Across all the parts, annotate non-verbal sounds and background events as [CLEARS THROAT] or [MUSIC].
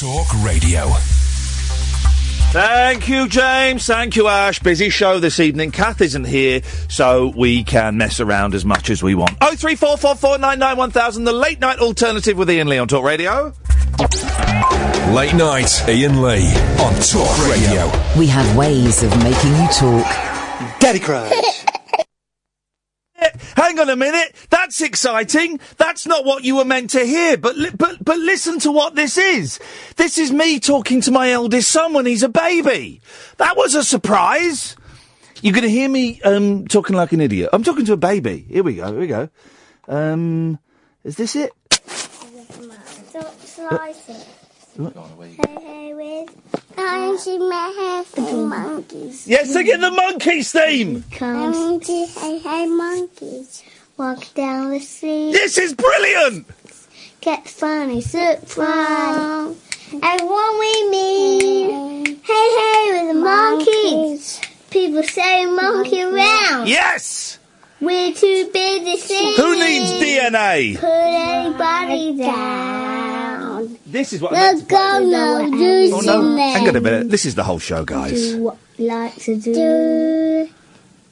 Talk Radio. Thank you, James. Thank you, Ash. Busy show this evening. Kath isn't here, so we can mess around as much as we want. Oh three four four four nine nine one thousand. The late night alternative with Iain Lee on Talk Radio. Late night, Iain Lee on Talk Radio. We have ways of making you talk. Daddy cries. On a minute. That's exciting. That's not what you were meant to hear. But li- but but listen to what this is. This is me talking to my eldest son when he's a baby. That was a surprise. You're going to hear me um, talking like an idiot. I'm talking to a baby. Here we go. Here we go. Um, is this it? Stop slicing. Hey, hey, with I'm my hair monkeys. Yes, sing it the Monkees theme. Come hey, hey, Monkees. Walk down the street. This is brilliant. Get funny, surprise. Everyone we meet. Hey, hey, with the Monkees. People say monkey around. Yes. We're too busy singing. Who needs DNA? Put anybody down. This is what. We'll go no Oh no! Hang on a minute. This is the whole show, guys. Do what we like to do.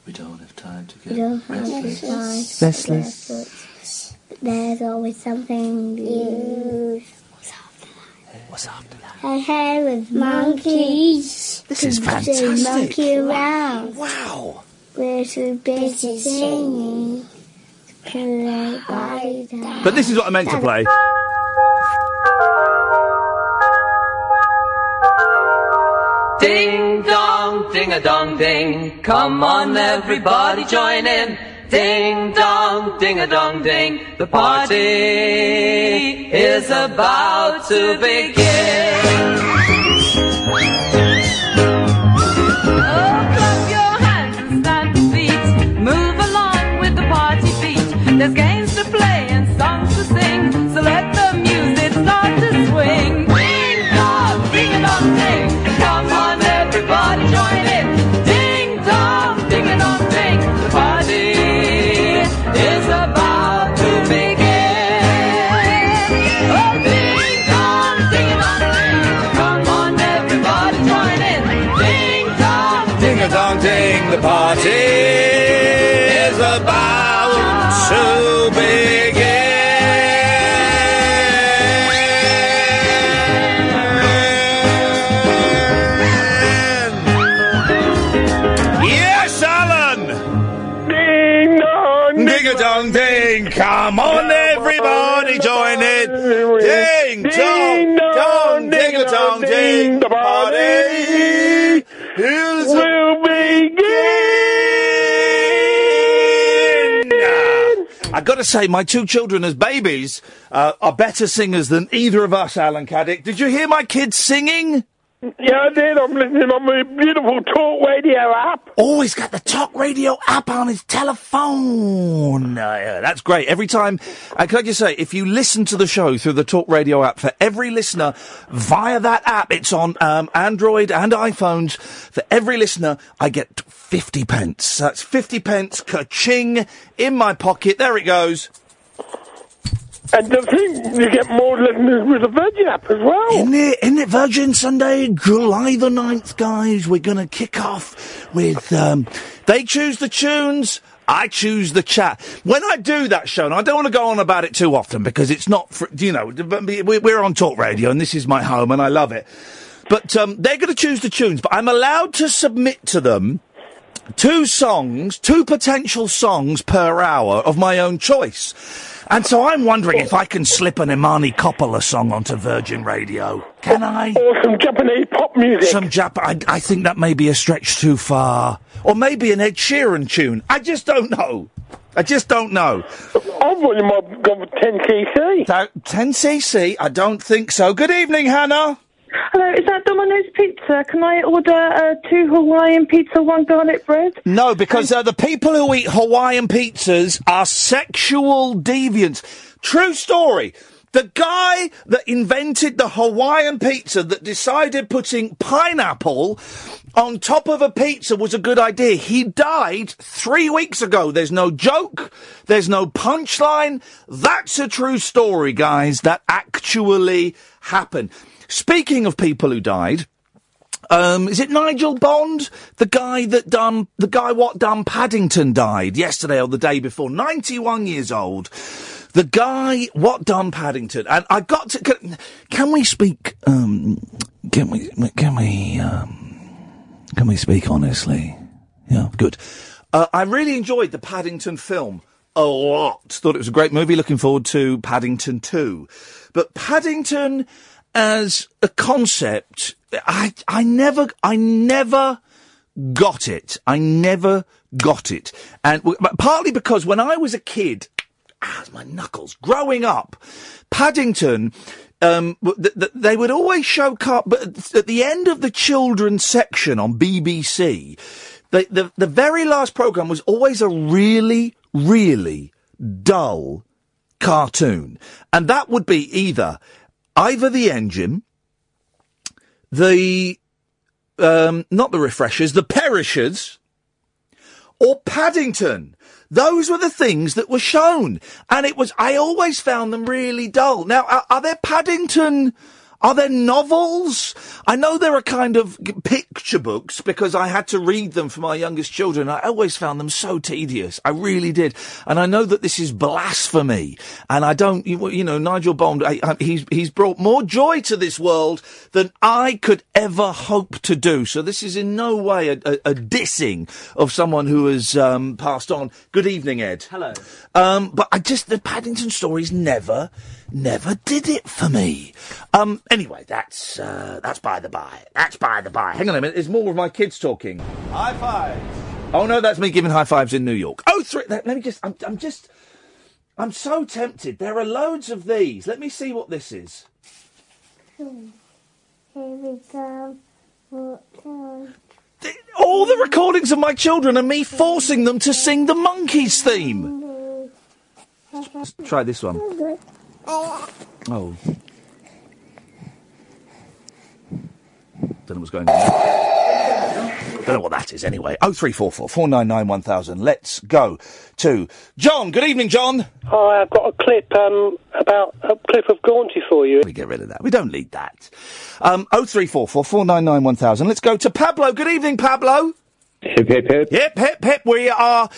We don't have time to get don't restless. Restless. There's always something new. What's after that? Hey, hey, with Monkees. This is People say fantastic. Monkey around. Wow. We're too busy singing. to Put anybody down. But this is what I meant to play. Ding dong, ding a dong ding. Come on, everybody join in. Ding dong, ding a dong ding. The party is about to begin. Beat. There's Gotta say, my two children as babies uh, are better singers than either of us, Alan Caddick. Did you hear my kids singing? Yeah, I did. I'm listening on my beautiful talk radio app. Oh, he's got the talk radio app on his telephone. Uh, yeah, that's great. Every time, uh, can I just say, if you listen to the show through the talk radio app, for every listener via that app, it's on um, Android and iPhones. For every listener, I get 50 pence. That's 50 pence, ka-ching, in my pocket. There it goes. And I think you get more listeners with the Virgin app as well. Isn't it, isn't it Virgin Sunday, July the 9th, guys? We're going to kick off with, um, they choose the tunes. I choose the chat. When I do that show, and I don't want to go on about it too often because it's not, for, you know, we- we're on talk radio and this is my home and I love it. But um, they're going to choose the tunes, but I'm allowed to submit to them two songs, two potential songs per hour of my own choice. And so I'm wondering if I can slip an Imani Coppola song onto Virgin Radio. Can I? Or some Japanese pop music. Some Jap. I, I think that may be a stretch too far. Or maybe an Ed Sheeran tune. I just don't know. I just don't know. I thought you might go with 10cc. 10cc? I don't think so. Good evening, Hannah. Hello, is that Domino's Pizza? Can I order uh, two Hawaiian pizza, one garlic bread? No, because uh, the people who eat Hawaiian pizzas are sexual deviants. True story. The guy that invented the Hawaiian pizza that decided putting pineapple on top of a pizza was a good idea. He died three weeks ago. There's no joke. There's no punchline. That's a true story, guys. That actually happen. Speaking of people who died, um, is it Nigel Bond, the guy that done the guy what done Paddington died yesterday or the day before, ninety-one years old. The guy what done Paddington, and I got to. Can, can we speak? Um, can we? Can we? Um, can we speak honestly? Yeah, good. Uh, I really enjoyed the Paddington film a lot. Thought it was a great movie. Looking forward to Paddington 2. But Paddington as a concept, I, I never, I never got it. I never got it. And partly because when I was a kid, ah, my knuckles, growing up, Paddington, um, th- th- they would always show car, but at the end of the children's section on BBC, the, the, the very last program was always a really, really dull cartoon. And that would be either, either the engine, the, um, not the refreshers, the perishers, or Paddington. Those were the things that were shown. And it was, I always found them really dull. Now, are, are there Paddington, are there novels? I know there are kind of picture books because I had to read them for my youngest children. I always found them so tedious. I really did. And I know that this is blasphemy. And I don't, you, you know, Nigel Bond, I, I, he's, he's brought more joy to this world than I could ever hope to do. So this is in no way a, a, a dissing of someone who has um, passed on. Good evening, Ed. Hello. Um, but I just, the Paddington stories never, never did it for me. Um, anyway, that's, uh, that's by the by. That's by the by. Hang on a minute, there's more of my kids talking. High fives. Oh no, that's me giving high fives in New York. Oh, three, let, me just, I'm, I'm just, I'm so tempted. There are loads of these. Let me see what this is. Here we go. All the recordings of my children are me forcing them to sing the Monkees theme. Let's try this one. Oh. Don't know what's going on. Don't know what that is anyway. Oh three four four four nine nine one thousand. Let's go to John. Good evening, John. Hi, I've got a clip um, about a clip of Gaunty for you. We get rid of that. We don't need that. Um, oh three four four four nine nine one thousand. Let's go to Pablo. Good evening, Pablo. Hip hip hip. Hip hip hip. We are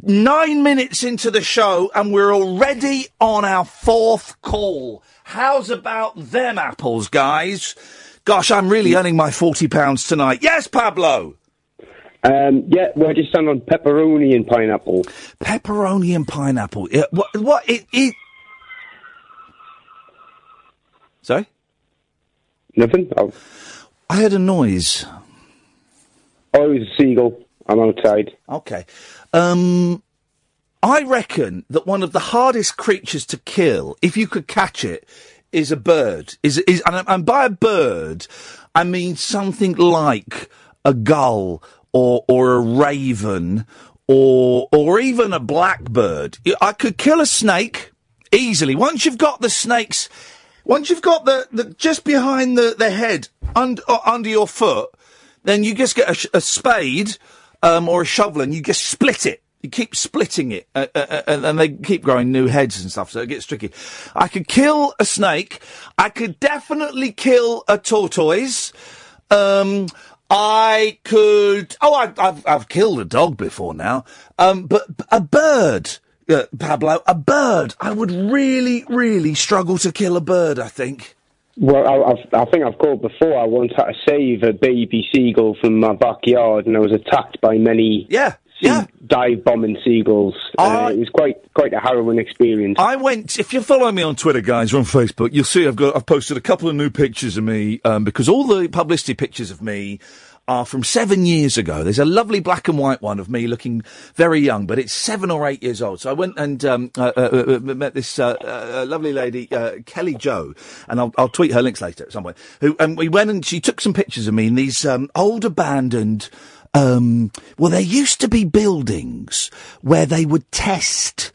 nine minutes into the show and we're already on our fourth call. How's about them apples, guys? Gosh, I'm really earning my forty pounds tonight. Yes, Pablo. Um, yeah, we're just on pepperoni and pineapple. Pepperoni and pineapple. Yeah, what? What? It. it... Sorry. Nothing. Oh, I heard a noise. oh, it was a seagull. I'm outside. Okay. Um, I reckon that one of the hardest creatures to kill, if you could catch it, is a bird. Is is and, and by a bird, I mean something like a gull or or a raven or or even a blackbird. I could kill a snake easily once you've got the snakes. Once you've got the, the just behind the, the head under, under your foot, then you just get a, a spade um, or a shovel and you just split it. You keep splitting it, uh, uh, uh, and, they keep growing new heads and stuff, so it gets tricky. I could kill a snake. I could definitely kill a tortoise. Um, I could. Oh, I, I've I've killed a dog before now. Um, but a bird, uh, Pablo, a bird. I would really, really struggle to kill a bird. I think. Well, I, I've, I think I've called before. I once had to save a baby seagull from my backyard, and I was attacked by many yeah, yeah. dive bombing seagulls. Uh, it was quite quite a harrowing experience. I went. If you follow me on Twitter, guys, or on Facebook, you'll see I've got. I've posted a couple of new pictures of me um, because all the publicity pictures of me are from seven years ago. There's a lovely black and white one of me looking very young, but it's seven or eight years old. So I went and um, uh, uh, uh, met this uh, uh, lovely lady, uh, Kelly Joe, and I'll, I'll tweet her links later at some point. Who and we went and she took some pictures of me in these um, old abandoned. Um, well, there used to be buildings where they would test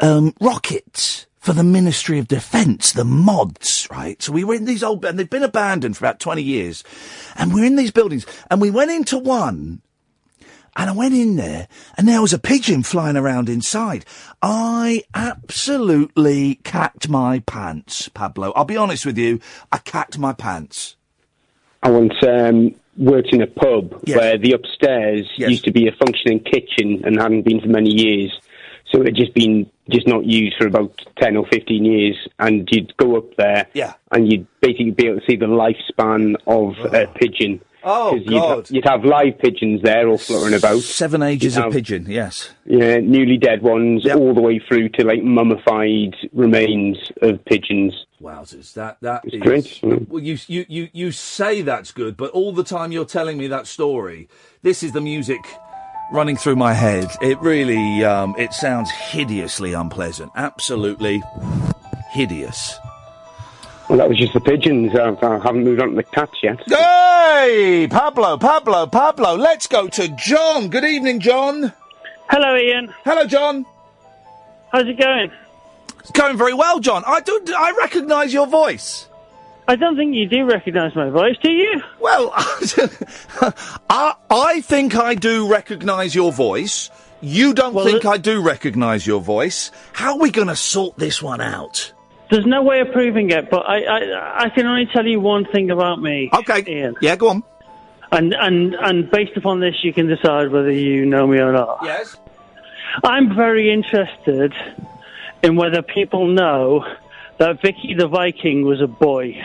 um, rockets for the Ministry of Defence, the mods, right? So we were in these old, and they've been abandoned for about 20 years. And we're in these buildings, and we went into one, And I went in there, and there was a pigeon flying around inside. I absolutely cacked my pants, Pablo. I'll be honest with you, I cacked my pants. I once um, worked in a pub where the upstairs used to be a functioning kitchen and hadn't been for many years. So it had just been just not used for about ten or fifteen years, and you'd go up there, Yeah. and you'd basically be able to see the lifespan of a oh. pigeon. Oh, you'd, God. You'd have live pigeons there all fluttering about. Seven ages You'd of pigeon, yes. Yeah, newly dead ones, all the way through to like mummified remains of pigeons. Wowzers, that that It's is- great, yeah. Well, you you you you say that's good, but all the time you're telling me that story, this is the music running through my head. It really um, it sounds hideously unpleasant, absolutely hideous. Well, that was just the pigeons. I, I haven't moved on to the cats yet. Hey, Pablo, Pablo, Pablo. Let's go to John. Good evening, John. Hello, Iain. Hello, John. How's it going? It's going very well, John. I do. I recognise your voice. I don't think you do recognise my voice, do you? Well, [LAUGHS] I, I think I do recognise your voice. You don't think I do recognise your voice. How are we going to sort this one out? There's no way of proving it, but I, I, I can only tell you one thing about me. Okay. Iain. Yeah, go on. And and and based upon this, you can decide whether you know me or not. Yes. I'm very interested in whether people know that Vicky the Viking was a boy.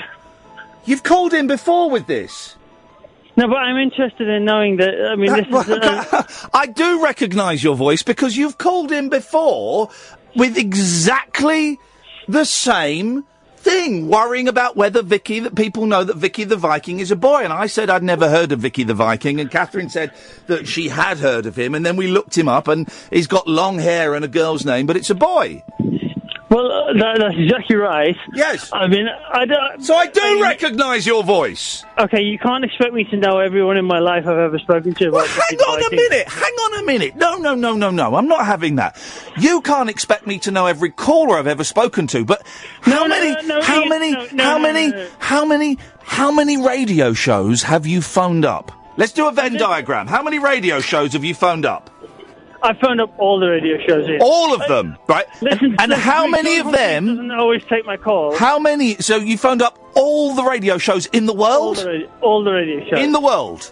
You've called in before with this. No, but I'm interested in knowing that. I mean, this is. Uh, [LAUGHS] I do recognise your voice because you've called in before with exactly the same thing, worrying about whether Vicky, that people know that Vicky the Viking is a boy. And I said I'd never heard of Vicky the Viking, and Catherine said that she had heard of him, and then we looked him up, and he's got long hair and a girl's name, but it's a boy. Well, uh, that, that's exactly right. Yes. I mean, I don't. So I do recognise your voice. Okay, you can't expect me to know everyone in my life I've ever spoken to. About Hang on a minute. Hang on a minute. No, no, no, no, no. I'm not having that. You can't expect me to know every caller I've ever spoken to. But how No, many? no, no, how many? how many? How many? How many radio shows have you phoned up? Let's do a Venn diagram. How many radio shows have you phoned up? I phoned up all the radio shows. Iain. All of them, right? Listen, and listen, how many of them? Doesn't always take my call. How many? So you phoned up all the radio shows in the All world? the, radio, all the radio shows. In the world?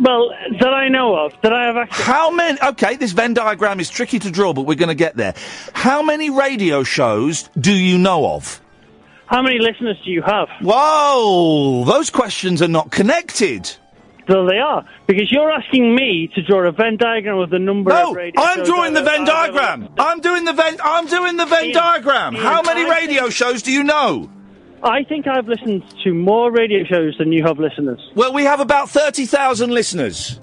well, that I know of, that I have access. How many? Okay, this Venn diagram is tricky to draw, but we're going to get there. How many radio shows do you know of? How many listeners do you have? Whoa, those questions are not connected. Well, they are because you're asking me to draw a Venn diagram of the number No, of radio I'm drawing the Venn diagram. I'm doing the Venn. I'm doing the Venn Iain, diagram. Iain, How many I radio shows do you know? I think I've listened to more radio shows than you have listeners. Well, we have about thirty thousand listeners.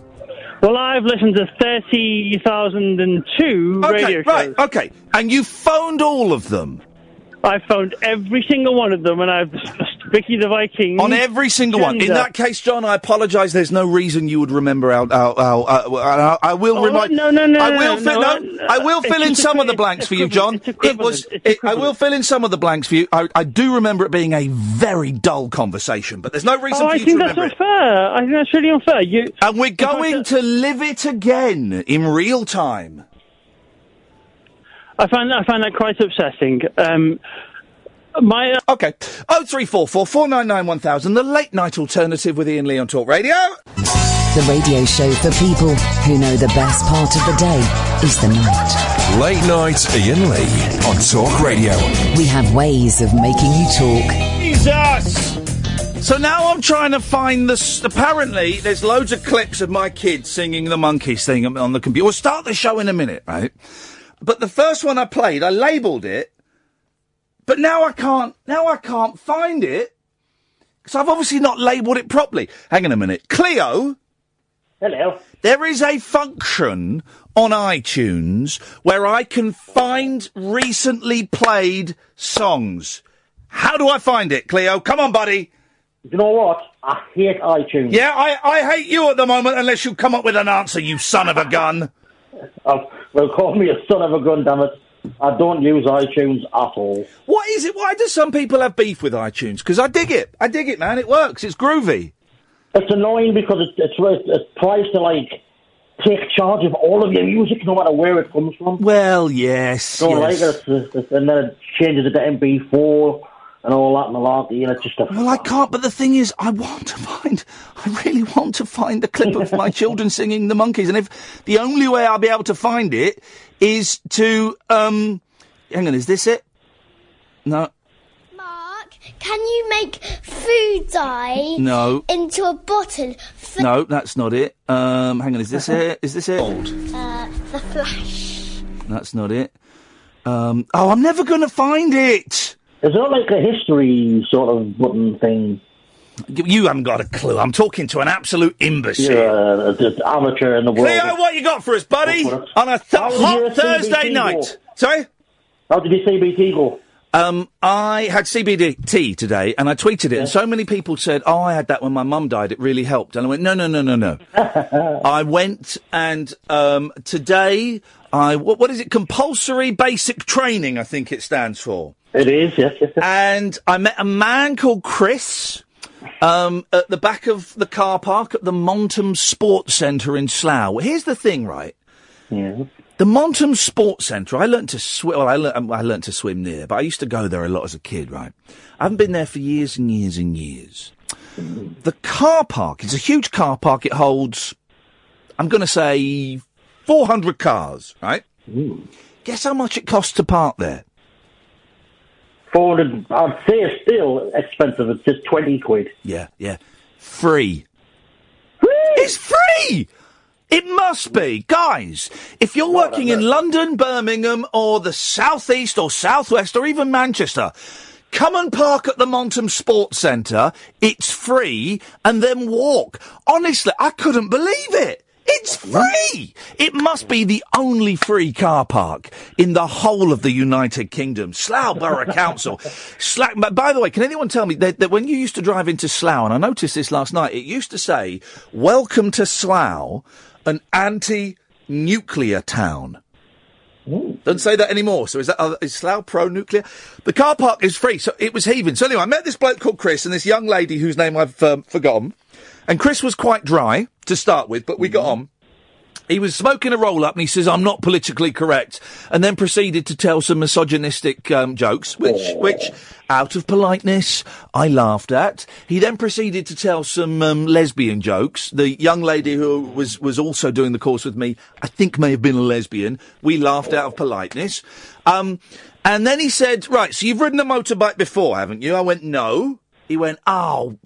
Well, I've listened to 30,002 Okay, radio shows. right. Okay, and you phoned all of them I've phoned every single one of them and I've discussed Vicky the Viking. on every single one. In that case, John, I apologise. There's no reason you would remember our. our, our, uh, uh, I will Oh, remind. no, no, no, I will no, fill. no, No, I will fill in some of the blanks for you, John. It was. It, I will fill in some of the blanks for you. I, I do remember it being a very dull conversation, but there's no reason Oh, for I you think to that's it. unfair. I think that's really unfair. You, And we're going to live it again in real time. I find I find that quite upsetting. Um, my uh, Okay. Oh three four four four nine nine one thousand. The late night alternative with Iain Lee on Talk Radio. The radio show for people who know the best part of the day is the night. Late night Iain Lee on Talk Radio. We have ways of making you talk. Jesus! So now I'm trying to find this. Apparently, there's loads of clips of my kids singing the Monkees thing on- on the computer. We'll start the show in a minute, right? But the first one I played, I labelled it, but now I can't. Now I can't find it because I've obviously not labelled it properly. Hang on a minute, Cleo. Hello. There is a function on iTunes where I can find recently played songs. How do I find it, Cleo? Come on, buddy. You know what? I hate iTunes. Yeah, I, I hate you at the moment unless you come up with an answer, you son of a gun. [LAUGHS] Oh, well, call me a son of a gun, damn it. I don't use iTunes at all. What is it? Why do some people have beef with iTunes? Because I dig it. I dig it, man. It works. It's groovy. It's annoying because it's it's, it's priced at like take charge of all of your music, no matter where it comes from. Well, yes. Don't yes. like it, and then it changes it to MP4 and all that malarkey, and it's just a. Well, I can't. But the thing is, I want to find. I really want to find the clip of my children singing the Monkees, and if the only way I'll be able to find it is to um, hang on, is this it? No, Mark, Can you make food dye no, into a bottle? For, no. That's not it. Um, hang on, is this it? Is this it? Uh, the Flash. That's not it. Um, oh, I'm never going to find it. Is there like a history sort of button thing? You you haven't got a clue. I'm talking to an absolute imbecile. Yeah, just amateur in the world. Cleo, what you got for us, buddy? On a th- hot Thursday CBT night. go? Sorry? How did your CBT go? Um, I had CBD today, and I tweeted it, and so many people said, "Oh, I had that when my mum died. It really helped." And I went, "No, no, no, no, no." [LAUGHS] I went and um, today I what, what is it? Compulsory basic training, I think it stands for. It is, yes, yes. yes. And I met a man called Chris um, at the back of the car park at the Montem Sports Centre in Slough. Here's the thing, right? Yeah. The Montem Sports Centre, I learnt to swim, well, I learnt, I learnt to swim there, but I used to go there a lot as a kid, right? I haven't been there for years and years and years. The car park, it's a huge car park, it holds, I'm going to say, 400 cars, right? Guess how much it costs to park there? 400, I'd say it's still expensive. It's just 20 quid. Yeah, yeah. Free. It's free! It must be. Guys, if you're working in London, Birmingham, or the southeast or southwest, or even Manchester, come and park at the Montem Sports Centre. It's free, and then walk. Honestly, I couldn't believe it. It's free! It must be the only free car park in the whole of the United Kingdom. Slough Borough Council. Slough, by the way, can anyone tell me that, that when you used to drive into Slough, and I noticed this last night, it used to say, Welcome to Slough, an anti nuclear town. Doesn't say that anymore. So is that uh, is Slough pro nuclear? The car park is free, so it was heaving. So anyway, I met this bloke called Chris and this young lady whose name I've um, forgotten. And Chris was quite dry to start with, but we got on. He was smoking a roll up and he says, I'm not politically correct. And then proceeded to tell some misogynistic um, jokes, which, which, out of politeness, I laughed at. He then proceeded to tell some um, lesbian jokes. The young lady who was, was also doing the course with me, I think may have been a lesbian. We laughed out of politeness. Um, and then he said, Right, so you've ridden a motorbike before, haven't you? I went, No. He went, Oh,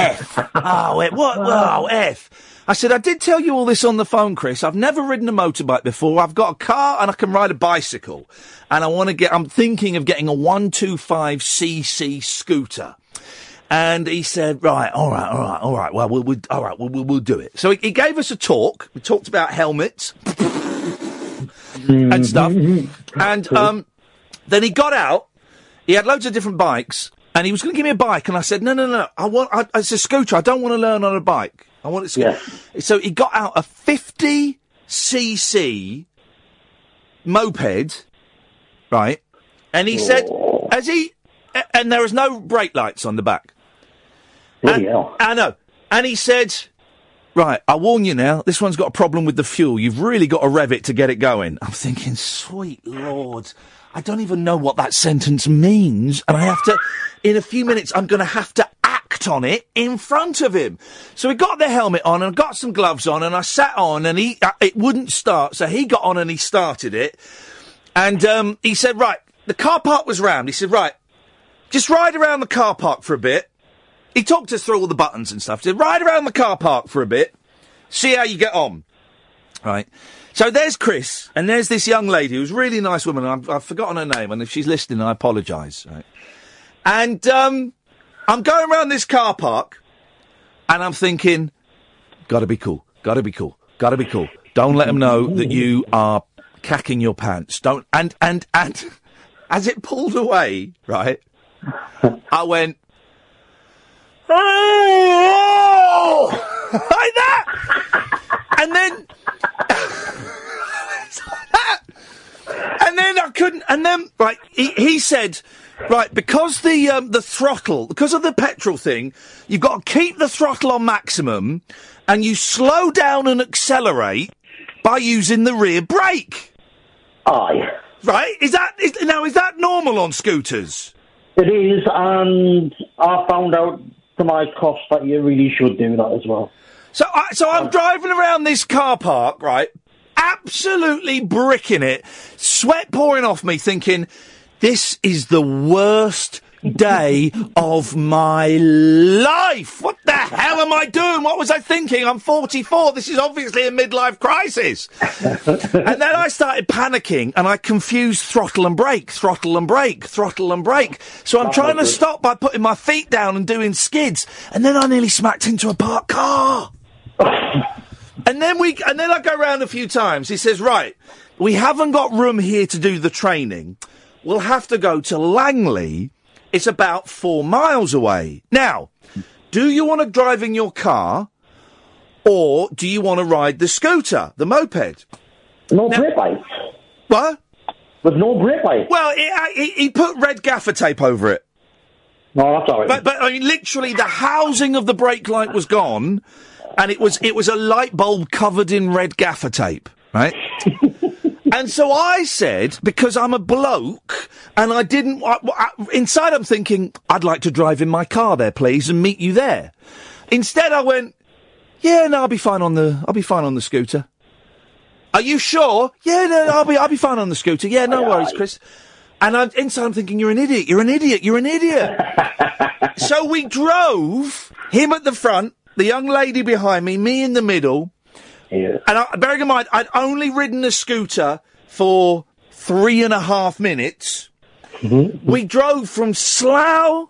F. Oh, F. What? Oh, F. I said, I did tell you all this on the phone, Chris. I've never ridden a motorbike before. I've got a car and I can ride a bicycle. And I want to get, I'm thinking of getting a 125cc scooter. And he said, right, all right, all right, all right. Well, we'll, we'll all right, we'll, we'll, we'll do it. So he, he gave us a talk. We talked about helmets and stuff. [LAUGHS] And, um, then he got out. He had loads of different bikes and he was going to give me a bike. And I said, no, no, no, I want, I, it's a scooter. I don't want to learn on a bike. I want it. Yeah. So he got out a 50cc moped, right? And he said, oh. as he, a- and there was no brake lights on the back. And- I know. And he said, right, I warn you now, this one's got a problem with the fuel. You've really got to rev it to get it going. I'm thinking, sweet lord, I don't even know what that sentence means. And I have to, in a few minutes, I'm going to have to act on it in front of him. So he got the helmet on and got some gloves on and I sat on and he, uh, it wouldn't start. So he got on and he started it. And, um, he said, right, the car park was round. He said, right, just ride around the car park for a bit. He talked us through all the buttons and stuff. He said, ride around the car park for a bit. See how you get on. Right. So there's Chris, and there's this young lady who's a really nice woman. I've, I've forgotten her name, and if she's listening, I apologise. Right. And um, I'm going around this car park, and I'm thinking, gotta be cool, gotta be cool, gotta be cool. Don't let them know that you are cacking your pants. Don't. And and and [LAUGHS] as it pulled away, right, I went. Oh! [LAUGHS] like that! And then. [LAUGHS] and then I couldn't. And then, right, he, he said, Right, because the um, the throttle, because of the petrol thing, you've got to keep the throttle on maximum, and you slow down and accelerate by using the rear brake. Aye. Right? Is that is, now? Is that normal on scooters? It is, and I found out to my cost that you really should do that as well. So, I, so I'm oh. driving around this car park, right? Absolutely bricking it, sweat pouring off me, thinking, this is the worst day [LAUGHS] of my life. What the hell am I doing? What was I thinking? I'm 44. This is obviously a midlife crisis. and then I started panicking and I confused throttle and brake, throttle and brake, throttle and brake. So I'm trying to stop by putting my feet down and doing skids. And then I nearly smacked into a parked car. And then we, and then I go round a few times. He says, right, we haven't got room here to do the training. We'll have to go to Langley. It's about four miles away. Now, do you want to drive in your car or do you want to ride the scooter, the moped? No brake lights. What? With no brake lights. Well, uh, he, he put red gaffer tape over it. No, that's all right. But, but I mean, literally, the housing of the brake light was gone, and it was it was a light bulb covered in red gaffer tape, right? [LAUGHS] and so I said, because I'm a bloke, and I didn't. I, I, inside, I'm thinking, I'd like to drive in my car there, please, and meet you there. Instead, I went, yeah, no, I'll be fine on the I'll be fine on the scooter. Are you sure? Yeah, no, I'll be I'll be fine on the scooter. Yeah, no worries, Chris. And I'm inside. I'm thinking, you're an idiot. You're an idiot. You're an idiot. [LAUGHS] so we drove him at the front, the young lady behind me, me in the middle. Yeah. And I, bearing in mind, I'd only ridden a scooter for three and a half minutes. Mm-hmm. We drove from Slough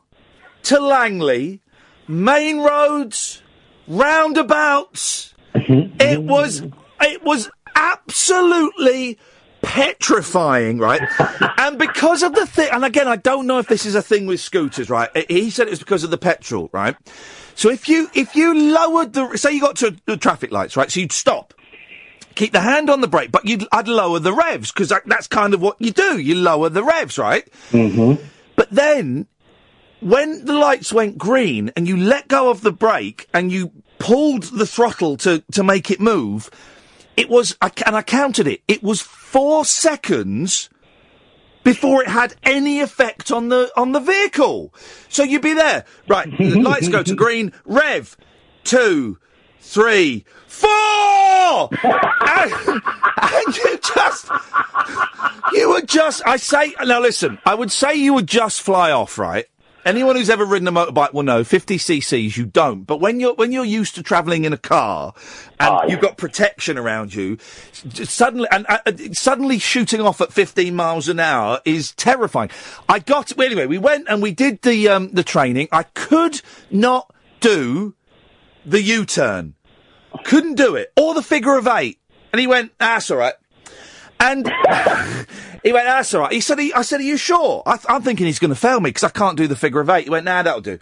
to Langley, main roads, roundabouts. Mm-hmm. It was, it was absolutely petrifying, right? [LAUGHS] and because of the thing, and again, I don't know if this is a thing with scooters, right? He said it was because of the petrol, right? So if you if you lowered the say you got to the traffic lights, right? So you'd stop, keep the hand on the brake, but you'd I'd lower the revs because that's kind of what you do. You lower the revs, right? Mm-hmm. But then when the lights went green and you let go of the brake and you pulled the throttle to, to make it move, it was, I, and I counted it, it was four seconds before it had any effect on the, on the vehicle. So you'd be there, right, [LAUGHS] lights go to green, rev, two, three, four! [LAUGHS] and, and you just, you would just, I say, now listen, I would say you would just fly off, right? Anyone who's ever ridden a motorbike will know 50 cc's you don't. But when you're when you're used to travelling in a car and you've got protection around you, suddenly and uh, uh, suddenly shooting off at 15 miles an hour is terrifying. I got well, anyway. We went and we did the um, the training. I could not do the U-turn. Couldn't do it or the figure of eight. And he went, "Ah, "That's all right." And [LAUGHS] he went, "That's all right." He said, he, "I said, are you sure?" I I'm thinking he's going to fail me because I can't do the figure of eight. He went, "Nah, that'll do."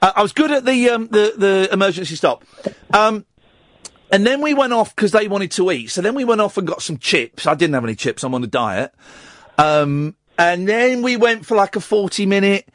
Uh, I was good at the um, the the emergency stop. Um, and then we went off because they wanted to eat. So then we went off and got some chips. I didn't have any chips. I'm on a diet. Um, and then we went for like a 40 minute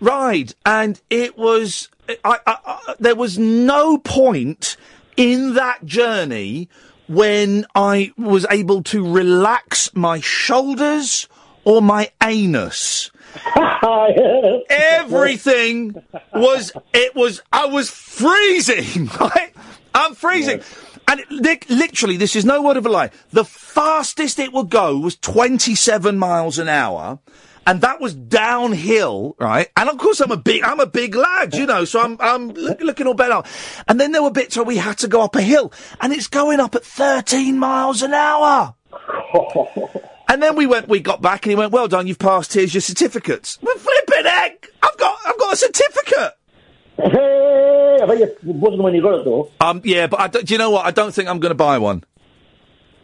ride. And it was, I, I, I, there was no point in that journey when I was able to relax my shoulders or my anus. [LAUGHS] Everything was, it was, I was freezing, [LAUGHS] right? I'm freezing. And it, li- literally, this is no word of a lie. The fastest it would go was 27 miles an hour. And that was downhill, right? And of course, I'm a big, I'm a big lad, you know, so I'm, I'm look, looking all bent out. And then there were bits where we had to go up a hill, and it's going up at 13 miles an hour. [LAUGHS] And then we went, we got back, and he went, "Well done, you've passed. Here's your certificates." Well, flipping heck, I've got, I've got a certificate. Hey, I bet you it wasn't when you got it though. Um, yeah, but I do you know what? I don't think I'm going to buy one.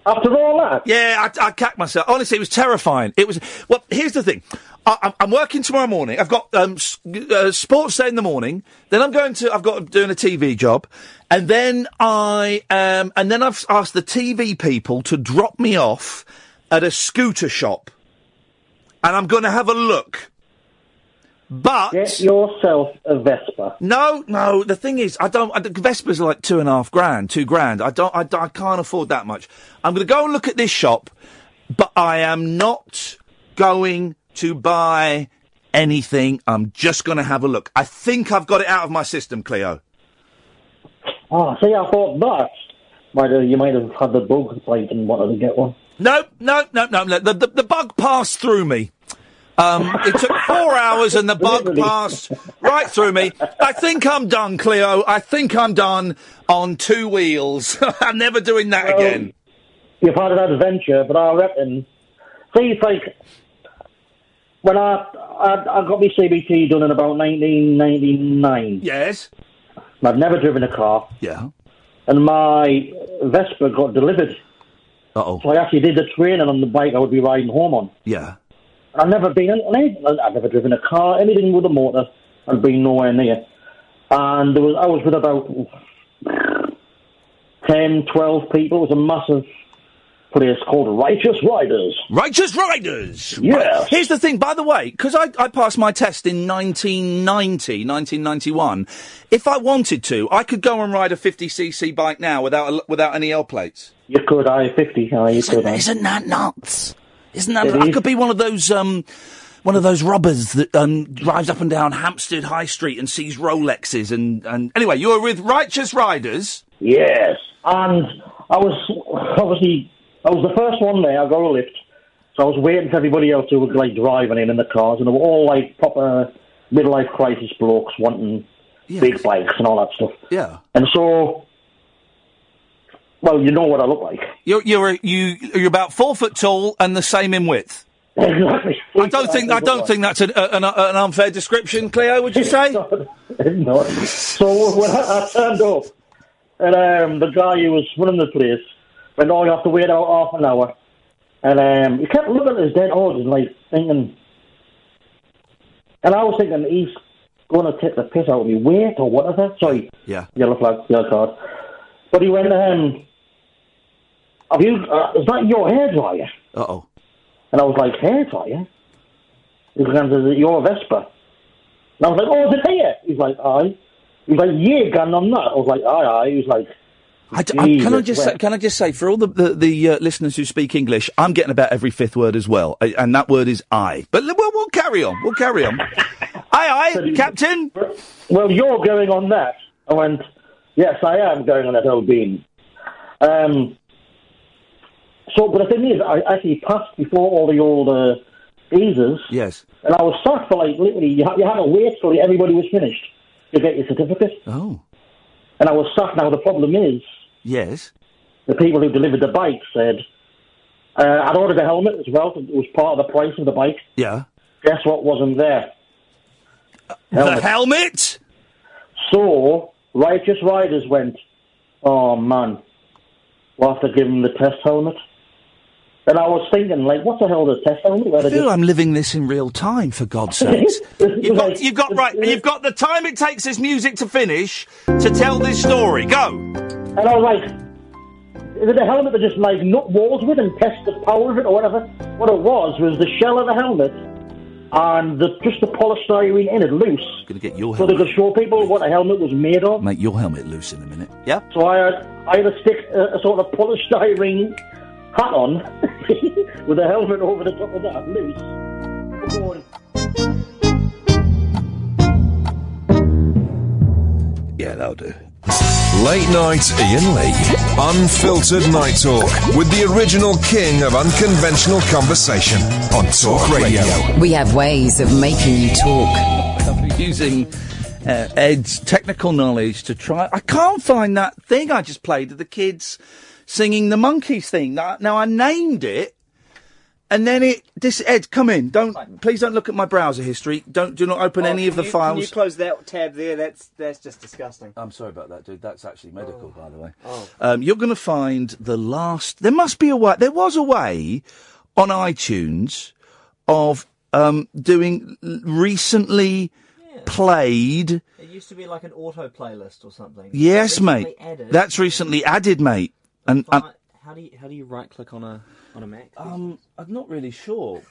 After all that? Yeah, I, I cacked myself. Honestly, it was terrifying. It was. Well, here's the thing. I, I'm- working tomorrow morning. I've got um, s- uh, sports day in the morning. Then I'm going to. I've got doing a TV job, and then I um, and then I've asked the TV people to drop me off at a scooter shop, and I'm going to have a look. But get yourself a Vespa. No, no. The thing is, I don't. I, the Vespas are like two and a half grand, two grand. I don't. I, I can't afford that much. I'm going to go and look at this shop, but I am not going to buy anything. I'm just going to have a look. I think I've got it out of my system, Cleo. Oh, see, I thought that might have, you might have had the bug like and wanted to get one. No, no, no, no. no. The, the, the bug passed through me. Um, it took four hours and the bug passed right through me. I think I'm done, Cleo. I think I'm done on two wheels. [LAUGHS] I'm never doing that Well, again. You've had an adventure, but I reckon. See, it's like when I I, I got my CBT done in about 1999. Yes. I've never driven a car. Yeah. And my Vespa got delivered. Uh oh. So I actually did the training on the bike I would be riding home on. Yeah. I've never been on anything. I've never driven a car, anything with a motor. I've been nowhere near. And there was, I was with about 10, 12 people. It was a massive place called Righteous Riders. Righteous Riders! Yes. Right. Here's the thing, by the way, because I, I passed my test in 1990, 1991. If I wanted to, I could go and ride a 50cc bike now without a, without any L plates. You could, I 50, I you could. aye. Isn't that nuts? Isn't that? It I is. could be one of those um, one of those robbers that um, drives up and down Hampstead High Street and sees Rolexes and and anyway, you were with Righteous Riders. Yes, and I was obviously I was the first one there. I got a lift, so I was waiting for everybody else who was like driving in in the cars, and they were all like proper midlife crisis blokes wanting big bikes and all that stuff. Yeah. And so, well, you know what I look like. You're you're you you're about four foot tall and the same in width. Exactly. I don't think I don't think that's an, an, an unfair description, Cleo. Would you say? [LAUGHS] no. So when I, I turned up, and um, the guy who was running the place went, "Oh, you have to wait out half an hour," and um, he kept looking at his dead horse and like thinking, and I was thinking he's going to take the piss out of me, wait or whatever. Sorry, Yeah. yellow flag, yellow card. But he went, um, "Have you? Uh, is that your hairdryer?" Uh oh. And I was like, hairdryer? He goes, "Is it your Vespa?" And I was like, oh, is it here? He's like, aye. He's like, yeah, gun on that. I was like, aye, aye. He was like, I d- I- can I just say, can I just say for all the the, the uh, listeners who speak English, I'm getting about every fifth word as well, I- and that word is I. But we'll, we'll carry on. We'll carry on. [LAUGHS] aye, aye, Captain. well, you're going on that. I went, yes, I am going on that old bean. Um, so, but the thing is, I actually passed before all the old uh, easers, Yes. and I was sat for like literally, you had, you had to wait till everybody was finished to get your certificate. Oh. And I was sat. Now the problem is, Yes. the people who delivered the bike said, uh, I'd ordered a helmet as well. It was part of the price of the bike. Yeah. Guess what wasn't there? The helmet. So, Righteous Riders went, oh man, we'll have to give him the test helmet. And I was thinking, like, what the hell does a test helmet? Where I feel I'm living this in real time, for God's [LAUGHS] sakes. [LAUGHS] You've got, you've got right. You've got the time it takes this music to finish to tell this story. Go. And I was like, is it a helmet that just like nut walls with and test the power of it or whatever? What it was was the shell of the helmet and the, just the polystyrene in it loose. Gonna get your helmet. So they could show people what the helmet was made of. Make your helmet loose in a minute. Yeah. So I had, I had to stick a, a sort of polystyrene hat on [LAUGHS] with a helmet over the top of that loose. Going, Yeah, that'll do. Late night Iain Lee. Unfiltered night talk with the original king of unconventional conversation on Talk Radio. We have ways of making you talk. [LAUGHS] Using uh, Ed's technical knowledge to try. I can't find that thing I just played of the kids singing the Monkees thing. Now, now I named it, and then it. This Ed, come in. Don't please don't look at my browser history. Don't do not open any of the you- files. Can you close that tab there? That's that's just disgusting. I'm sorry about that, dude. That's actually medical, by the way. Oh. Um, you're going to find the last. There must be a way. There was a way on iTunes of um, doing recently played. It used to be like an auto playlist or something. Yes, mate. added. That's recently added, mate. And, and How do you how do you right click on a on a Mac? um, I'm not really sure.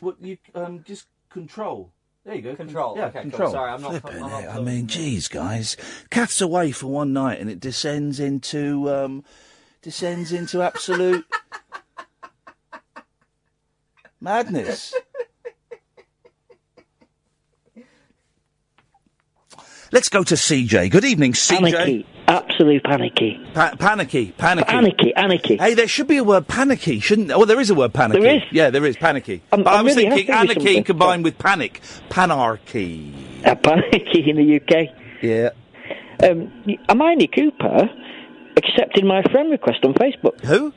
What you um just control There you go. Control. Yeah, okay, control. Cool. Sorry, I'm not. Flipping I'm not it. I mean, geez, guys, Kath's away for one night, and it descends into um, descends into absolute [LAUGHS] madness. Let's go to CJ. Good evening, CJ. Panicky. Absolute panicky. Pa- panicky, panicky, Panicky, panicky. Hey, there should be a word panicky, shouldn't there? Well, there is a word panicky. There is? Yeah, there is panicky. I'm- but I I'm was really thinking happy with anarchy something. combined with panic. Panarchy. A panicky in the UK. Yeah. Um, Hermione Cooper accepted my friend request on Facebook. Who?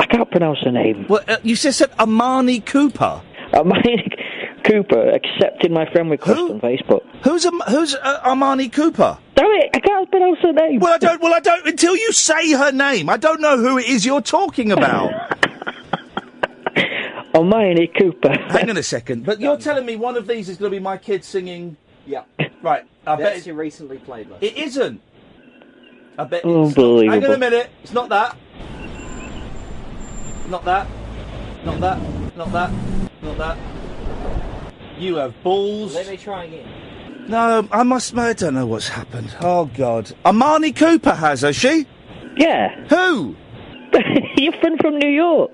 I can't pronounce her name. Well, uh, you just said Amani Cooper. Hermione Cooper accepted my friend request on Facebook. Who's Am- who's uh, Armani Cooper? Damn it, I can't pronounce her name. Well, I don't. Well, I don't until you say her name. I don't know who it is you're talking about. [LAUGHS] Hermione Cooper. Hang on a [LAUGHS] second. But you're telling me one of these is going to be my kid singing. Yeah. Right. I bet That's your recently played list. it isn't. I bet. Unbelievable. Hang on a minute. It's not that. Not that. Not that. Not that. Not that. You have balls. Let me try again. No, I must. I don't know what's happened. Oh God. Armani Cooper has, has she? Yeah. Who? [LAUGHS] Your friend from New York.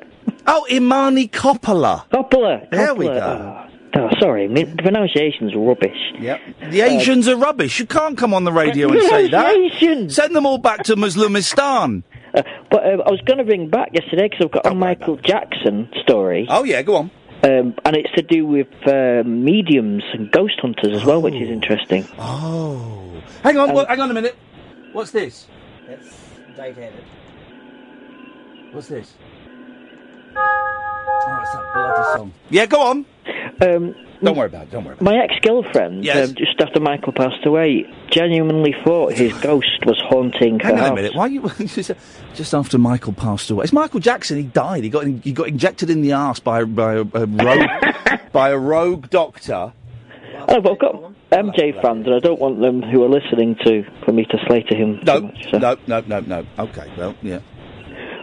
Oh, Imani Coppola. Coppola. There we go. Oh, sorry, my pronunciation's rubbish. Yep. The Asians are rubbish. You can't come on the radio and say that. Send them all back to Muslimistan. Uh, but um, I was going to ring back yesterday because I've got a Michael Jackson story. Oh yeah, go on. Um, and it's to do with uh, mediums and ghost hunters as well, which is interesting. Oh. Hang on, Um, well, hang on a minute. What's this? That's date added. What's this? Oh, it's that bloody song. Yeah, go on. Um, Don't worry about it. Don't worry. About it. my ex-girlfriend, Yes. um, just after Michael passed away, genuinely thought his [SIGHS] ghost was haunting her Hang on house. a minute. Why you [LAUGHS] just after Michael passed away? It's Michael Jackson. He died. He got he got injected in the arse by by a, a rogue [LAUGHS] by a rogue doctor. Oh, but I've got MJ fans, and I don't want them who are listening to for me to slay to him. No, no, no, no, no. Okay, well, yeah.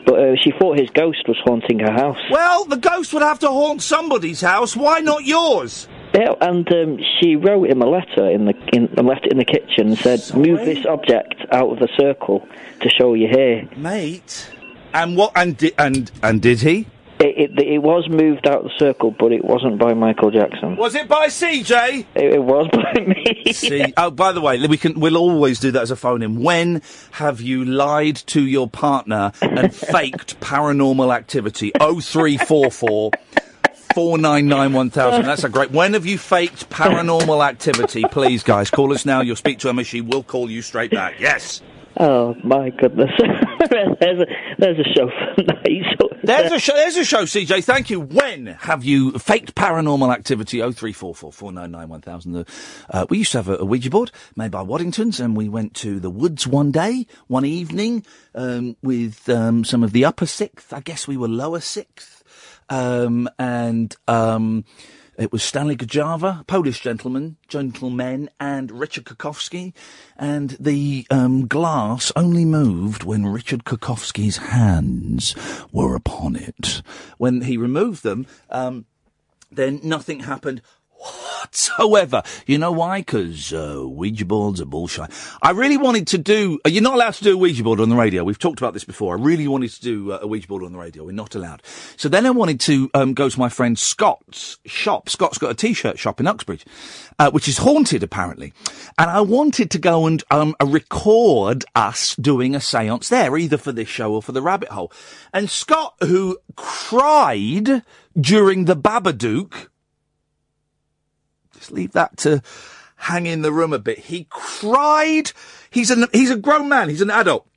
But uh, she thought his ghost was haunting her house. Well, the ghost would have to haunt somebody's house. Why not yours? Yeah, and um, she wrote him a letter in the in, and left it in the kitchen and said, "Move this object out of the circle to show you're here." Mate. And what? And di- and and did he? It, it, it was moved out of the circle, but it wasn't by Michael Jackson. Was it by CJ? It, it was [LAUGHS] by me. See, oh, by the way, we can. We'll always do that as a phone in. When have you lied to your partner and [LAUGHS] faked paranormal activity? Oh three four four. Four nine nine one thousand. That's a great. When have you faked paranormal activity? Please, guys, call us now. You'll speak to Emma. She will call you straight back. Yes. Oh my goodness! [LAUGHS] there's a there's a show for [LAUGHS] night. There's a show. There's a show. CJ, thank you. When have you faked paranormal activity? Oh three four four four nine nine one thousand. Uh, we used to have a, a Ouija board made by Waddingtons, and we went to the woods one day, one evening, um, with um, some of the upper sixth. I guess we were lower sixth, um, and. It was Stanley Gajava, Polish gentleman, gentleman, and Richard Kokowski, and the um, glass only moved when Richard Kokowski's hands were upon it. When he removed them, um, then nothing happened whatsoever. You know why? Because uh, Ouija boards are bullshit. I really wanted to do. Uh, you're not allowed to do a Ouija board on the radio. We've talked about this before. I really wanted to do uh, a Ouija board on the radio. We're not allowed. So then I wanted to um, go to my friend Scott's shop. Scott's got a t-shirt shop in Uxbridge, uh, which is haunted apparently. And I wanted to go and um, record us doing a séance there, either for this show or for the Rabbit Hole. And Scott, who cried during the Babadook just leave that to hang in the room a bit. He cried. He's an, he's a grown man. He's an adult.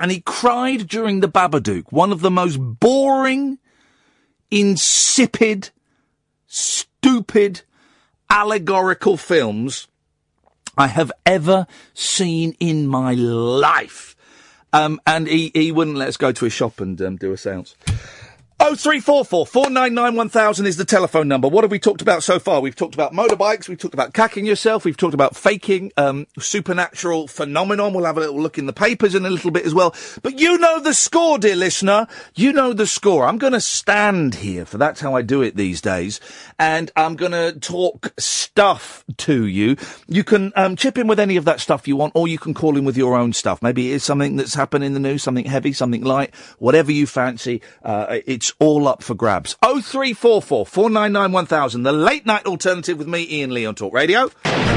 And he cried during the Babadook, one of the most boring, insipid, stupid, allegorical films I have ever seen in my life. Um, and he, he wouldn't let us go to a shop and um, do a seance. 0344 499 1000 is the telephone number. What have we talked about so far? We've talked about motorbikes, we've talked about cacking yourself, we've talked about faking um, supernatural phenomenon. We'll have a little look in the papers in a little bit as well. But you know the score, dear listener. You know the score. I'm going to stand here, for that's how I do it these days, and I'm going to talk stuff to you. You can um, chip in with any of that stuff you want, or you can call in with your own stuff. Maybe it's something that's happened in the news, something heavy, something light, whatever you fancy. Uh, it's all up for grabs. Oh three four four four nine nine one thousand. The late night alternative with me, Iain Lee on Talk Radio.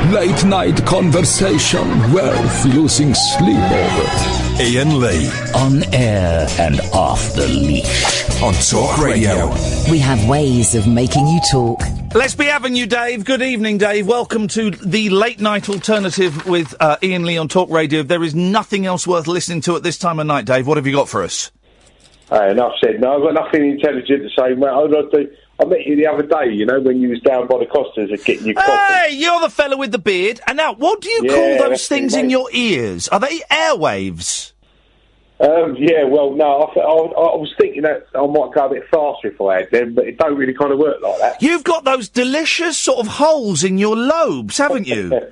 Late night conversation worth losing sleep over. Iain Lee. On air and off the leash. On Talk Radio. We have ways of making you talk. Let's be having you, Dave. Good evening, Dave. Welcome to the late night alternative with uh, Iain Lee on Talk Radio. If there is nothing else worth listening to at this time of night, Dave, what have you got for us? Hey, enough said. No, I've got nothing intelligent to say, mate. I'd like to, I met you the other day, you know, when you was down by the Costas and getting your coffee. Hey, you're the fella with the beard. And now, what do you Yeah, call those things it, in your ears? Are they airwaves? Um, yeah, well, no, I, I, I was thinking that I might go a bit faster if I had them, but it don't really kind of work like that. You've got those delicious sort of holes in your lobes, haven't you? [LAUGHS]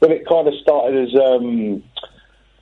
But it kind of started as, um,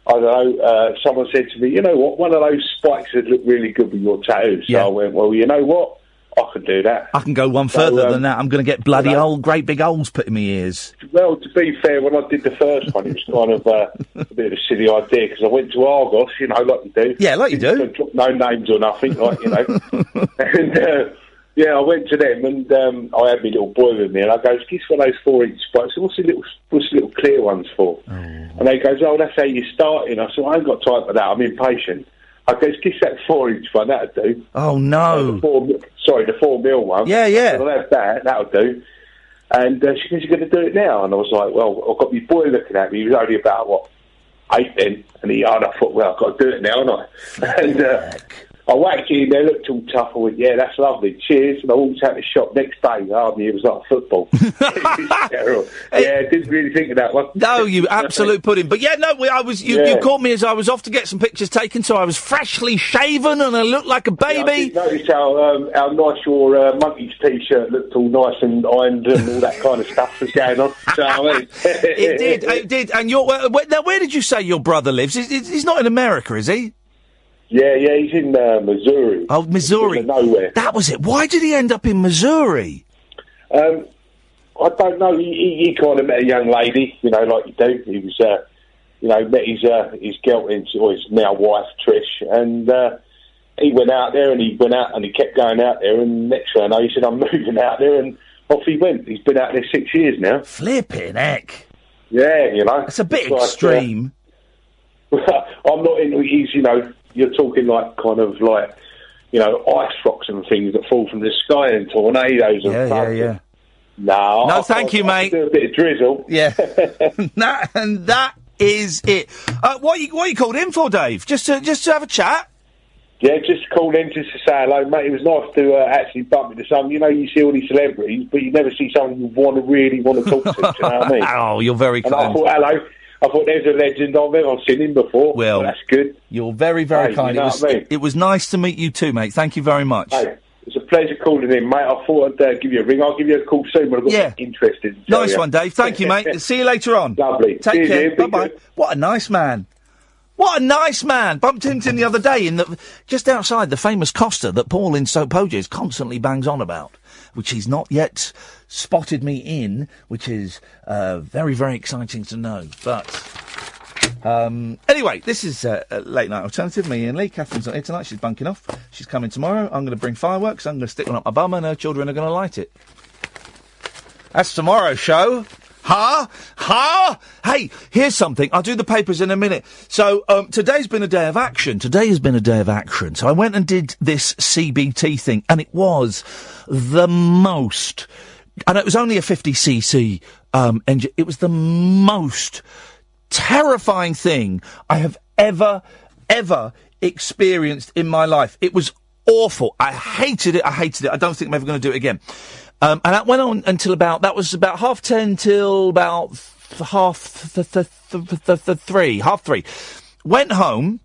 I don't know, uh, someone said to me, you know what, one of those spikes would look really good with your tattoo. So I went, well, you know what, I could do that. I can go one So, further um, than that. I'm going to get bloody you old, great big holes put in my ears. Well, to be fair, when I did the first one, it was kind of uh, a bit of a silly idea because I went to Argos, you know, like you do. Yeah, like you do. Drop no names or nothing, like you know. [LAUGHS] and uh, yeah, I went to them and um, I had my little boy with me, and I goes, "Guess one of those four-inch spikes? What's the little, what's the little clear ones for?" And they goes, "Oh, that's how you're starting." I said, "I ain't got time for that. I'm impatient." I goes, "Guess that four-inch one that'd do." Oh no! the four, sorry, the four mil one. Yeah, yeah. I'll have that. That'll do. And uh, she goes, "You're going to do it now?" And I was like, "Well, I've got my boy looking at me. He was only about what eight then." And he, and I thought, "Well, I've got to do it now, haven't I?" [LAUGHS] And uh, I whacked it in there, looked all tough. I went, "Yeah, that's lovely. Cheers." And I walked out the shop next day. Oh, it was like football. It was terrible. yeah, didn't really think of that one. No, you absolute pudding. But yeah, no, we, I was. You, you caught me as I was off to get some pictures taken, so I was freshly shaven and I looked like a baby. did notice how, um, how nice your uh, Monkees t-shirt looked all nice and ironed and all that kind of stuff was going on. So, I mean, [LAUGHS] it did, it did. And your uh, where, now, where did you say your brother lives? He's he's not in America, is he? Yeah, yeah, he's in uh, Missouri. Oh, Missouri. nowhere. That was it. Why did he end up in Missouri? Um, I don't know. He, he, he kind of met a young lady, you know, like you do. He was, uh, you know, met his uh, his girlfriend or his now wife Trish, and uh, he went out there and he went out and he kept going out there. And next thing I know, he said, "I'm [LAUGHS] moving out there," and off he went. He's been out there six years now. Flipping heck. Yeah, you know, It's a bit like, uh, extreme. [LAUGHS] I'm not into he's you know you're talking like kind of like you know ice rocks and things that fall from the sky and tornadoes and Yeah, yeah, thunder. yeah. No, No, I- thank I- you, I mate. Do a bit of drizzle. Yeah, [LAUGHS] [LAUGHS] that, and that is it. Uh, what you what you called in for, Dave? Just to just to have a chat. Yeah, just called in just to say hello, mate. It was nice to uh, actually bump into someone. You know, you see all these celebrities, but you never see someone you want to really want to talk to. do you know what I mean? [LAUGHS] Oh, you're very And I thought, hello. I thought there's a legend. I've seen him before. Well, that's good. You're very very Hey, kind. you know it, was, I mean? it was nice to meet you too, mate. Thank you very much. Hey, it's a pleasure calling in, mate. I thought I'd uh, give you a ring. I'll give you a call soon when I've got Yeah. interested. Nice you. one, Dave. Thank you, mate. [LAUGHS] See you later on. Lovely. Take care. Bye bye. What a nice man. What a nice man. Bumped into him the other day in the just outside the famous Costa that Paul in Stoke Poges constantly bangs on about, which he's not yet spotted me in, which is uh, very very exciting to know. But um, anyway, this is uh, a late night alternative. Me and Lee. Catherine's not here tonight. She's bunking off. She's coming tomorrow. I'm going to bring fireworks. I'm going to stick one up my bum, and her children are going to light it. That's tomorrow's show. Huh? Huh? Hey, here's something. I'll do the papers in a minute. So, um, today's been a day of action. Today has been a day of action. So I went and did this CBT thing, and it was the most, and it was only a 50cc, um, engine. It was the most terrifying thing I have ever, ever experienced in my life. It was awful. I hated it. I hated it. I don't think I'm ever going to do it again. Um, and that went on until about, that was about half ten till about half th- th- th- th- th- three, half three. Went home,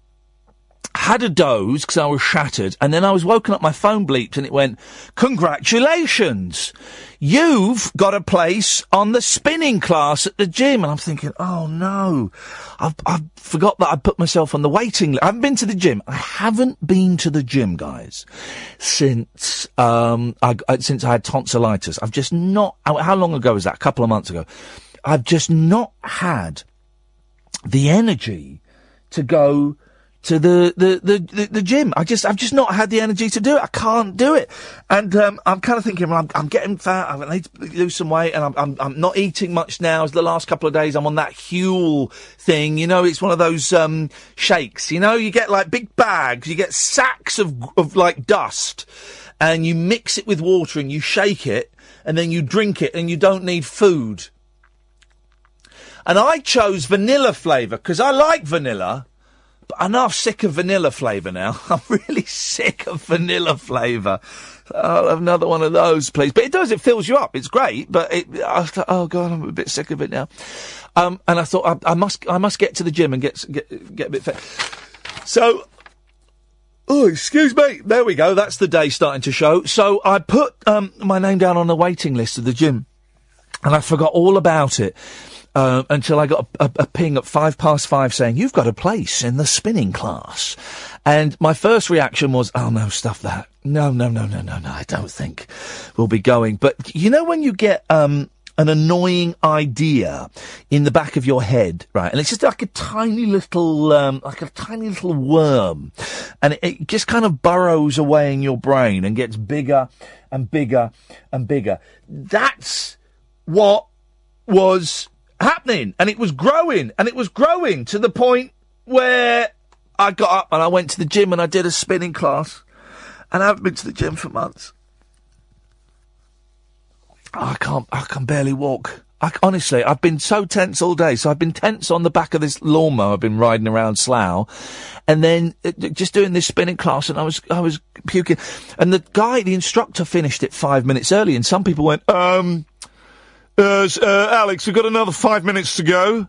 had a doze because I was shattered, and then I was woken up, my phone bleeped, and it went, Congratulations! You've got a place on the spinning class at the gym. And I'm thinking, oh no, I've, I've forgot that I put myself on the waiting list. I haven't been to the gym. I haven't been to the gym, guys, since, um, I, I- since I had tonsillitis. I've just not, how long ago was that? A couple of months ago. I've just not had the energy to go to the, the, the, the, gym. I just, I've just not had the energy to do it. I can't do it. And, um, I'm kind of thinking, well, I'm, I'm getting fat. I need to lose some weight and I'm, I'm, I'm not eating much now. As the last couple of days, I'm on that Huel thing. You know, it's one of those, um, shakes. You know, you get like big bags, you get sacks of, of like dust and you mix it with water and you shake it and then you drink it and you don't need food. And I chose vanilla flavour because I like vanilla, I'm sick of vanilla flavour now. [LAUGHS] I'm really sick of vanilla flavour. I'll have another one of those, please. But it does, it fills you up. It's great, but it, I thought, oh god, I'm a bit sick of it now. Um, and I thought I, I must, I must get to the gym and get, get, get a bit fit. So, Oh, excuse me. There we go. That's the day starting to show. So I put um, my name down on the waiting list of the gym, and I forgot all about it uh, until I got a, a, a ping at five past five saying you've got a place in the spinning class. And my first reaction was, "Oh no, stuff that. No, no, no, no, no, no. I don't think we'll be going." But you know when you get um, an annoying idea in the back of your head, right? And it's just like a tiny little, um, like a tiny little worm. And it, it just kind of burrows away in your brain and gets bigger and bigger and bigger. That's what was happening. And it was growing and it was growing to the point where I got up and I went to the gym and I did a spinning class. And I haven't been to the gym for months. I can't. I can barely walk. I, honestly, I've been so tense all day. So I've been tense on the back of this lawnmower. I've been riding around Slough, and then uh, just doing this spinning class, and I was I was puking. And the guy, the instructor, finished it five minutes early, and some people went, um, uh, uh, Alex, we've got another five minutes to go.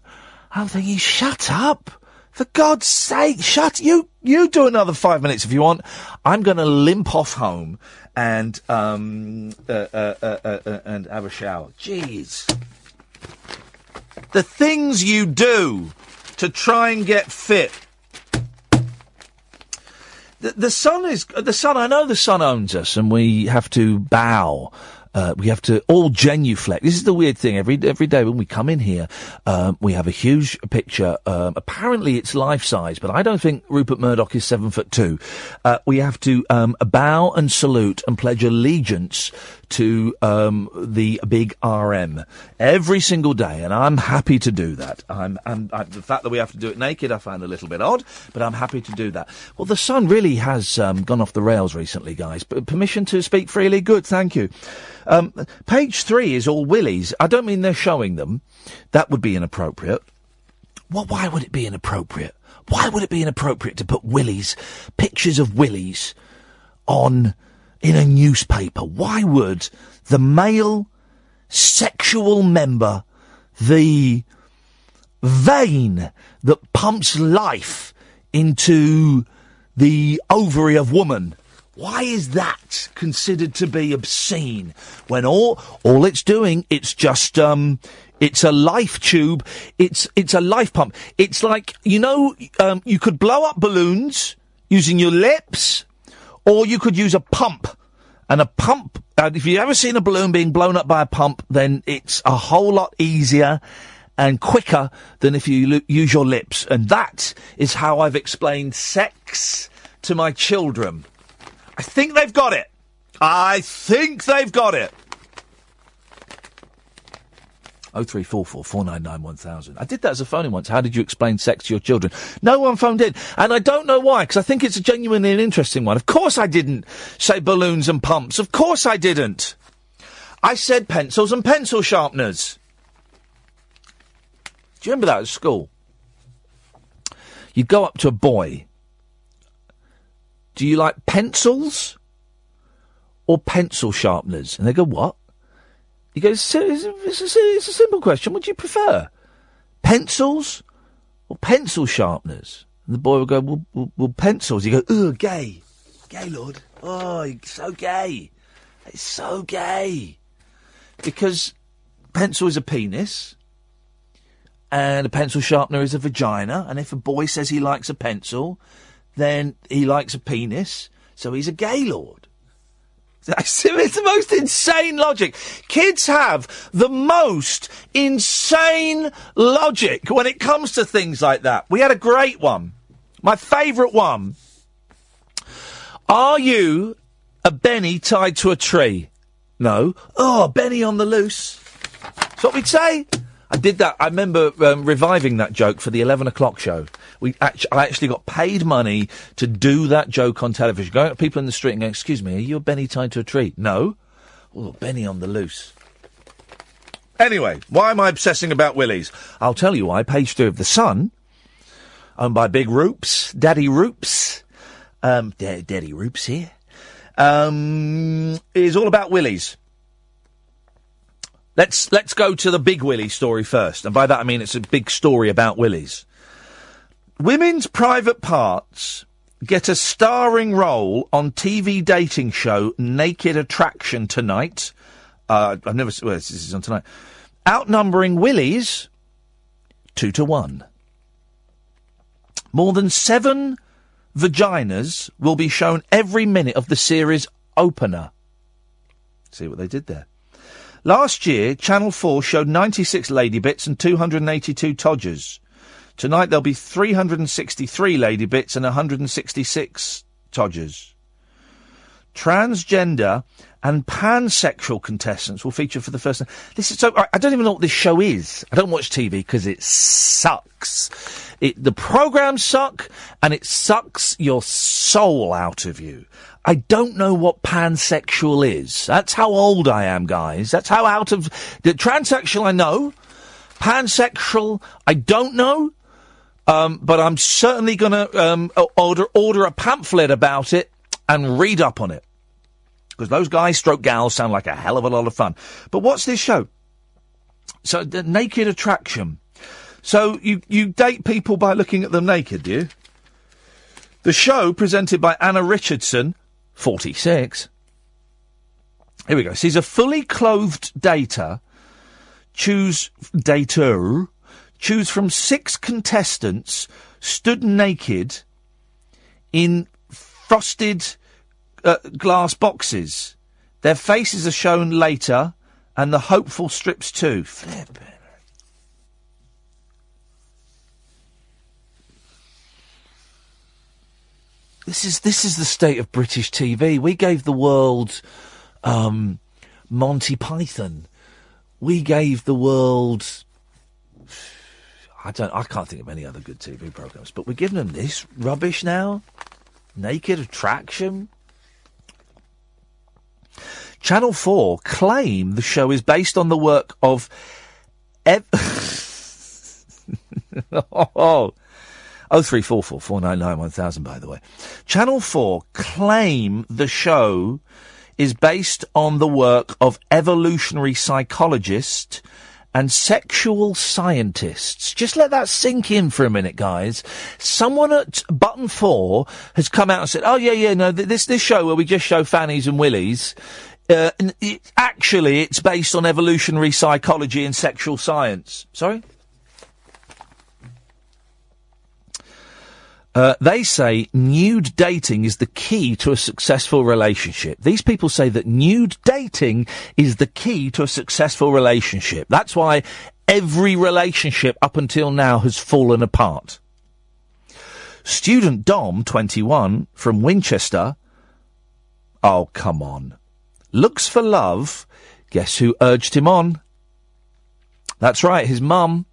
I'm thinking, shut up. For God's sake, shut you. You do another five minutes if you want. I'm going to limp off home and um uh, uh, uh, uh, uh, and have a shower. Jeez, the things you do to try and get fit. The, the sun is the sun. I know the sun owns us, and we have to bow. Uh, we have to all genuflect. This is the weird thing. Every every day when we come in here, um, we have a huge picture. Um, apparently, it's life size, but I don't think Rupert Murdoch is seven foot two. Uh, we have to um, bow and salute and pledge allegiance to um, the big RM every single day, and I'm happy to do that. I'm, I'm, I, the fact that we have to do it naked, I find a little bit odd, but I'm happy to do that. Well, the sun really has um, gone off the rails recently, guys. P- permission to speak freely? Good, thank you. Um, page three is all willies. I don't mean they're showing them. That would be inappropriate. Well, why would it be inappropriate? Why would it be inappropriate to put willies, pictures of willies, on in a newspaper? Why would the male sexual member, the vein that pumps life into the ovary of woman, why is that considered to be obscene when all all it's doing it's just um it's a life tube it's it's a life pump. It's like you know um you could blow up balloons using your lips or you could use a pump. And a pump if you've ever seen a balloon being blown up by a pump then it's a whole lot easier and quicker than if you lo- use your lips. And that is how i've explained sex to my children I think they've got it. I think they've got it. Oh three four four four nine nine one thousand. I did that as a phone in once. How did you explain sex to your children? No one phoned in, and I don't know why. Because I think it's a genuinely an interesting one. Of course, I didn't say balloons and pumps. Of course, I didn't. I said pencils and pencil sharpeners. Do you remember that at school? You go up to a boy do you like pencils or pencil sharpeners? And they go, what? You go, it's a, it's a, it's a, it's simple question. What do you prefer? Pencils or pencil sharpeners? And the boy would go, well, well, well pencils. You go, ugh, gay. Gay, Lord. Oh, you're so gay. It's so gay. Because pencil is a penis, and a pencil sharpener is a vagina, and if a boy says he likes a pencil, then he likes a penis, so he's a gay lord. [LAUGHS] It's the most insane logic. Kids have the most insane logic when it comes to things like that. We had a great one. My favourite one. Are you a Benny tied to a tree? No. Oh, Benny on the loose. That's what we'd say. I did that. I remember um, reviving that joke for the 11 o'clock show. We I actually got paid money to do that joke on television. Going up to people in the street and going, excuse me, are you a Benny tied to a tree? No. Oh, Benny on the loose. Anyway, why am I obsessing about Willies? I'll tell you why. Page two of The Sun, owned by Big Roops, Daddy Roops, um, da- Daddy Roops here, um, is all about Willies. Let's let's go to the Big Willie story first, and by that I mean it's a big story about Willies. Women's private parts get a starring role on TV dating show Naked Attraction tonight. Uh, I've never. Well, this is on tonight. Outnumbering Willies two to one. More than seven vaginas will be shown every minute of the series opener. See what they did there. Last year, Channel 4 showed 96 lady bits and 282 todgers. Tonight there'll be 363 lady bits and 166 todgers. Transgender and pansexual contestants will feature for the first time. This is so. I I don't even know what this show is. I don't watch TV because it sucks. It the programs suck and it sucks your soul out of you. I don't know what pansexual is. That's how old I am, guys. That's how out of the transsexual I know. Pansexual I don't know. Um, but I'm certainly going to um, order order a pamphlet about it and read up on it because those guys stroke gals sound like a hell of a lot of fun. But what's this show? So the naked attraction. So you you date people by looking at them naked, do you? The show presented by Anna Richardson, 46. Here we go. She's a fully clothed data Choose data Choose from six contestants stood naked in frosted uh, glass boxes. Their faces are shown later, and the hopeful strips too. Flip. This is this is the state of British TV. We gave the world um, Monty Python. We gave the world. I don't. I can't think of any other good TV programs. But we're giving them this rubbish now. Naked Attraction. Channel Four claim the show is based on the work of. Ev- [LAUGHS] oh. Oh three four four four nine nine one thousand. By the way, Channel Four claim the show is based on the work of evolutionary psychologists and sexual scientists. Just let that sink in for a minute, guys. Someone at Button Four has come out and said, "Oh yeah, yeah, no, th- this this show where we just show fannies and willies." Uh, it, actually, it's based on evolutionary psychology and sexual science. Sorry? Uh, they say nude dating is the key to a successful relationship. These people say that nude dating is the key to a successful relationship. That's why every relationship up until now has fallen apart. Student Dom, 21, from Winchester. Oh, come on. Looks for love. Guess who urged him on? That's right, his mum.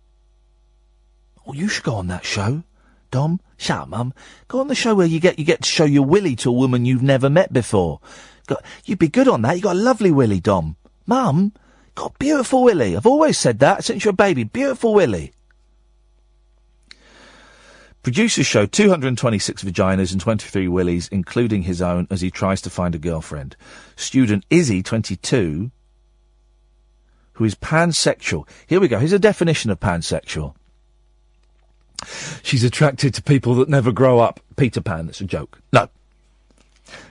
Oh, you should go on that show. Dom, shut up, mum. Go on the show where you get you get to show your willy to a woman you've never met before. Got, you'd be good on that. You got a lovely willy, Dom. Mum, got beautiful willy. I've always said that since you're a baby. Beautiful willy. Producers show 226 vaginas and 23 willies, including his own, as he tries to find a girlfriend. Student Izzy, 22, who is pansexual. Here we go. Here's a definition of pansexual. She's attracted to people that never grow up. Peter Pan, that's a joke. No.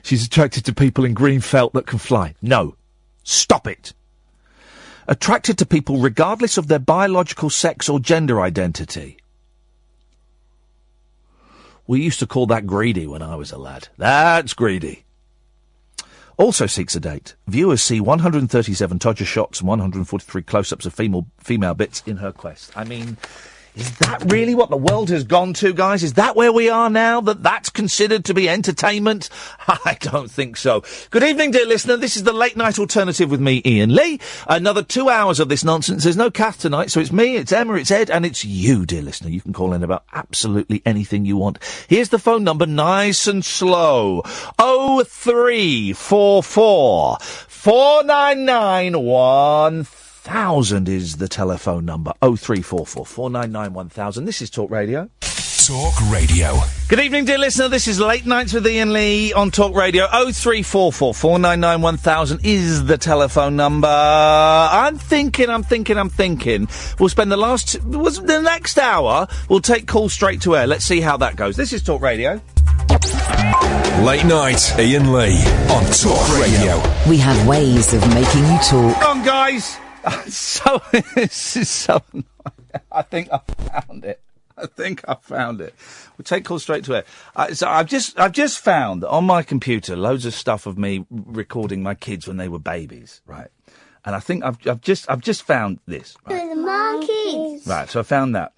She's attracted to people in green felt that can fly. No. Stop it. Attracted to people regardless of their biological sex or gender identity. We used to call that greedy when I was a lad. That's greedy. Also seeks a date. Viewers see 137 Todger shots and 143 close-ups of female female bits in her quest. I mean, is that really what the world has gone to, guys? Is that where we are now? That that's considered to be entertainment? [LAUGHS] I don't think so. Good evening, dear listener. This is the late night alternative with me, Iain Lee. Another two hours of this nonsense. There's no Kath tonight, so it's me, it's Emma, it's Ed, and it's you, dear listener. You can call in about absolutely anything you want. Here's the phone number, nice and slow. Oh three four four four nine nine one thousand is the telephone number. Oh three four four four nine nine one thousand. This is Talk Radio. Talk Radio. Good evening, dear listener. This is Late Nights with Iain Lee on Talk Radio. Oh three four four four nine nine one thousand is the telephone number. I'm thinking, I'm thinking, I'm thinking. We'll spend the last, was the next hour. We'll take calls straight to air. Let's see how that goes. This is Talk Radio. Late night, Iain Lee on Talk Radio. We have ways of making you talk. Come on, guys. [LAUGHS] so this is so. annoying. I think I found it. I think I found it. We'll take calls straight to it. Uh, so I've just I've just found on my computer loads of stuff of me recording my kids when they were babies, right? And I think I've I've just I've just found this. The Monkees. Right, so I found that.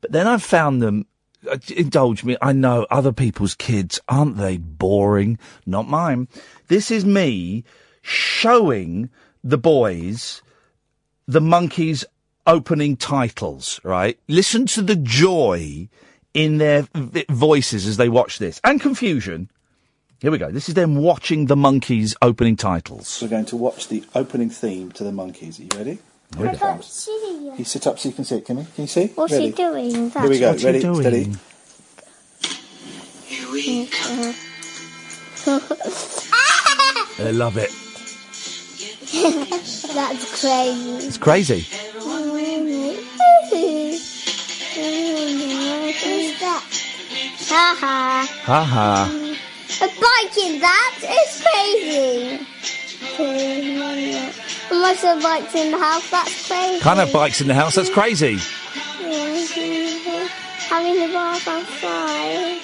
But then I've found them. uh, Indulge me. I know other people's kids, aren't they boring? Not mine. This is me showing the boys the Monkees opening titles, right? Listen to the joy in their voices as they watch this and confusion. Here we go. This is them watching the Monkees opening titles. We're going to watch the opening theme to the Monkees. Are you ready? Here we go. Can you sit up so you can see it, Kimmy? Can you see? What's ready? he doing? That's Here we go. That's ready? what Steady. I [LAUGHS] love it. [LAUGHS] That's crazy. It's crazy. That? Haha. Ha ha. A bike in that is crazy. Lots of bikes in the house, that's crazy. Can't have bikes in the house. That's crazy. Having the bars outside.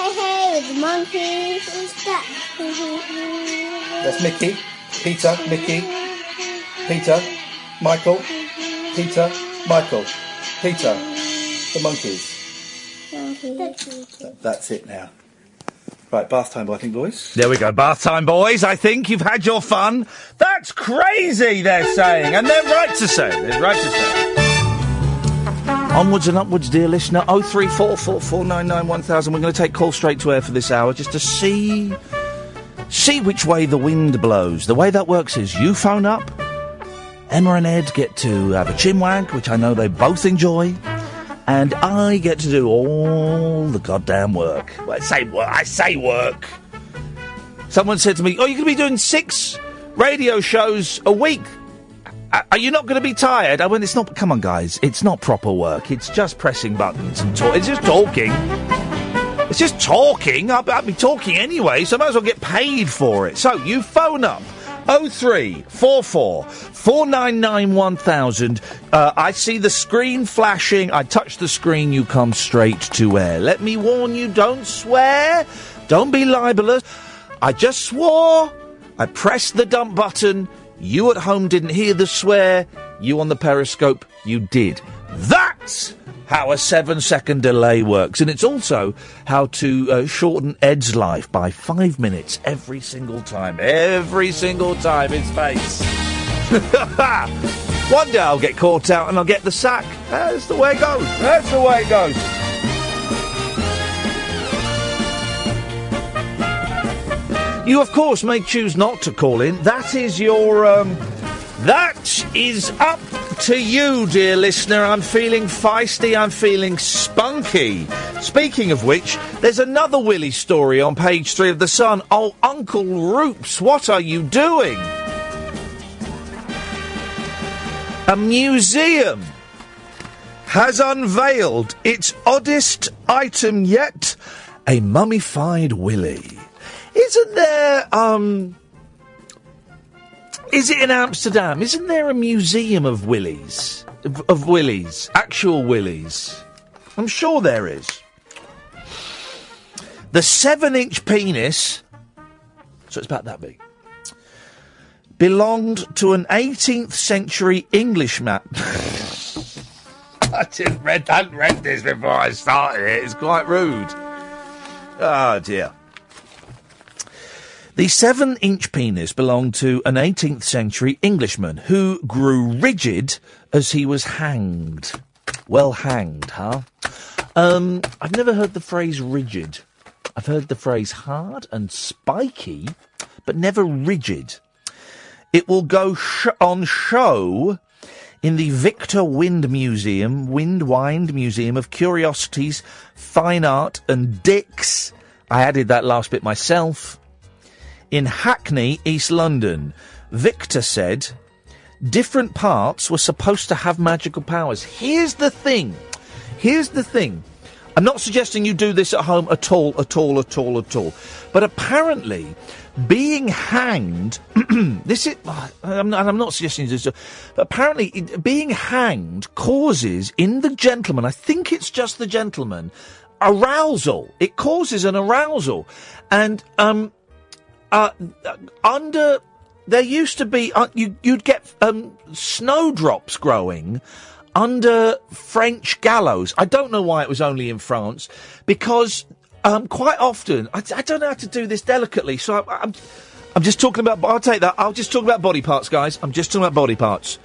Hey, hey, the Monkees, that? That's Mickey, Peter, Mickey, Peter, Michael, Peter, Michael, Peter, the Monkees. That's it now. Right, bath time, I think, boys. There we go. Bath time, boys. I think you've had your fun. That's crazy, they're saying. And they're right to say. They're right to say. Onwards and upwards, dear listener. Oh three four four four nine nine one thousand. We're going to take calls straight to air for this hour just to see see which way the wind blows. The way that works is you phone up, Emma and Ed get to have a chinwag, which I know they both enjoy, and I get to do all the goddamn work. Well, I say work. I say work. Someone said to me, "Oh, you're going to be doing six radio shows a week. A- Are you not going to be tired?" I went, "It's not. Come on, guys. It's not proper work. It's just pressing buttons and talk. It's just talking. It's just talking. I'll, I'll be talking anyway, so I might as well get paid for it. So you phone up." 0344 499 1000. Uh, I see the screen flashing. I touch the screen, you come straight to air. Let me warn you don't swear. Don't be libelous. I just swore. I pressed the dump button. You at home didn't hear the swear. You on the periscope, you did. That's how a seven second delay works. And it's also how to uh, shorten Ed's life by five minutes every single time. Every single time in space. [LAUGHS] One day I'll get caught out and I'll get the sack. That's the way it goes. That's the way it goes. You, of course, may choose not to call in. That is your, um, that is up to you, dear listener. I'm feeling feisty. I'm feeling spunky. Speaking of which, there's another Willie story on page three of The Sun. Oh, Uncle Roops, what are you doing? A museum has unveiled its oddest item yet a mummified willy. Isn't there, um. Is it in Amsterdam? Isn't there a museum of willies? Of, of willies? Actual willies? I'm sure there is. The seven inch penis, so it's about that big, belonged to an 18th century Englishman. [LAUGHS] I didn't read, hadn't read this before I started it. It's quite rude. Oh dear. The seven inch penis belonged to an 18th century Englishman who grew rigid as he was hanged. Well hanged, huh? Um, I've never heard the phrase rigid. I've heard the phrase hard and spiky, but never rigid. It will go sh- on show in the Viktor Wynd Museum, Wynd Wynd Museum of Curiosities, Fine Art and Dicks. I added that last bit myself. In Hackney, East London, Viktor said different parts were supposed to have magical powers. Here's the thing. Here's the thing. I'm not suggesting you do this at home at all, at all, at all, at all. But apparently, being hanged, [CLEARS THROAT] this is, I'm not, I'm not suggesting this, but apparently it- being hanged causes in the gentleman, I think it's just the gentleman, arousal. It causes an arousal. And, um, uh, under, there used to be, uh, you, you'd get, um, snowdrops growing under French gallows. I don't know why it was only in France, because um, quite often I, I don't know how to do this delicately. So I, I'm, I'm just talking about. I'll take that. I'll just talk about body parts, guys. I'm just talking about body parts.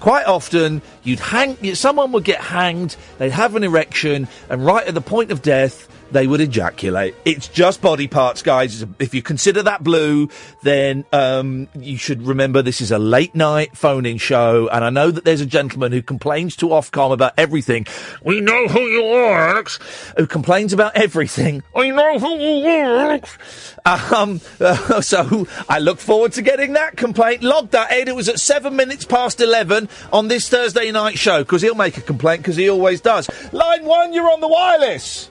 Quite often, you'd hang. Someone would get hanged. They'd have an erection, and right at the point of death, they would ejaculate. It's just body parts, guys. If you consider that blue, then um, you should remember this is a late night phone-in show, and I know that there's a gentleman who complains to Ofcom about everything. We know who you are, Alex. Who complains about everything. I know who you are, Alex. Um, uh, [LAUGHS] so I look forward to getting that complaint. Log that, Ed. It was at seven minutes past eleven on this Thursday night show because he'll make a complaint because he always does. Line one, you're on the wireless.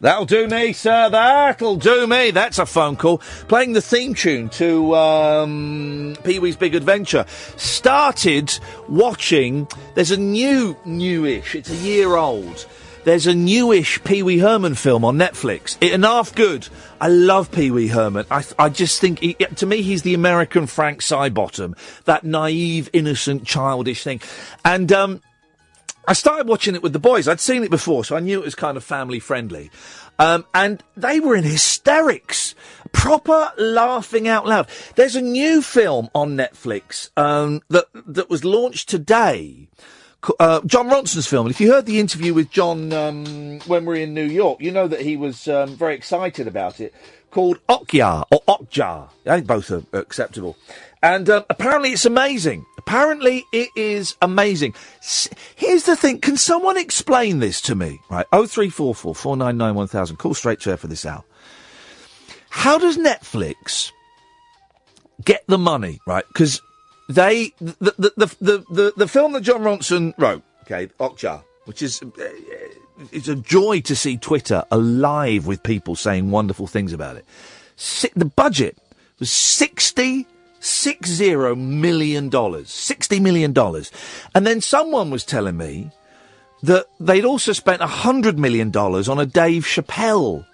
That'll do me, sir. That'll do me. That's a phone call. Playing the theme tune to um, Pee Wee's Big Adventure. Started watching. There's a new, newish. It's a year old. There's a newish Pee Wee Herman film on Netflix. It half good. I love Pee Wee Herman. I, I just think, he, to me, he's the American Frank Sidebottom. That naive, innocent, childish thing. And um, I started watching it with the boys. I'd seen it before, so I knew it was kind of family friendly. Um, and they were in hysterics. Proper laughing out loud. There's a new film on Netflix um, that that was launched today. Uh, Jon Ronson's film. If you heard the interview with Jon um, when we were in New York, you know that he was um, very excited about it. Called Okja or Okja. I think both are acceptable. And um, apparently it's amazing. Apparently it is amazing. S- Here's the thing. Can someone explain this to me? Right. Oh three four four four nine nine one thousand. Call straight to for this hour. How does Netflix get the money? Right. Because they the the, the the the the film that Jon Ronson wrote. Okay. Okja, which is. Uh, it's a joy to see Twitter alive with people saying wonderful things about it. Si- the budget was sixty six zero million dollars, sixty million dollars, and then someone was telling me that they'd also spent hundred million dollars on a Dave Chappelle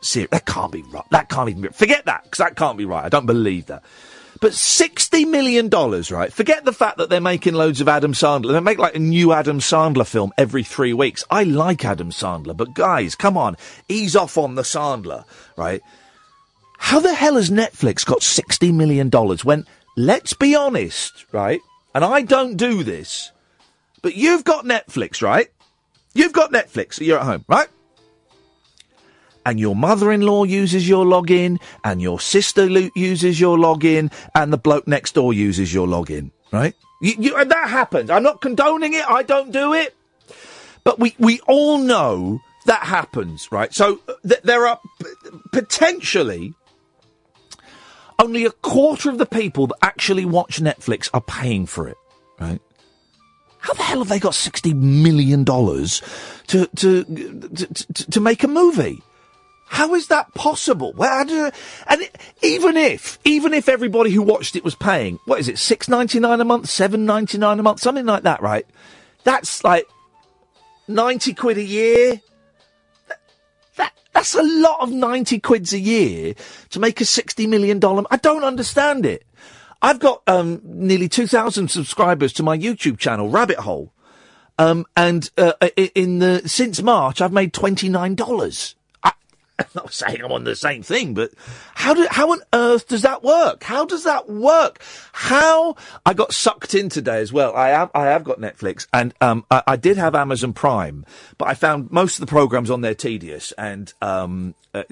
series. That can't be right. That can't even be. Forget that because that can't be right. I don't believe that. But sixty million dollars, right? Forget the fact that they're making loads of Adam Sandler. They make like a new Adam Sandler film every three weeks. I like Adam Sandler, but guys, come on, ease off on the Sandler, right? How the hell has Netflix got sixty million dollars when? Let's be honest, right? And I don't do this, but you've got Netflix, right? You've got Netflix. You're at home, right? And your mother-in-law uses your login, and your sister uses your login, and the bloke next door uses your login, right? You, you, and that happens. I'm not condoning it. I don't do it. But we, we all know that happens, right? So uh, th- there are p- potentially only a quarter of the people that actually watch Netflix are paying for it, right? How the hell have they got sixty million dollars to, to to to make a movie? How is that possible? Well, do, and it, even if even if everybody who watched it was paying, what is it, six ninety nine a month, seven ninety nine a month, something like that, right? That's like ninety quid a year. That that's a lot of ninety quids a year to make a sixty million dollar. I don't understand it. I've got um, nearly two thousand subscribers to my YouTube channel, Rabbit Hole, um, and uh, in the since March I've made twenty nine dollars. [LAUGHS] I'm not saying I'm on the same thing, but how do how on earth does that work? How does that work? How I got sucked in today as well. I have I have got Netflix and um I, I did have Amazon Prime, but I found most of the programs on there tedious and um uh,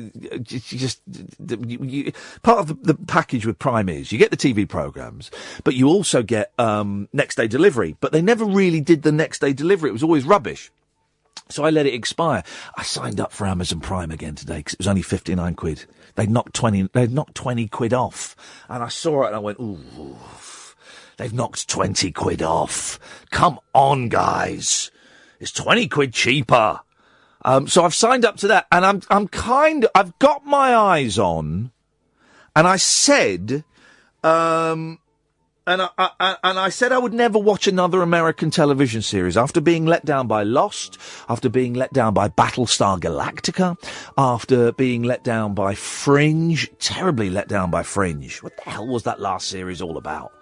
just you, you, part of the, the package with Prime is you get the TV programs, but you also get um next day delivery. But they never really did the next day delivery. It was always rubbish. So I let it expire. I signed up for Amazon Prime again today because it was only 59 quid. They'd knocked 20, they'd knocked 20 quid off. And I saw it and I went, ooh, they've knocked 20 quid off. Come on, guys. It's 20 quid cheaper. Um, so I've signed up to that and I'm, I'm kind I've got my eyes on and I said, um, and I, I, and I said I would never watch another American television series after being let down by Lost, after being let down by Battlestar Galactica, after being let down by Fringe, terribly let down by Fringe. What the hell was that last series all about?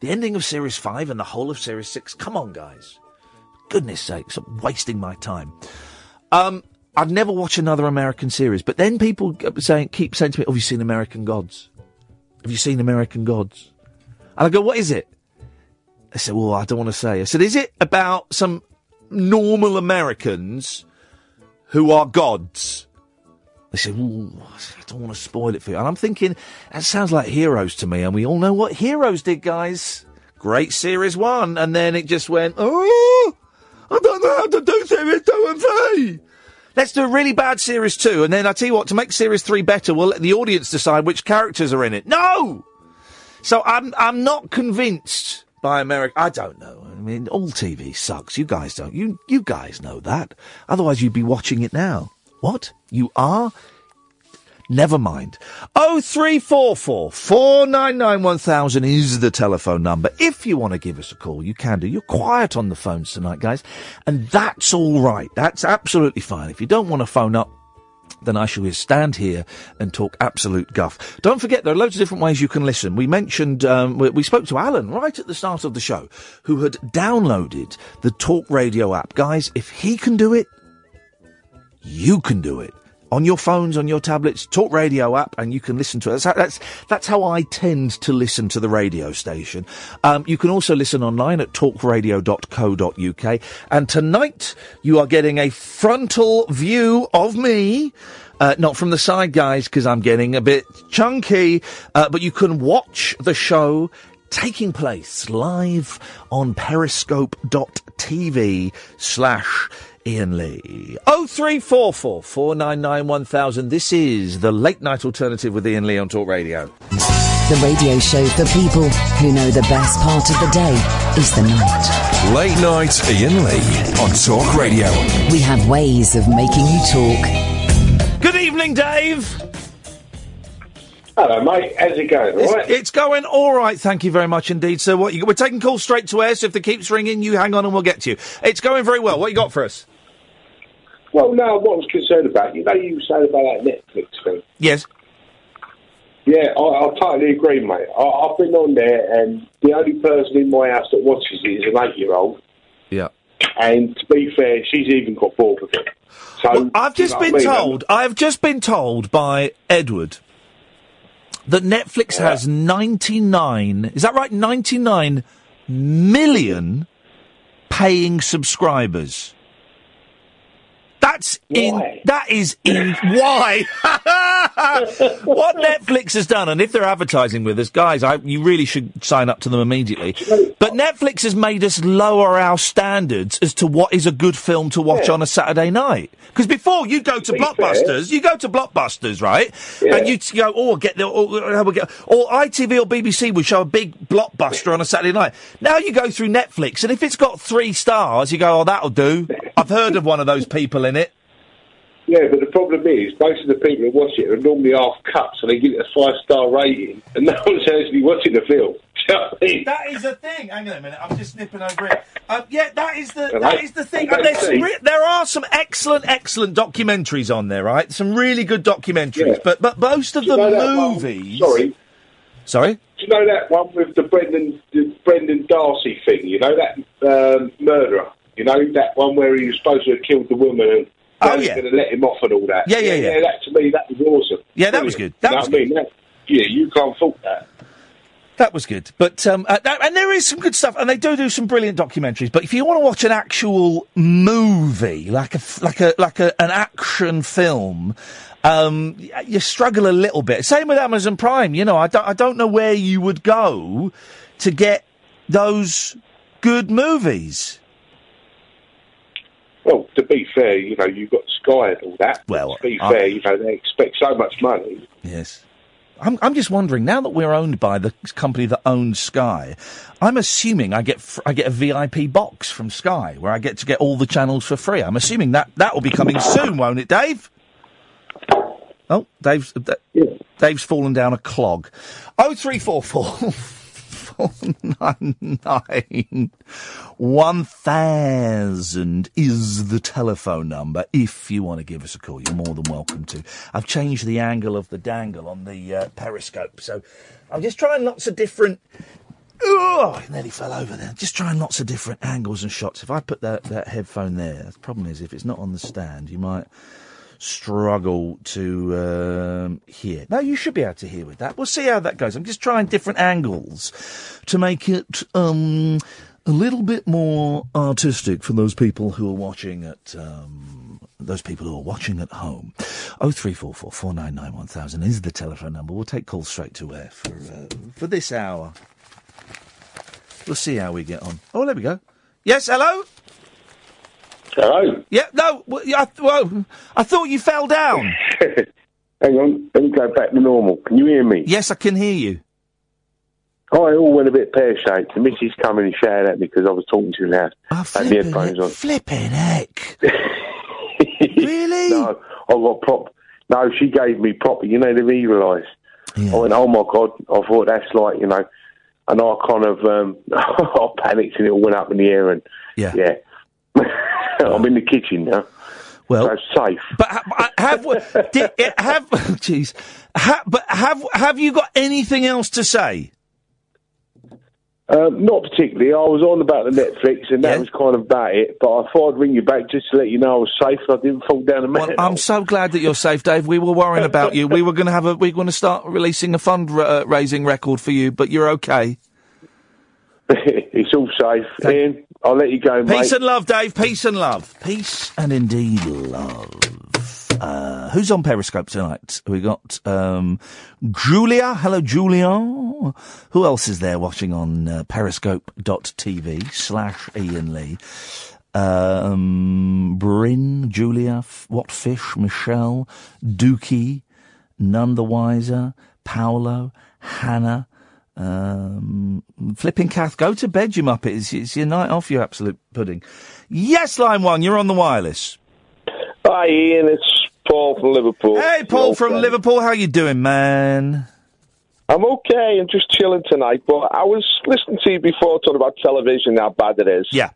The ending of series five and the whole of series six. Come on, guys. Goodness sake, stop wasting my time. Um, I'd never watch another American series, but then people saying, keep saying to me, "Oh, have you seen American Gods? Have you seen American Gods?" And I go, what is it? I said, well, I don't want to say. I said, is it about some normal Americans who are gods? They said, I don't want to spoil it for you. And I'm thinking, that sounds like Heroes to me. And we all know what Heroes did, guys. Great series one. And then it just went, oh, I don't know how to do series two and three. Let's do a really bad series two. And then I tell you what, to make series three better, we'll let the audience decide which characters are in it. No! So I'm I'm not convinced by America. I don't know. I mean, all TV sucks. You guys don't. You you guys know that. Otherwise, you'd be watching it now. What? You are? Never mind. Oh three four four four nine nine one thousand is the telephone number. If you want to give us a call, you can do. You're quiet on the phones tonight, guys, and that's all right. That's absolutely fine. If you don't want to phone up, then I shall stand here and talk absolute guff. Don't forget, there are loads of different ways you can listen. We mentioned, um, we, we spoke to Alan right at the start of the show, who had downloaded the Talk Radio app. Guys, if he can do it, you can do it. On your phones, on your tablets, Talk Radio app, and you can listen to it. That's how, that's, that's how I tend to listen to the radio station. Um, you can also listen online at talkradio.co.uk. And tonight, you are getting a frontal view of me. Uh, not from the side, guys, because I'm getting a bit chunky. Uh, but you can watch the show taking place live on periscope.tv slash Iain Lee. 0344 499 1000. This is the late night alternative with Iain Lee on Talk Radio. The radio show for people who know the best part of the day is the night. Late night Iain Lee on Talk Radio. We have ways of making you talk. Good evening, Dave. Hello, mate. How's it going? All It's, right? it's going all right, thank you very much indeed. So, what you, we're taking calls straight to air. So, if the keeps ringing, you hang on and we'll get to you. It's going very well. What you got for us? Well, no, what I was concerned about, you know, you were saying about that Netflix thing. Yes. Yeah, I, I totally agree, mate. I, I've been on there, and the only person in my house that watches it is an eight-year-old. Yeah. And to be fair, she's even got bored with it. So Well, I've just been I mean? told. I've just been told by Edward that Netflix has 99. Is that right? 99 million paying subscribers. That's in. That is in. Why? [LAUGHS] what Netflix has done, and if they're advertising with us, guys, I, you really should sign up to them immediately. But Netflix has made us lower our standards as to what is a good film to watch on a Saturday night. Because before you go to Blockbusters, you go to Blockbusters, right? And you go, oh, get the, or, or, or, get- or ITV or BBC would show a big blockbuster on a Saturday night. Now you go through Netflix, and if it's got three stars, you go, oh, that'll do. I've heard of one of those people. Yeah, but the problem is, most of the people who watch it are normally half cut, so they give it a five star rating, and [LAUGHS] no one's actually watching the film. [LAUGHS] Do you know I mean? That is the thing. Hang on a minute. I'm just snipping over it. Um, yeah, that is the that I- is the thing. And there's some re- there are some excellent, excellent documentaries on there, right? Some really good documentaries. But but most of the movies. Sorry. Sorry. Do you know that one with the Brendan the Brendan Dassey thing? You know that um, murderer. You know that one where he was supposed to have killed the woman and Oh, yeah. going to let him off and all that. Yeah, yeah, yeah. That to me, that was awesome. Yeah, that was good. That you was what I mean? That, yeah, you can't fault that. That was good, but um, uh, that, and there is some good stuff, and they do do some brilliant documentaries. But if you want to watch an actual movie, like a like a like a, an action film, um, you struggle a little bit. Same with Amazon Prime. You know, I don't I don't know where you would go to get those good movies. Well, to be fair, you know you've got Sky and all that. Well, to be I- fair, you know they expect so much money. Yes. I'm, I'm just wondering now that we're owned by the company that owns Sky. I'm assuming I get fr- I get a VIP box from Sky where I get to get all the channels for free. I'm assuming that that will be coming soon, won't it, Dave? Oh, Dave's uh, Dave's fallen down a clog. Oh three four four [LAUGHS] four nine nine one thousand is the telephone number. If you want to give us a call, you're more than welcome to. I've changed the angle of the dangle on the uh, periscope, so I'm just trying lots of different. Oh, I nearly fell over there. Just trying lots of different angles and shots. If I put that, that headphone there, the problem is if it's not on the stand, you might struggle to um, hear. No, you should be able to hear with that. We'll see how that goes. I'm just trying different angles to make it um, a little bit more artistic for those people who are watching at. Um, those people who are watching at home. Oh three four four four nine nine one thousand is the telephone number. We'll take calls straight to air for uh, for this hour. We'll see how we get on. Oh, there we go. Yes, hello. Hello. Yeah, no. Well, yeah, I, well, I thought you fell down. [LAUGHS] Hang on, let me go back to normal. Can you hear me? Yes, I can hear you. Oh, I all went a bit pear shaped. The missus came in and shouted at me because I was talking too loud. Oh, had the headphones on. Flipping heck. [LAUGHS] really? No, I got prop. No, she gave me proper. You know the eagle eyes. I went, oh my god! I thought that's like you know, and I kind of um, [LAUGHS] I panicked and it all went up in the air and yeah, yeah. [LAUGHS] I'm in the kitchen now. Well, so safe. But ha- have did, have [LAUGHS] jeez, ha- but have have you got anything else to say? Um, not particularly. I was on about the Netflix, and that was kind of about it. But I thought I'd ring you back just to let you know I was safe I didn't fall down the mountain. I'm so glad that you're safe, Dave. We were worrying about you. We were going to have a we are going to start releasing a fundraising record for you, but you're okay. [LAUGHS] it's all safe. Iain, I'll let you go, mate. Peace and love, Dave. Peace and love. Peace and indeed love. Uh, who's on Periscope tonight? We got um, Julia. Hello, Julia. Who else is there watching on uh, periscope.tv slash Iain Lee? Um, Bryn, Julia, F- What Fish, Michelle, Dookie, None the Wiser, Paolo, Hannah, um, Flipping Kath. Go to bed, you muppet. It's, it's your night off, you absolute pudding. Yes, line one, you're on the wireless. Hi, Iain. It's Paul from Liverpool. Hey, Paul from friend. Liverpool. How you doing, man? I'm okay. I'm just chilling tonight. But I was listening to you before talking about television, how bad it is. Yeah.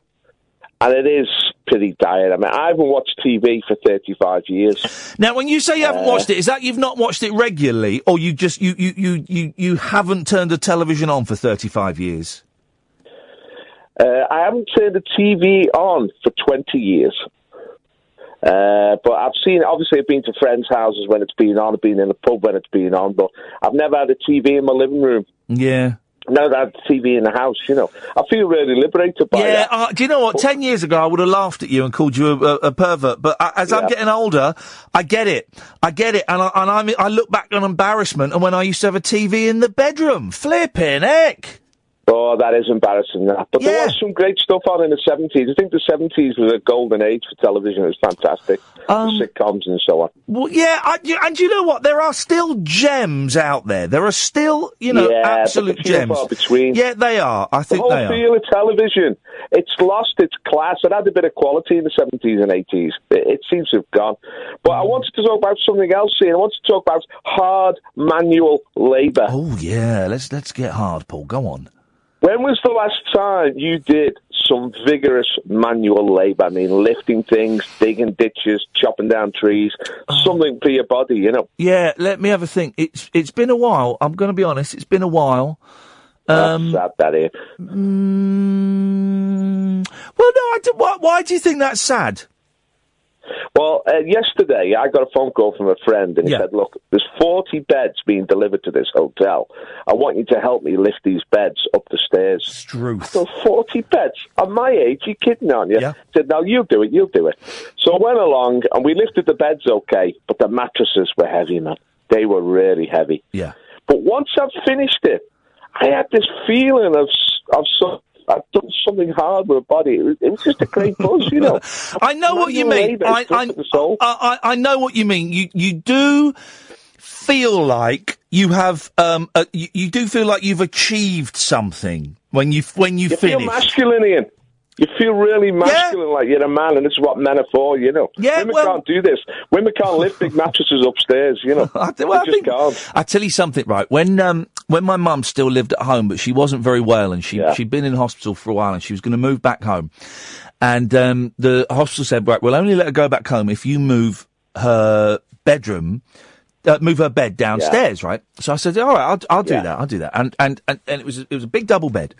And it is pretty dire. I mean, I haven't watched TV for 35 years. Now, when you say you haven't Uh, watched it, is that you've not watched it regularly, or you just you you you you, you haven't turned the television on for thirty five years? Uh, I haven't turned the TV on for 20 years. Uh, but I've seen, obviously, I've been to friends' houses when it's been on, I've been in a pub when it's been on, but I've never had a TV in my living room. Yeah. Now that TV in the house, you know, I feel really liberated by Yeah, that. uh, do you know what? Ten years ago, I would have laughed at you and called you a, a, a pervert. But uh, as I'm getting older, I get it. I get it, and I, and I'm, I look back on embarrassment and when I used to have a TV in the bedroom, flipping heck. Oh, that is embarrassing. That, but there was some great stuff on in the seventies. I think the seventies was a golden age for television. It was fantastic, Um, sitcoms and so on. Well, yeah, I, and you know what? There are still gems out there. There are still, you know, yeah, absolute gems. between. Yeah, they are. I think The whole they are. feel of television, it's lost its class. It had a bit of quality in the 70s and 80s. It, it seems to have gone. But I wanted to talk about something else here. I wanted to talk about hard manual labour. Oh yeah, let's let's get hard, Paul. Go on. When was the last time you did some vigorous manual labour? I mean, lifting things, digging ditches, chopping down trees, Oh. something for your body, you know? Yeah, let me have a think. It's it's been a while. I'm going to be honest. It's been a while. Um, That's sad, that is. mm, well, no. I do, why, why do you think that's sad? Well, uh, yesterday I got a phone call from a friend, and he said, "Look, there's 40 beds being delivered to this hotel. I want you to help me lift these beds up the stairs." Struth. So 40 beds at my age? You kidding on you? Yeah. Said, "No, you do it. You'll do it." So I went along, and we lifted the beds okay, but the mattresses were heavy, man. They were really heavy. Yeah. But once I've finished it, I had this feeling of of some. I've done something hard with a body. It was, it was just a great buzz, you know. [LAUGHS] I know what you mean. I, I, for the soul. I, I, know what you mean. You you do feel like you have um uh, you, you do feel like you've achieved something when you when you, You finish. feel masculine, Iain. You feel really masculine, like you're a man, and this is what men are for, you know. Yeah, Women well- can't do this. Women can't lift big mattresses upstairs, you know. [LAUGHS] I, well, I just think- can't. I tell you something, right? When um when my mum still lived at home, but she wasn't very well, and she she'd been in hospital for a while, and she was going to move back home, and um the hospital said, right, we'll only let her go back home if you move her bedroom. Uh, move her bed downstairs, right? So I said, "All right, I'll, I'll do that. I'll do that." And and and, and it was it was a big double bed,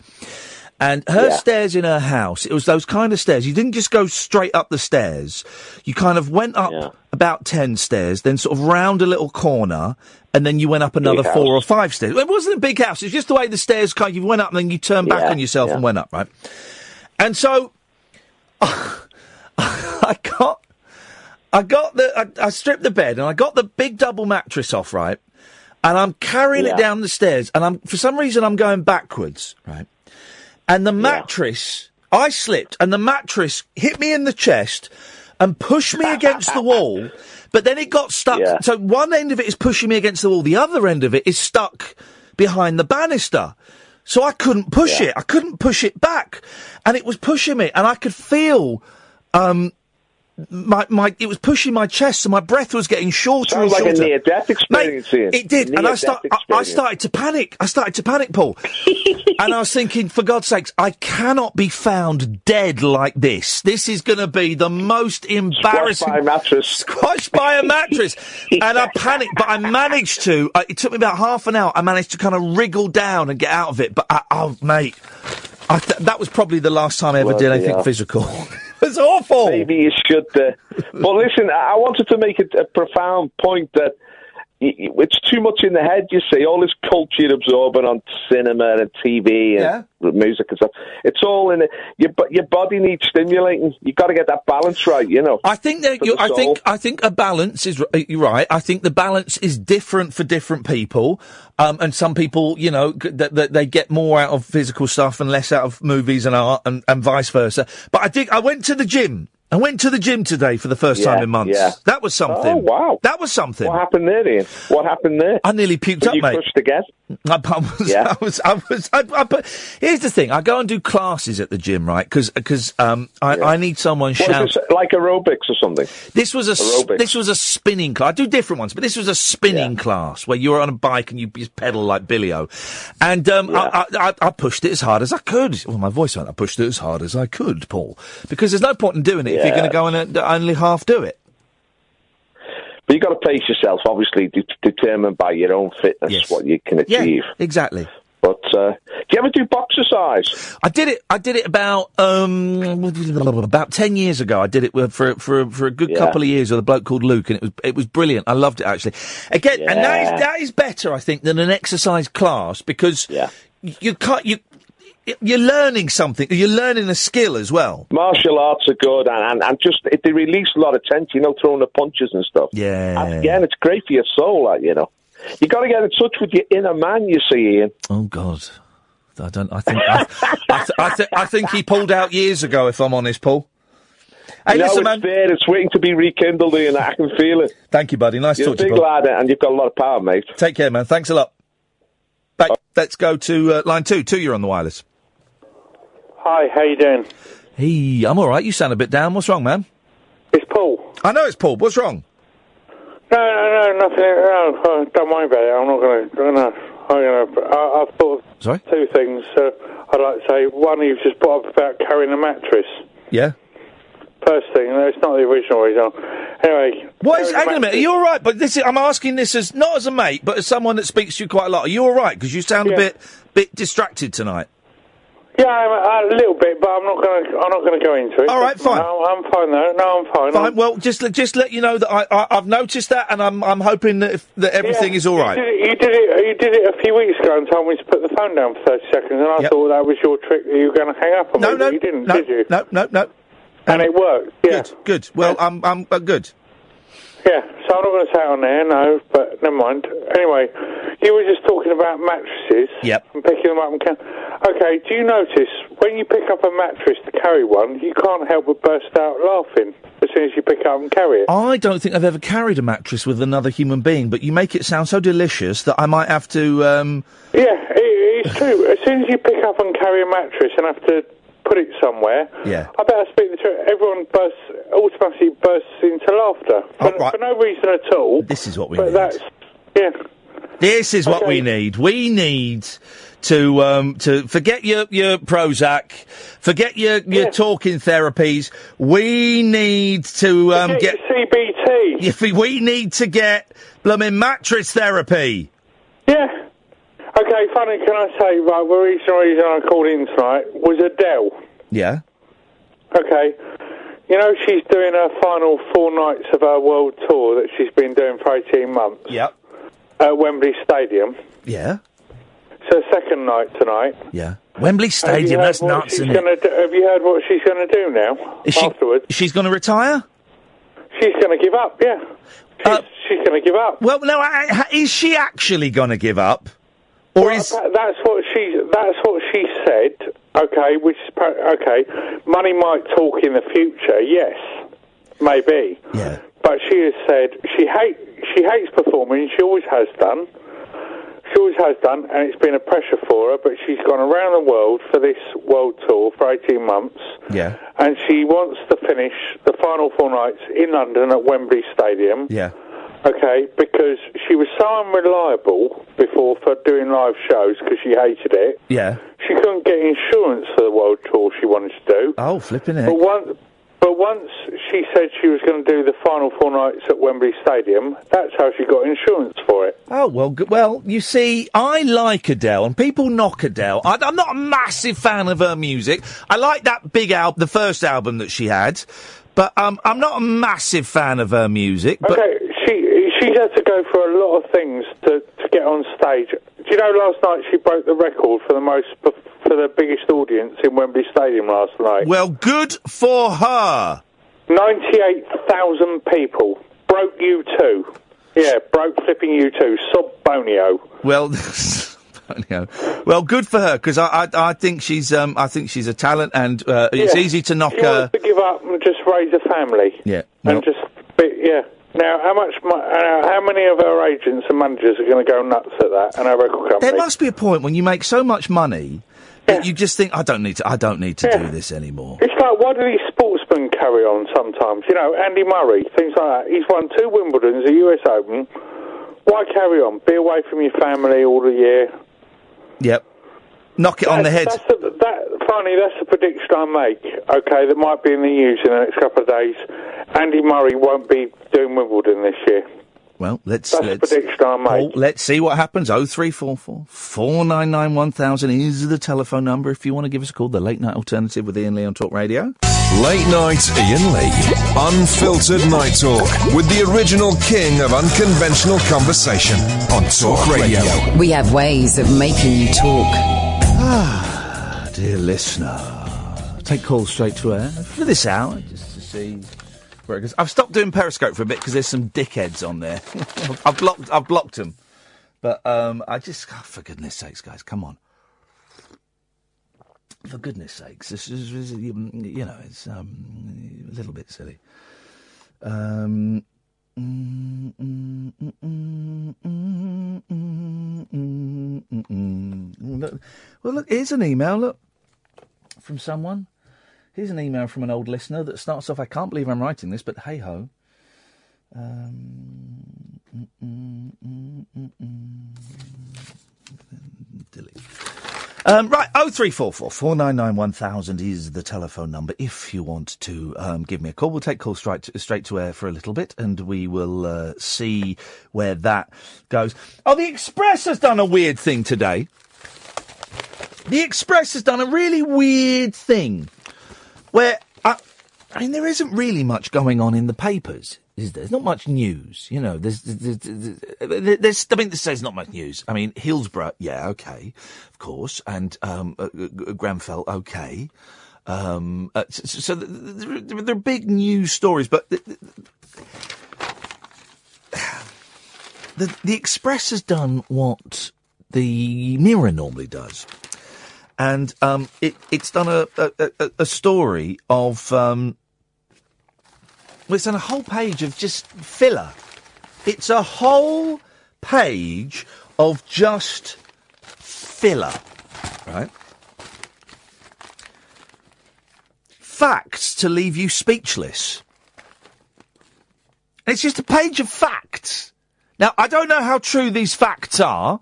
and her Yeah. stairs in her house, it was those kind of stairs. You didn't just go straight up the stairs. You kind of went up about 10 stairs, then sort of round a little corner, and then you went up another Big four or five stairs. It wasn't a big house. It was just the way the stairs kind of, you went up and then you turned back Yeah, on yourself yeah. and went up, right? And so, [LAUGHS] I got, I got the, I, I stripped the bed and I got the big double mattress off, right? And I'm carrying Yeah. it down the stairs and I'm, for some reason I'm going backwards, right? And the mattress, I slipped and the mattress hit me in the chest and pushed me against the wall. [LAUGHS] But then it got stuck. So one end of it is pushing me against the wall. The other end of it is stuck behind the banister. So I couldn't push it. I couldn't push it back. And it was pushing me and I could feel, um, my, my, it was pushing my chest and my breath was getting shorter Sounds and like a shorter. near-death experience, Iain. It did, and I, start, I, I started to panic. I started to panic, Paul. [LAUGHS] and I was thinking, for God's sakes, I cannot be found dead like this. This is going to be the most embarrassing. [LAUGHS] Squashed by a mattress. Squashed by a mattress. [LAUGHS] and I panicked, but I managed to. Uh, it took me about half an hour. I managed to kind of wriggle down and get out of it. But, I, oh, mate. I th- that was probably the last time I ever did anything hell. physical. [LAUGHS] it's awful. Maybe you should. Uh, but listen, I wanted to make a, a profound point that it's too much in the head. You see, all this culture you're absorbing on cinema and TV and music and stuff. It's all in it. Your your body needs stimulating. You got to get that balance right. You know. I think that you, I think I think a balance is you're right. I think the balance is different for different people, um, and some people, you know, that that they get more out of physical stuff and less out of movies and art, and, and vice versa. But I think I went to the gym. I went to the gym today for the first Yeah, time in months. yeah. That was something. Oh wow, that was something. What happened there, Iain? What happened there? I nearly puked Did up, you mate. gas? I, I was, Yeah. [LAUGHS] I was, I was, I, I, here's the thing. I go and do classes at the gym, right? Because, cause, um, I, I need someone shout. this, like aerobics or something? This was a Aerobics. this was a spinning class. I do different ones, but this was a spinning class where you were on a bike and you just pedal like Billy-O. And um, I, I, I, I pushed it as hard as I could. Well, my voice went. I pushed it as hard as I could, Paul, because there's no point in doing it if you're going to go and uh, only half do it. But you've got to pace yourself, obviously, de- determined by your own fitness what you can Yeah, achieve. exactly. But uh, do you ever do boxercise? I did it. I did it about um about ten years ago. I did it for for for a good Yeah. couple of years with a bloke called Luke, and it was it was brilliant. I loved it actually. Again, and Yeah. is that is better, I think, than an exercise class because. you can't you. You're learning something. You're learning a skill as well. Martial arts are good, and, and, and just it, they release a lot of tension, you know, throwing the punches and stuff. Yeah. And again, it's great for your soul, like, you know. You got to get in touch with your inner man, you see, Iain. Oh God, I don't. I think. I, I, th- I, th- I think he pulled out years ago. If I'm honest, Paul. Hey, no, listen, it's man. there. It's waiting to be rekindled, Iain. I can feel it. Thank you, buddy. Nice You're talk to you, big lad, and you've got a lot of power, mate. Take care, man. Thanks a lot. Back. Let's go to uh, line two. Two, you're on the wireless. Hi, how you doing? Hey, I'm all right. You sound a bit down. What's wrong, man? It's Paul. I know it's Paul. What's wrong? No, no, no, nothing. No, uh, don't worry about it. I'm not going to. I'm going to. I, I've thought of Sorry? two things. Uh, I'd like to say one, you've just brought up about carrying a mattress. Yeah. First thing, no, it's not the original reason. Anyway, What is? Hang on a minute. Are you all right? But this is, I'm asking this as not as a mate, but as someone that speaks to you quite a lot. Are you all right? Because you sound a bit bit distracted tonight. Yeah, I'm, a little bit, but I'm not going to. I'm not going to go into it. All right, fine. No, I'm fine though. No, I'm fine. Fine. Well, just let- just let you know that I, I I've noticed that, and I'm I'm hoping that if, that everything Yeah, is all right. You did, it, you did it. You did it a few weeks ago and told me to put the phone down for thirty seconds, and I Yep. thought that was your trick that you were going to hang up on No, me. no, but you didn't, no, did you? No, no, no. And it worked. Yeah. Good, good. Well, I'm I'm uh, good. Yeah. So I'm not going to say it on there, no. But never mind. Anyway, you were just talking about mattresses. Yep. And picking them up and can. Okay. Do you notice when you pick up a mattress to carry one, you can't help but burst out laughing as soon as you pick it up and carry it. I don't think I've ever carried a mattress with another human being, but you make it sound so delicious that I might have to. Um, Yeah, it, it's true. As soon as you pick up and carry a mattress and have to put it somewhere, yeah. I better speak the truth. Everyone bursts, automatically bursts into laughter for, for no reason at all. This is what we but need. that's yeah. This is what we need. We need to um, to forget your your Prozac, forget your your talking therapies. We need to um, get CBT. If we, we need to get blooming mattress therapy. Yeah. Okay, funny, can I say, right, the reason, reason I uh, called in tonight was Adele. Yeah. Okay. You know, she's doing her final four nights of her world tour that she's been doing for 18 months. Yep. At Wembley Stadium. Yeah. So, second night tonight. Yeah. Wembley Stadium. That's nuts, isn't gonna do, Have you heard what she's going to do now? Is she, afterwards? She's going to retire. She's going to give up, yeah. Uh, she's, she's going to give up. Well, no, I, I- is she actually going to give up? Or is That- that's what she that's what she said. Okay, which is okay. Money might talk in the future. Yes, maybe. Yeah. But she has said she hate she hates performing. She always has done. She always has done, and it's been a pressure for her. But she's gone around the world for this world tour for eighteen months, Yeah. and she wants to finish the final four nights in London at Wembley Stadium. Yeah. Okay, because she was so unreliable before for doing live shows because she hated it. Yeah. She couldn't get insurance for the world tour she wanted to do. Oh, flipping it. But once, but once she said she was going to do the final four nights at Wembley Stadium, that's how she got insurance for it. Oh well, well, you see, I like Adele, and people knock Adele. I, I'm not a massive fan of her music. I like that big album, the first album that she had, but um, I'm not a massive fan of her music. But okay, she's had to go for a lot of things to to get on stage. Do you know last night she broke the record for the most for the biggest audience in Wembley Stadium last night? well, good for her. Ninety-eight thousand people broke you too. Yeah, broke flipping U2. Sub bonio. Well, [LAUGHS] well, good for her because I, I I think she's um I think she's a talent, and uh, it's Yeah. easy to knock She her. to give up and just raise a family Yeah. and just be, yeah. Now, how much? Uh, how many of our agents and managers are going to go nuts at that and our record company? There must be a point when you make so much money that you just think I don't need to I don't need to Yeah. do this anymore. It's like, why do these sportsmen carry on sometimes? You know, Andy Murray, things like that. He's won two Wimbledons, a US Open. Why carry on? Be away from your family all the year. Yep. Knock it on the head. That's the, that, funny, that's the prediction I make, okay, that might be in the news in the next couple of days. Andy Murray won't be doing Wimbledon this year. Well, let's That's the let's prediction I make. Paul, let's see what happens. Oh three four four four nine nine one thousand is the telephone number if you want to give us a call. The late night alternative with Iain Lee on Talk Radio. Late night Iain Lee. Unfiltered night talk with the original king of unconventional conversation on Talk Radio. We have ways of making you talk. Ah, dear listener. Take calls straight to air for this hour, just to see where it goes. I've stopped doing Periscope for a bit because there's some dickheads on there. [LAUGHS] I've blocked, I've blocked them. But um, I just, oh, for goodness sakes, guys, come on. For goodness sakes, this is, you know, it's um, a little bit silly. Um, well, look, here's an email. Look, from someone. Here's an email from an old listener that starts off. I can't believe I'm writing this, but hey ho. Um, mm, mm, mm, delete. Um, right, oh three four four four nine nine one thousand is the telephone number. If you want to um, give me a call, we'll take calls straight to, straight to air for a little bit, and we will uh, see where that goes. Oh, the Express has done a weird thing today. The Express has done a really weird thing where I, I mean there isn't really much going on in the papers. Is there? There's not much news, you know. There's, there's, there's, there's I mean, this says not much news. I mean, Hillsborough, yeah, okay, of course, and um, uh, Grenfell, okay. Um, uh, so, so th- th- th- they're big news stories, but the, [SIGHS] the, the Express has done what the Mirror normally does and um, it, it's done a, a, a, story of. Um, it's done a whole page of just filler. It's a whole page of just filler, right? Facts to leave you speechless. It's just a page of facts. Now, I don't know how true these facts are.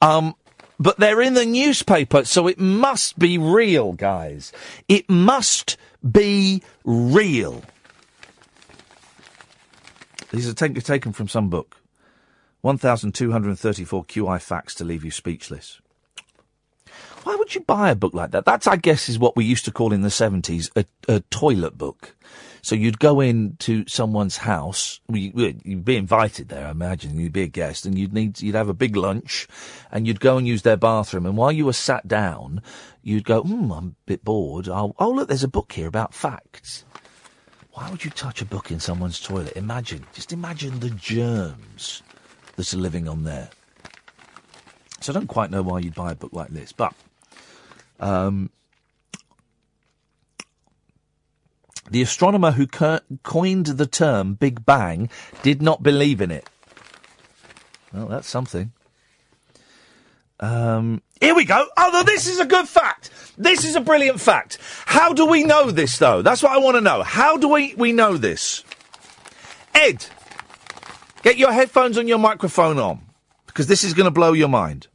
Um, but they're in the newspaper, so it must be real, guys. It must be real. These are take- taken from some book. 1,234 QI facts to leave you speechless. Why would you buy a book like that? That's, I guess, is what we used to call in the 70s a, a toilet book. So you'd go into someone's house. you- You'd be invited there, I imagine. You'd be a guest, and you'd need you'd have a big lunch, and you'd go and use their bathroom. And while you were sat down, you'd go, "Hmm, I'm a bit bored. I'll, oh, look, there's a book here about facts." Why would you touch a book in someone's toilet? Imagine, just imagine the germs that are living on there. So I don't quite know why you'd buy a book like this, but um, the astronomer who co- coined the term Big Bang did not believe in it. Well, that's something. Um, here we go. Oh, no, this is a good fact. This is a brilliant fact. How do we know this, though? That's what I want to know. How do we, we know this? Ed, get your headphones and your microphone on, because this is going to blow your mind.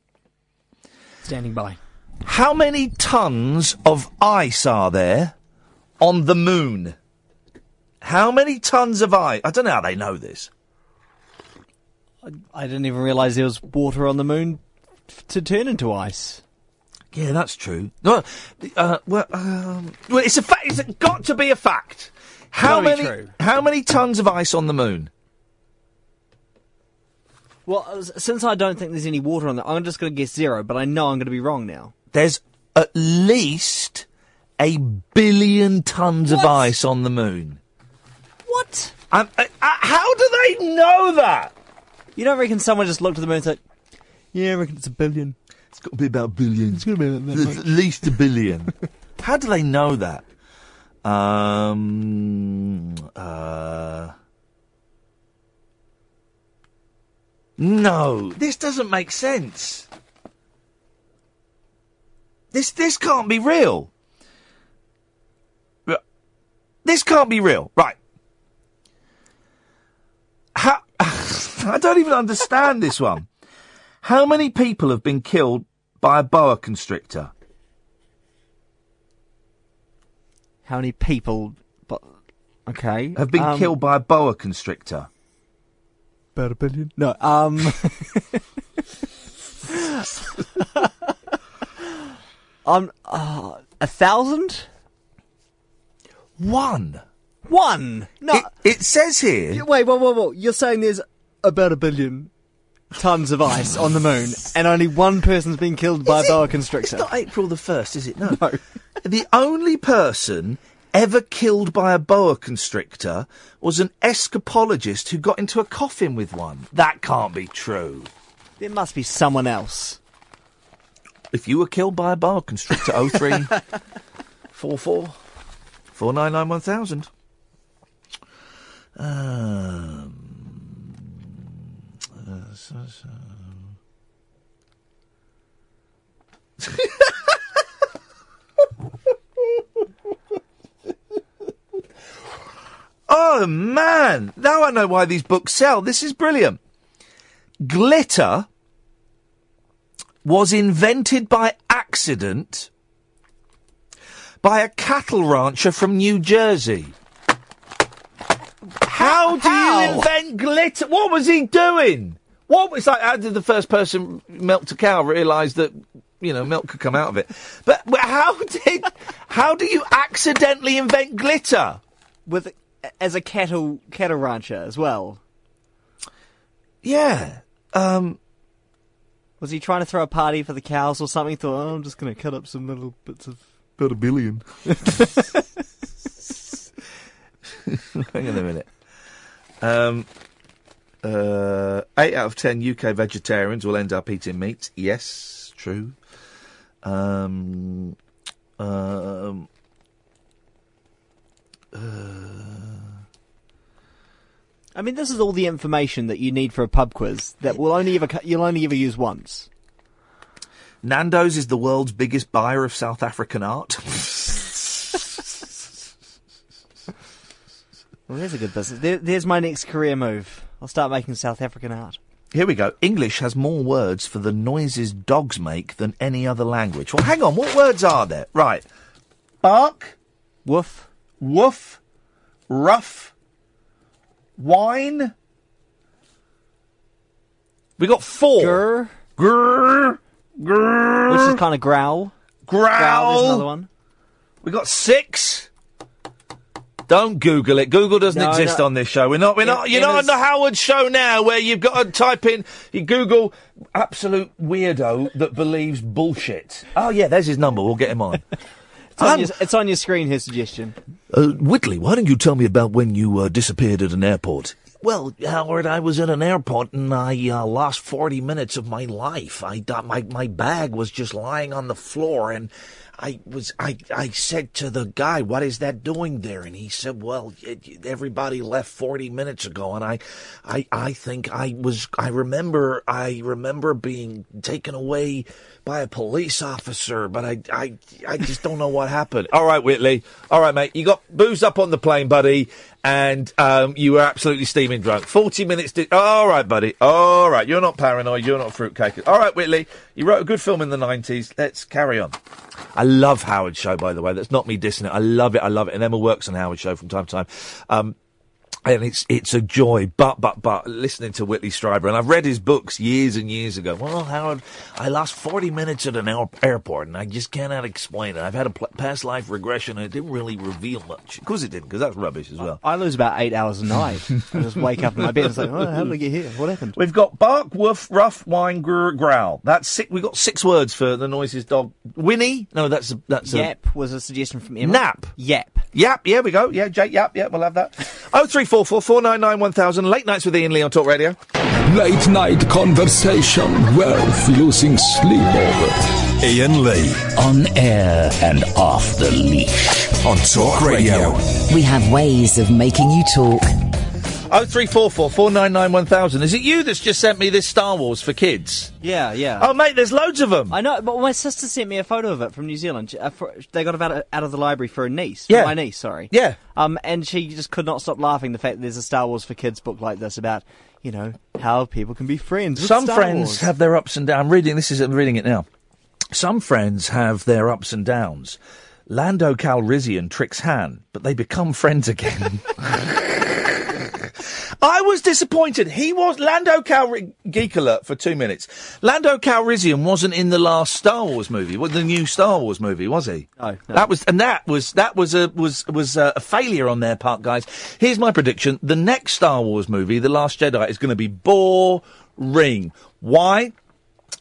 Standing by. How many tons of ice are there on the moon? How many tons of ice? I don't know how they know this. I didn't even realise there was water on the moon f- to turn into ice. Yeah, that's true. No, uh, well, um, well, it's a fact. It's got to be a fact. How Gotta many? true. How many tons of ice on the moon? Well, since I don't think there's any water on there, I'm just going to guess zero, but I know I'm going to be wrong now. There's at least a billion tons of ice on the moon. What? Um, uh, uh, how do they know that? You don't reckon someone just looked at the moon and said, "Yeah, I reckon it's a billion. It's got to be about a It's got to be about that much." at least a billion. [LAUGHS] How do they know that? Um. Uh. No, this doesn't make sense. This this can't be real. R- This can't be real, right? How? [LAUGHS] I don't even understand this one. How many people have been killed by a boa constrictor? How many people? But okay, Have been um, killed by a boa constrictor? About a billion? No. Um. [LAUGHS] um. Uh, a thousand? One. One. No. It, it says here. Wait, wait, wait, whoa! You're saying there's about a billion, tons of ice on the moon, and only one person's been killed by a boa constrictor. It's not April the 1st, is it? No. The only person ever killed by a boa constrictor was an escapologist who got into a coffin with one. That can't be true. There must be someone else. If you were killed by a boa constrictor, oh [LAUGHS] 03 44 499 1000. Um, uh, [LAUGHS] so, so. [LAUGHS] oh man! Now I know why these books sell. This is brilliant. Glitter was invented by accident by a cattle rancher from New Jersey. How do you invent glitter? What was he doing? What was like? How did the first person milk a cow realise that you know milk could come out of it? But, how [LAUGHS] did? How do you accidentally invent glitter? With as a cattle cattle rancher as well. Yeah. Um. Was he trying to throw a party for the cows or something? Thought, oh, I'm just going to cut up some little bits of. About a billion. [LAUGHS] Hang on a minute. Um, uh, eight out of ten UK vegetarians will end up eating meat. Yes, true. Um, um, I mean, this is all the information that you need for a pub quiz that will only ever you'll only ever use once. Nando's is the world's biggest buyer of South African art. Well, there's a good business. There, there's my next career move. I'll start making South African art. Here we go. English has more words for the noises dogs make than any other language. Well, hang on. What words are there? Right. Bark. Woof. Woof. Rough. Whine. We got four. Grr. Grr. Grr. Which is kind of growl. Growl. There's another one. We got six. Don't Google it. Google doesn't No, exist no. on this show. We're not. We're It- not. You're not on the Howard show now, where you've got to type in. You Google absolute weirdo that believes bullshit. Oh yeah, there's his number. We'll get him on. [LAUGHS] It's on, your, it's on your screen. His suggestion. Uh, Whitley, why don't you tell me about when you uh, disappeared at an airport? Well, Howard, I was at an airport and I uh, lost 40 minutes of my life. I got my, my bag was just lying on the floor and I was, I, I said to the guy, what is that doing there? And he said, well, it, everybody left 40 minutes ago. And I, I, I think I was, I remember, I remember being taken away by a police officer, but I, I, I just don't know what happened. All right, Whitley. All right, mate. You got boozed up on the plane, buddy, and um, you were absolutely steaming drunk. Forty minutes. Di- all right, buddy. All right. You're not paranoid. You're not fruitcake. All right, Whitley. You wrote a good film in the nineties. Let's carry on. I love Howard Show, by the way. That's not me dissing it. I love it. I love it. And Emma works on Howard Show from time to time. Um, and it's it's a joy, but but but listening to Whitley Strieber, and I've read his books years and years ago. Well, Howard, I lost forty minutes at an airport, and I just cannot explain it. I've had a pl- past life regression, and it didn't really reveal much. Of course, it didn't, because that's rubbish as well. I lose about eight hours a night. I just wake up in my bed and say, oh, how did I get here? What happened? We've got bark, woof, rough, whine, grr, growl. That's six. We've got six words for the noises dog. Whinny? No, that's a, that's a was a suggestion from Emma. Nap. Yep. Yap, yeah, we go. Yeah, Jake, yap, yeah, we'll have that. Oh three Oh four four four nine nine one thousand. Late nights with Iain Lee on Talk Radio. Late night conversation, wealth losing sleep over. Iain Lee. On air and off the leash. On Talk Radio. We have ways of making you talk. Oh three four four four nine nine one thousand. Is it you that's just sent me this Star Wars for kids? Yeah, yeah. Oh, mate, there's loads of them. I know, but my sister sent me a photo of it from New Zealand. Uh, for, they got it out of, out of the library for a niece. For Yeah. my niece, sorry. Yeah. Um, and she just could not stop laughing the fact that there's a Star Wars for kids book like this about, you know, how people can be friends. With Some Star friends Wars. have their ups and downs. I'm reading this is I'm reading it now. Some friends have their ups and downs. Lando Calrissian tricks Han, but they become friends again. [LAUGHS] [LAUGHS] I was disappointed. He was Lando Calri- Geek Alert for two minutes. Lando Calrissian wasn't in the last Star Wars movie, was the new Star Wars movie, was he? No, That was and that was that was a was was a, a failure on their part, guys. Here's my prediction: the next Star Wars movie, The Last Jedi, is going to be boring. Why?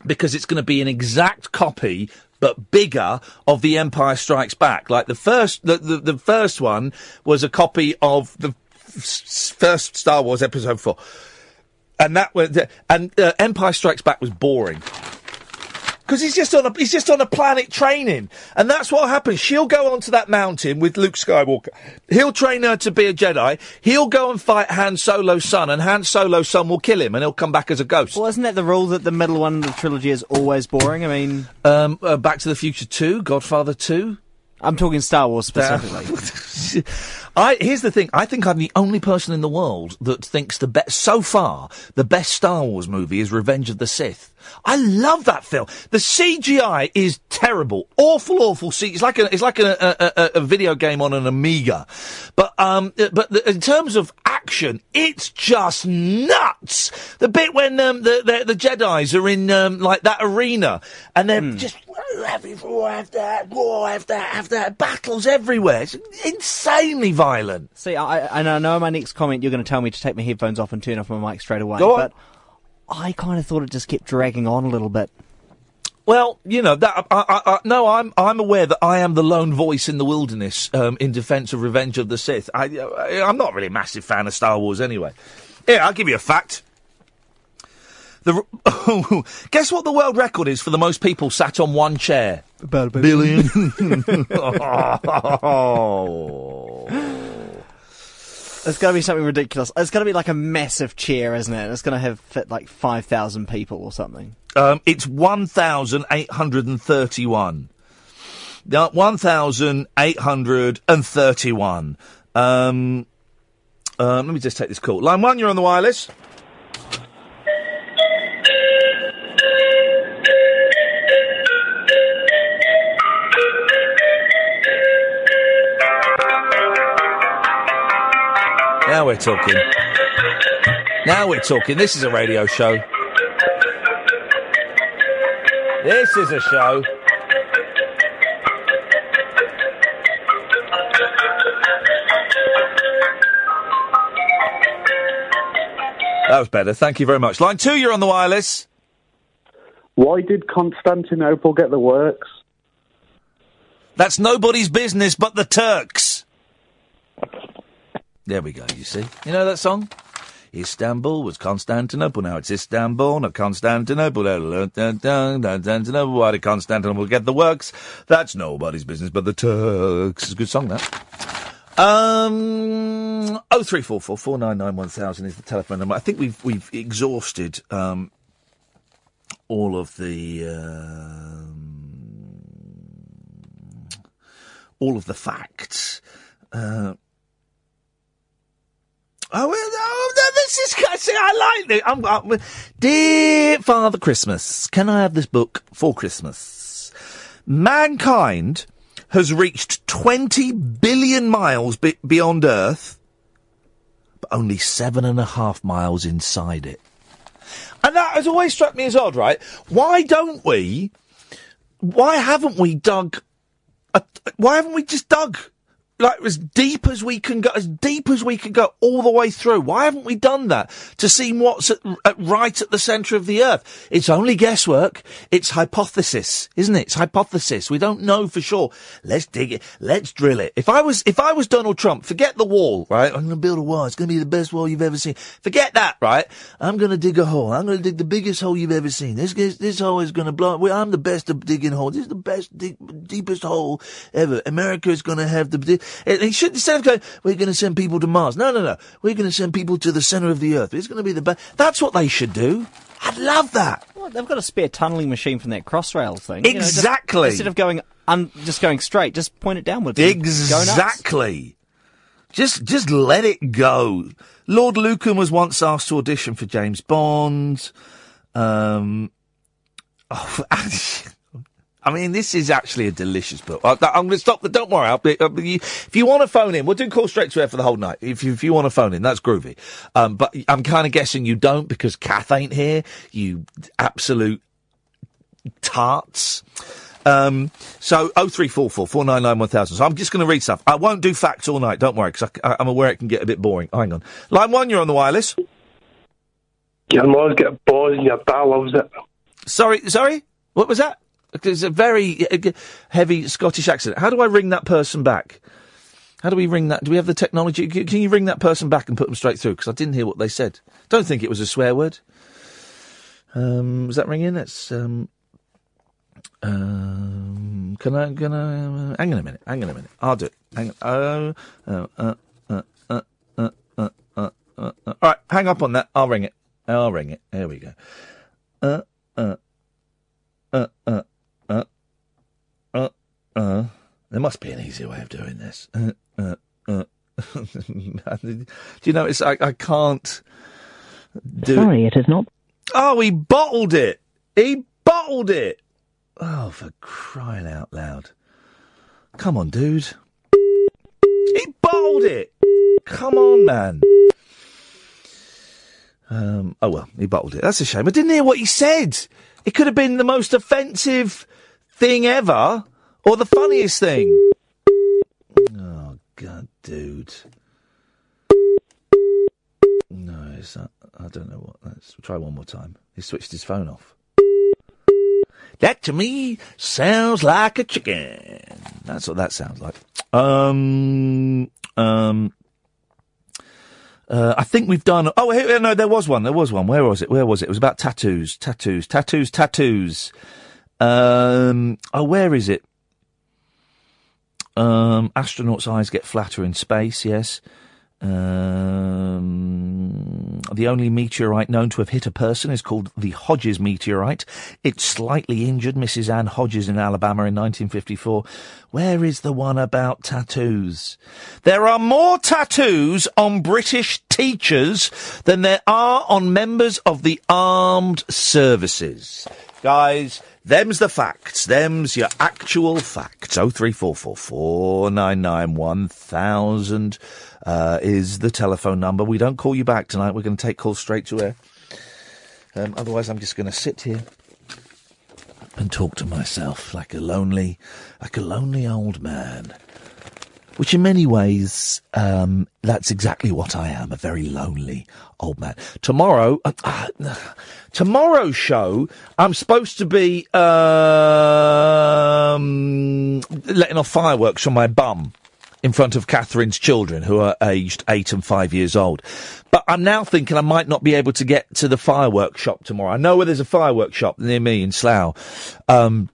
Because it's going to be an exact copy. But bigger of The Empire Strikes Back. Like the first, the, the, the first one was a copy of the first Star Wars Episode Four, and that was and uh, Empire Strikes Back was boring because he's just on a he's just on a planet training, and that's what happens. She'll go onto that mountain with Luke Skywalker. He'll train her to be a Jedi. He'll go and fight Han Solo's son, and Han Solo's son will kill him, and he'll come back as a ghost. Well, isn't that the rule that the middle one of the trilogy is always boring? I mean, um, uh, Back to the Future Two, Godfather Two. I'm talking Star Wars specifically. [LAUGHS] [LAUGHS] I here's the thing. I think I'm the only person in the world that thinks the best so far the best Star Wars movie is Revenge of the Sith. I love that film. The CGI is terrible, awful, awful. C- it's like a it's like a, a, a, a video game on an Amiga, but um, but the, in terms of action, it's just nuts. The bit when um, the, the the Jedi's are in um, like that arena and they're just having war after war after after battles everywhere. It's insanely violent. See, I, and I know my next comment you're going to tell me to take my headphones off and turn off my mic straight away. Go on. But I kind of thought it just kept dragging on a little bit. Well, you know that. I, I, I, no, I'm I'm aware that I am the lone voice in the wilderness um, in defence of Revenge of the Sith. I, I, I'm not really a massive fan of Star Wars anyway. Yeah, I'll give you a fact. The r- [LAUGHS] guess what the world record is for the most people sat on one chair? About a billion. oh. [LAUGHS] [LAUGHS] It's going to be something ridiculous. It's going to be like a massive chair, isn't it? It's going to have fit like 5,000 people or something. Um, it's 1,831. Now, 1,831. Um, um, let me just take this call. Line one, you're on the wireless. Now we're talking. Now we're talking. This is a radio show. This is a show. That was better. Thank you very much. Line two, you're on the wireless. Why did Constantinople get the works? That's nobody's business but the Turks. There we go, you see. You know that song? Istanbul was Constantinople, now it's Istanbul, not Constantinople. Why did Constantinople get the works? That's nobody's business but the Turks. It's a good song, that. Um, oh three four four four nine nine one thousand is the telephone number. I think we've we've exhausted um, all of the um, all of the facts. Uh, Oh, well, oh, this is. See, I like it. I'm, I'm, dear Father Christmas, can I have this book for Christmas? Mankind has reached 20 billion miles be- beyond Earth, but only seven and a half miles inside it. And that has always struck me as odd, right? Why don't we? Why haven't we dug? A, why haven't we just dug like as deep as we can go, as deep as we can go, all the way through? Why haven't we done that to see what's at, at right at the centre of the Earth? It's only guesswork. It's hypothesis, isn't it? It's hypothesis. We don't know for sure. Let's dig it. Let's drill it. If I was, if I was Donald Trump, forget the wall, right? I'm going to build a wall. It's going to be the best wall you've ever seen. Forget that, right? I'm going to dig a hole. I'm going to dig the biggest hole you've ever seen. This this, this hole is going to blow. Well, I'm the best at digging holes. This is the best, deep, deepest hole ever. America is going to have the. He should instead of going, we're going to send people to Mars. No, no, no. We're going to send people to the centre of the Earth. It's going to be the best. That's what they should do. I'd love that. Well, they've got a spare tunnelling machine from that Crossrail thing. you know, just- Exactly. instead of going un, just going straight, just point it downwards. and go nuts. Exactly. Just, just let it go. Lord Lucan was once asked to audition for James Bond. Um, [LAUGHS] oh, I mean, this is actually a delicious book. I, I'm going to stop. Don't worry. I'll be, I'll be- if you want to phone in, we'll do call straight to air for the whole night. If you, if you want to phone in, that's groovy. Um, but I'm kind of guessing you don't because Kath ain't here. You absolute tarts. Um, so 0344 499 1000. So I'm just going to read stuff. I won't do facts all night. Don't worry, because I'm aware it can get a bit boring. Hang on. Line one, you're on the wireless. Your mum's got balls and your dad loves it. Sorry, sorry. What was that? It's a very uh, heavy Scottish accent. How do I ring that person back? How do we ring that? Do we have the technology? Can you ring that person back and put them straight through? Because I didn't hear what they said. Don't think it was a swear word. Um, is that ringing? It's Um, um, can I? Can I? Uh, hang on a minute. Hang on a minute. I'll do it. Hang on. Oh, uh uh, uh, uh, uh, uh, uh, uh, uh, All right. Hang up on that. I'll ring it. I'll ring it. There we go. Uh, uh, uh, uh, uh, uh. There must be an easier way of doing this. Uh, uh, uh. [LAUGHS] do you know? It's I, I can't do. Sorry, it is not. Oh, he bottled it. He bottled it. Oh, for crying out loud! Come on, dude. He bottled it. Come on, man. Um, oh well, he bottled it. That's a shame. I didn't hear what he said. It could have been the most offensive thing ever, or the funniest thing. Oh god, dude. No, it's not, I don't know what. Let's try one more time. He switched his phone off. That to me sounds like a chicken. That's what that sounds like. Um, um, uh, I think we've done. Oh, here, no, there was one. There was one. Where was it? Where was it? It was about tattoos, tattoos, tattoos, tattoos. Um, oh, where is it? Um, astronauts' eyes get flatter in space. Yes. Um, the only meteorite known to have hit a person is called the Hodges meteorite. It slightly injured Mrs. Ann Hodges in Alabama in 1954. Where is the one about tattoos? There are more tattoos on British teachers than there are on members of the armed services. Guys, them's the facts. Them's your actual facts. Oh three four four four nine nine one thousand uh, is the telephone number. We don't call you back tonight. We're going to take calls straight to air. Um, otherwise, I'm just going to sit here and talk to myself like a lonely, like a lonely old man. Which, in many ways, um, that's exactly what I am—a very lonely old man. Tomorrow, uh, uh, tomorrow's show, I'm supposed to be um, letting off fireworks from my bum in front of Catherine's children, who are aged eight and five years old. But I'm now thinking I might not be able to get to the fireworks shop tomorrow. I know where there's a fireworks shop near me in Slough. Um,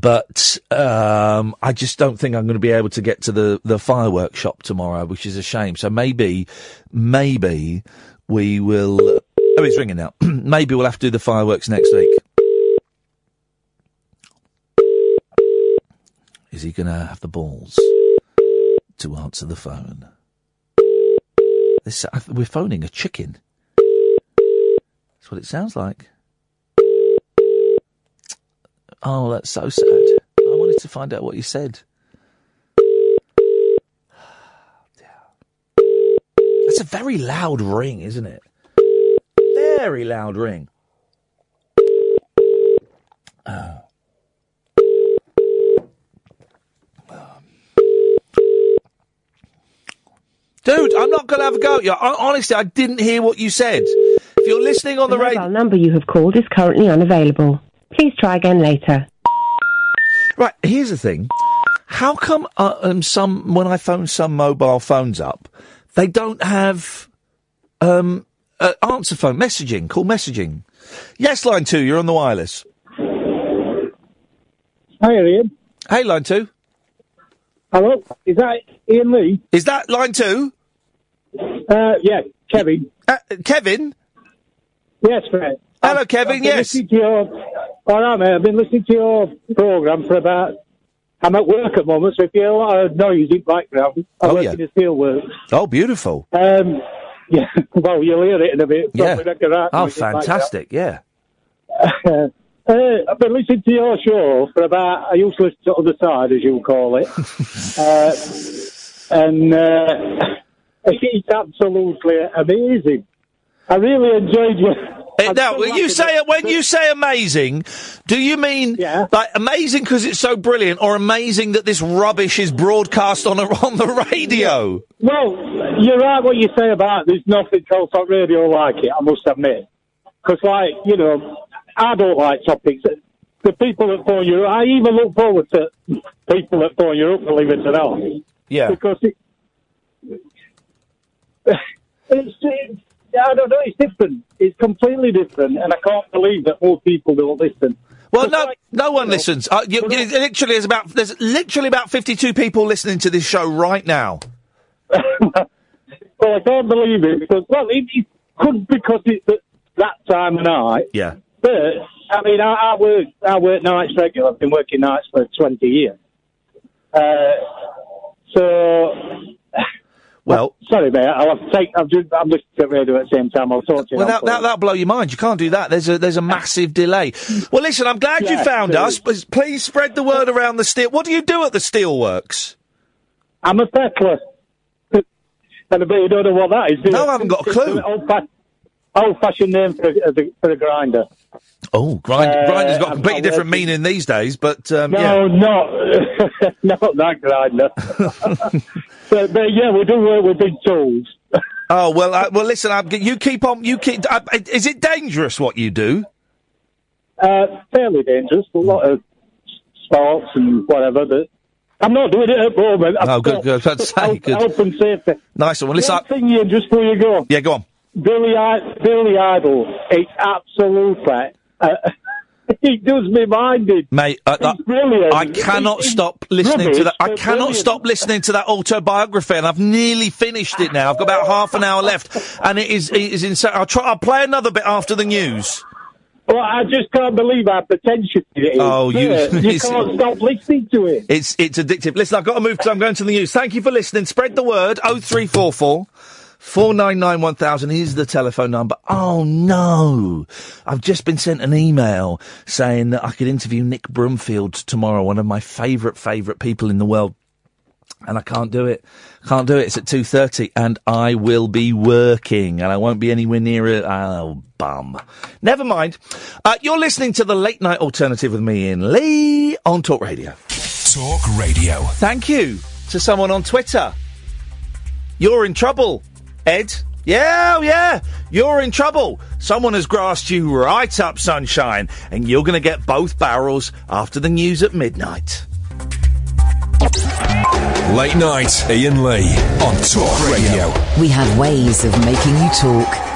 but um, I just don't think I'm going to be able to get to the, the fireworks shop tomorrow, which is a shame. So maybe, maybe we will. Oh, he's ringing now. [CLEARS THROAT] maybe we'll have to do the fireworks next week. Is he going to have the balls to answer the phone? This, we're phoning a chicken. That's what it sounds like. Oh, that's so sad. I wanted to find out what you said. That's a very loud ring, isn't it? Very loud ring. Oh. Dude, I'm not going to have a go at you. Hon- Honestly, I didn't hear what you said. If you're listening on the, The radio. number you have called is currently unavailable. Please try again later. Right, here's the thing. How come uh, um, some when I phone some mobile phones up, they don't have um, uh, answer phone messaging, call messaging? Yes, line two, you're on the wireless. Hi, Iain. Hey, line two. Hello, is that Iain Lee? Is that line two? Uh, yeah, Kevin. Uh, Kevin? Yes, mate. Hello, I've- Kevin, I've yes. your, all right, mate. I've been listening to your programme for about. I'm at work at the moment, so if you hear a lot of noise in the background, I Oh, work yeah. in the. Oh, beautiful. Um, [LAUGHS] yeah, well, you'll hear it in a bit. Yeah. Probably like a rat Oh, noise in the background. fantastic. Yeah. [LAUGHS] Uh, I've been listening to your show for about, I used to listen to Other Side, as you call it. [LAUGHS] uh, and uh, it's absolutely amazing. I really enjoyed you. Uh, now, when you say when you say amazing, do you mean like amazing because it's so brilliant, or amazing that this rubbish is broadcast on a, [LAUGHS] on the radio? Well, you're right what you say about there's nothing else on radio like it, I must admit. Because, like, you know, I don't like topics. The people that phone you, I even look forward to people that phone you up, believe it or not. Yeah. Because it, [LAUGHS] it's, it's, I don't know, it's different. It's completely different, and I can't believe that more people don't listen. Well, no, no one listens. Uh, you, you- literally, there's about there's literally about 52 people listening to this show right now. [LAUGHS] Well, I can't believe it because, well, it, it could because it's at that time of night. Yeah. But I mean, I, I work I work nights regular. I've been working nights for twenty years. Uh, so, well, sorry, mate. I'll take. I'm just I'm listening to radio at the same time. I'll talk to you. Well, that, that, that'll blow your mind. You can't do that. There's a, there's a massive delay. Well, listen, I'm glad you found so- us. But please spread the word around the steel. What do you do at the steelworks? I'm a peddler. And I bet you don't know what that is. do No, you? I haven't got a clue. Old, fa- old-fashioned name for a, for a grinder. Oh, grind, Uh, grinder's got a completely different working- meaning these days, but um, No, yeah. not [LAUGHS] not that grinder. [LAUGHS] but, but yeah, we do work with big tools. [LAUGHS] Oh well, well. Listen, i you keep on. You keep. Uh, is it dangerous what you do? Uh, fairly dangerous. A lot of sparks and whatever. But I'm not doing it at the moment. Oh, good, good. I was about to say, Health, [LAUGHS] good. health and safety. Nice one. Well, listen, One thing, Iain, just before you go. Yeah, go on. Billy, I- Billy Idol. It's absolutely. Uh, [LAUGHS] it does me minded. Mate, It's brilliant. I cannot It's stop listening to that. I cannot brilliant. stop listening to that autobiography, and I've nearly finished it now. I've got about half an hour left, and it is it is insane. I'll try. I'll play another bit after the news. Well, I just can't believe how pretentious it is. Oh, you- [LAUGHS] you can't stop listening to it. It's it's addictive. Listen, I've got to move because I'm going to the news. Thank you for listening. Spread the word. Oh four four. 4991000 is the telephone number. Oh no! I've just been sent an email saying that I could interview Nick Broomfield tomorrow, one of my favourite, favourite people in the world. And I can't do it. Can't do it. It's at 2.30 and I will be working and I won't be anywhere near it. Oh, bum. Never mind. Uh, you're listening to the late night alternative with me Iain Lee on Talk Radio. Talk Radio. Thank you to someone on Twitter. You're in trouble, Ed. Yeah, oh yeah, you're in trouble. Someone has grassed you right up, sunshine, and you're going to get both barrels after the news at midnight. Late night, Iain Lee on Talk Radio. We have ways of making you talk.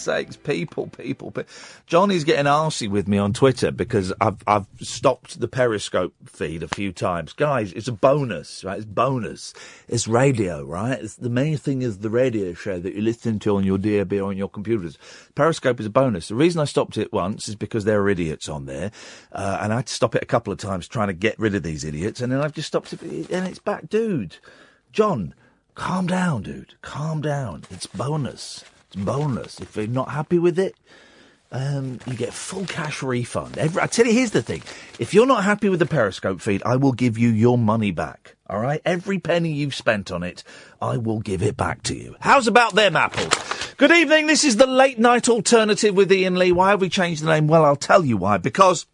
Sakes, people, people, pe- John is getting arsy with me on Twitter because I've I've stopped the Periscope feed a few times. Guys, it's a bonus, right? It's bonus. It's radio, right? It's the main thing is the radio show that you listen to on your DAB or on your computers. Periscope is a bonus. The reason I stopped it once is because there are idiots on there, uh, and I had to stop it a couple of times trying to get rid of these idiots, and then I've just stopped it, and it's back, dude. John, calm down, dude. Calm down. It's bonus. It's bonus. If you're not happy with it, um, you get full cash refund. Every, I tell you, here's the thing: if you're not happy with the Periscope feed, I will give you your money back. All right, every penny you've spent on it, I will give it back to you. How's about them apples? Good evening. This is the late night alternative with Iain Lee. Why have we changed the name? Well, I'll tell you why. Because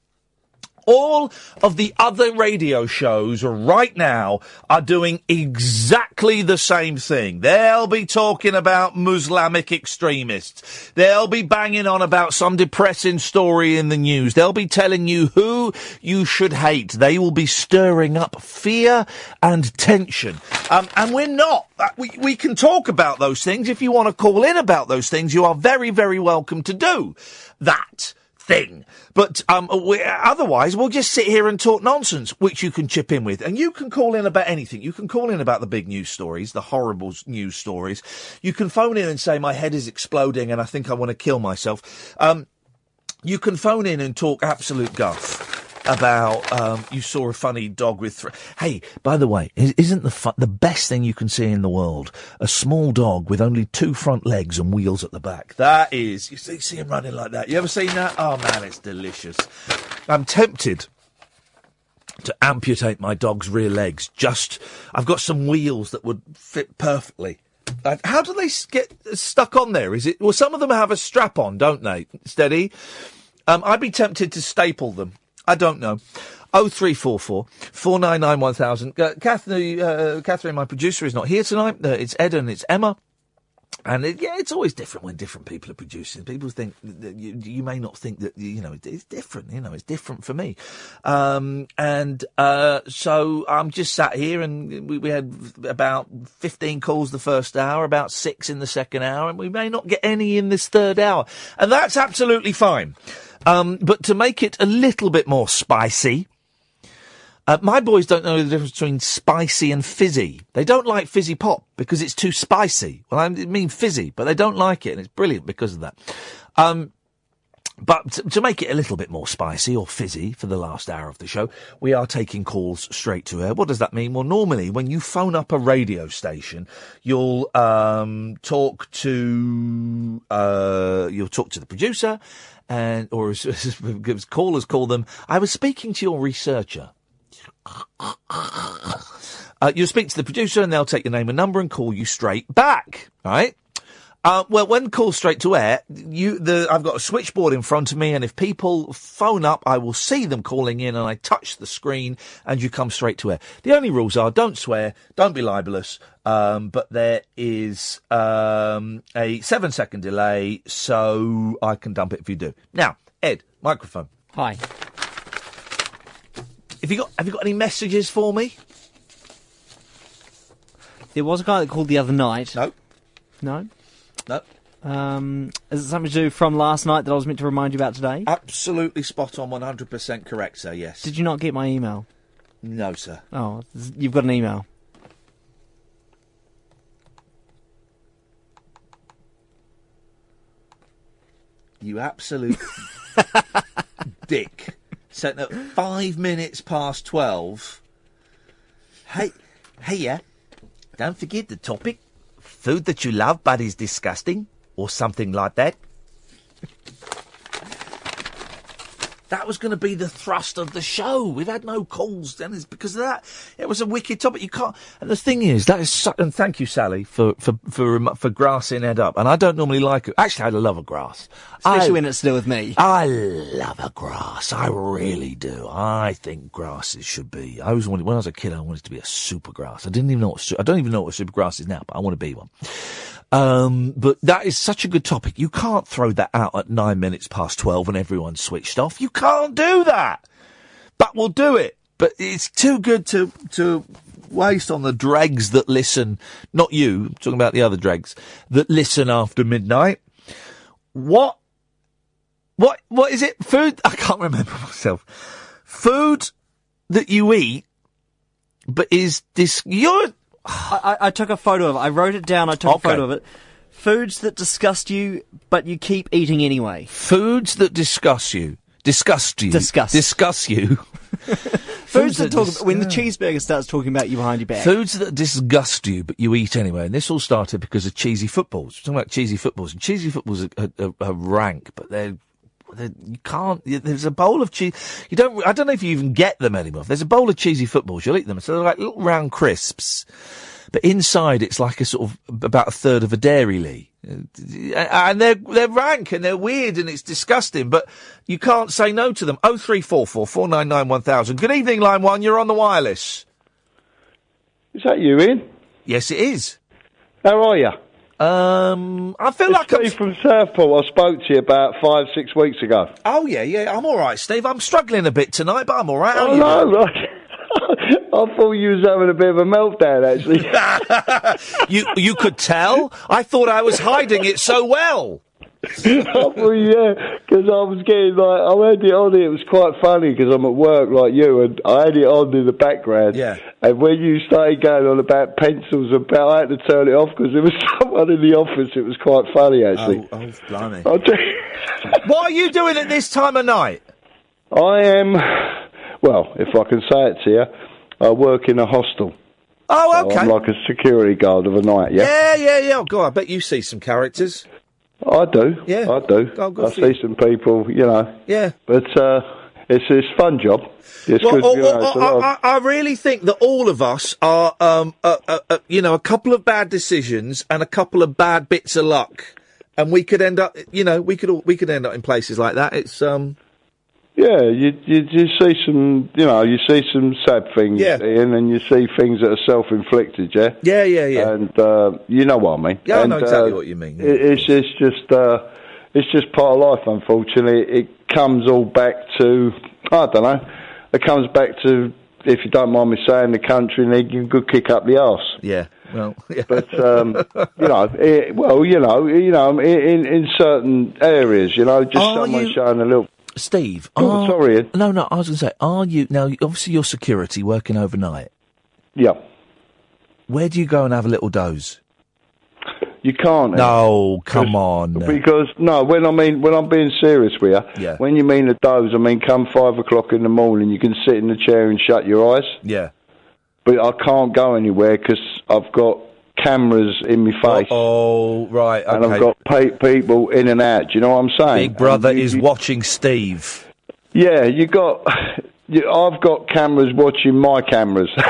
all of the other radio shows right now are doing exactly the same thing. They'll be talking about Muslimic extremists. They'll be banging on about some depressing story in the news. They'll be telling you who you should hate. They will be stirring up fear and tension. Um, and we're not. Uh, We, we can talk about those things. If you want to call in about those things, you are very, very welcome to do that thing. But um, we, otherwise, we'll just sit here and talk nonsense, which you can chip in with. And you can call in about anything. You can call in about the big news stories, the horrible news stories. You can phone in and say, my head is exploding and I think I want to kill myself. Um, you can phone in and talk absolute guff about um, you saw a funny dog with. Thr- hey, by the way, isn't the fu- the best thing you can see in the world a small dog with only two front legs and wheels at the back? That is, you see, see him running like that. You ever seen that? Oh man, it's delicious. I'm tempted to amputate my dog's rear legs. Just, I've got some wheels that would fit perfectly. How do they get stuck on there? Is it? Well, some of them have a strap on, don't they? Steady. Um, I'd be tempted to staple them. I don't know. Oh three four four four nine nine one thousand. Uh, Catherine, Catherine, my producer, is not here tonight. Uh, it's Ed and it's Emma. And it, yeah, it's always different when different people are producing. People think you, you may not think that you know it's different. You know, it's different for me. Um, and uh, so I'm just sat here, and we, we had about 15 calls the first hour, about six in the second hour, and we may not get any in this third hour, and that's absolutely fine. Um, but to make it a little bit more spicy, uh, my boys don't know the difference between spicy and fizzy. They don't like fizzy pop because it's too spicy. Well, I mean fizzy, but they don't like it, and it's brilliant because of that. Um, but to, to make it a little bit more spicy or fizzy for the last hour of the show, we are taking calls straight to air. What does that mean? Well, normally when you phone up a radio station, you'll um, talk to uh, you'll talk to the producer, and or [LAUGHS] as, as callers call them. I was speaking to your researcher. Uh, you'll speak to the producer and they'll take your name and number and call you straight back, right? Uh, well, when called straight to air, you, the, I've got a switchboard in front of me, and if people phone up, I will see them calling in, and I touch the screen, and you come straight to air. The only rules are: don't swear, don't be libelous, um, but there is um, a seven-second delay, so I can dump it if you do. Now, Ed, microphone. Hi. Have you got Have you got any messages for me? There was a guy that called the other night. No. No. No. Um, is it something to do from last night that I was meant to remind you about today? Absolutely spot on, one hundred percent correct, sir. Yes. Did you not get my email? No, sir. Oh, you've got an email. You absolute [LAUGHS] dick. Sent at five minutes past twelve. Hey, hey, yeah. Don't forget the topic. Food that you love but is disgusting, or something like that. That was going to be the thrust of the show. We've had no calls, and it's because of that. It was a wicked topic. You can't. And the thing is, that is. So, and thank you, Sally, for for for um, for grassing Ed up. And I don't normally like it. Actually, I love a grass. Especially I- when it's to do with me. I love a grass. I really do. I think grasses should be. I always wanted when I was a kid. I wanted to be a super grass. I didn't even know what. I don't even know what a super grass is now, but I want to be one. Um, but that is such a good topic. You can't throw that out at nine minutes past twelve when everyone's switched off. You can't do that. But we'll do it. But it's too good to to waste on the dregs that listen. Not you, I'm talking about the other dregs that listen after midnight. What? What? What is it? Food? I can't remember [LAUGHS] myself. Food that you eat, but is this? You're. I, I, took a photo of it. I wrote it down. I took Okay. a photo of it. Foods that disgust you, but you keep eating anyway. Foods that disgust you. Disgust you. Disgust. Disgust you. [LAUGHS] Foods that that talk dis- when the cheeseburger starts talking about you behind your back. Foods that disgust you, but you eat anyway. And this all started because of cheesy footballs. We're talking about cheesy footballs. And cheesy footballs are, are, are, rank, but they're, you can't, there's a bowl of cheese. You don't, I don't know if you even get them anymore. If there's a bowl of cheesy footballs, you'll eat them. So they're like little round crisps. But inside it's like a sort of, about a third of a Dairylea. Uh, and they're, they're rank and they're weird and it's disgusting, but you can't say no to them. 0344 499 1000. Good evening, line one. You're on the wireless. Is that you, Iain? Yes, it is. How are you? Um, I feel like Steve from Southport. I spoke to you about five, six weeks ago. Oh yeah, yeah, I'm all right, Steve. I'm struggling a bit tonight, but I'm all right. How Oh no, right. [LAUGHS] I thought you was having a bit of a meltdown, actually. [LAUGHS] you you could tell. I thought I was hiding it so well. Yeah, because I was getting like I had it on. It was quite funny because I'm at work like you, and I had it on in the background. Yeah. And when you started going on about pencils and about, I had to turn it off because there was [LAUGHS] someone in the office. It was quite funny actually. Oh, oh blimey. Tell you- [LAUGHS] What are you doing at this time of night? I am, well, if I can say it to you, I work in a hostel. Oh, So okay. I'm like a security guard of a night, yeah? Yeah, yeah, yeah. Oh, God, I bet you see some characters. I do. Yeah. I do. Oh, I see you. some people, you know. Yeah. But uh, it's it's a fun job. It's Well, good. oh, you know, oh, oh, I, I really think that all of us are, um, uh, uh, uh, you know, a couple of bad decisions and a couple of bad bits of luck, and we could end up, you know, we could all, we could end up in places like that. It's um, yeah, you, you you see some, you know, you see some sad things, Yeah. Iain, and you see things that are self-inflicted, yeah. yeah, yeah, yeah. And uh, you know what I mean. Yeah, I know exactly uh, what you mean. It, it's it's just uh, it's just part of life. Unfortunately, it comes all back to I don't know. It comes back to if you don't mind me saying the country and give a good kick up the arse. Yeah, well, [LAUGHS] yeah. But um, you know, it, well, you know, you know, in in certain areas, you know, just Are someone you- showing a little. Steve, Oh, are- sorry. No, no, I was going to say, are you now? Obviously, you're security working overnight. Yeah. Where do you go and have a little doze? You can't. Iain. No, come on. Because no, when I mean when I'm being serious with you, Yeah. when you mean a doze, I mean come five o'clock in the morning, you can sit in the chair and shut your eyes. Yeah. But I can't go anywhere because I've got cameras in my face. Oh, right. And I've got pe- people in and out. Do you know what I'm saying? Big Brother you- is you- watching Steve. Yeah, you got. [LAUGHS] You, I've got cameras watching my cameras. [LAUGHS] so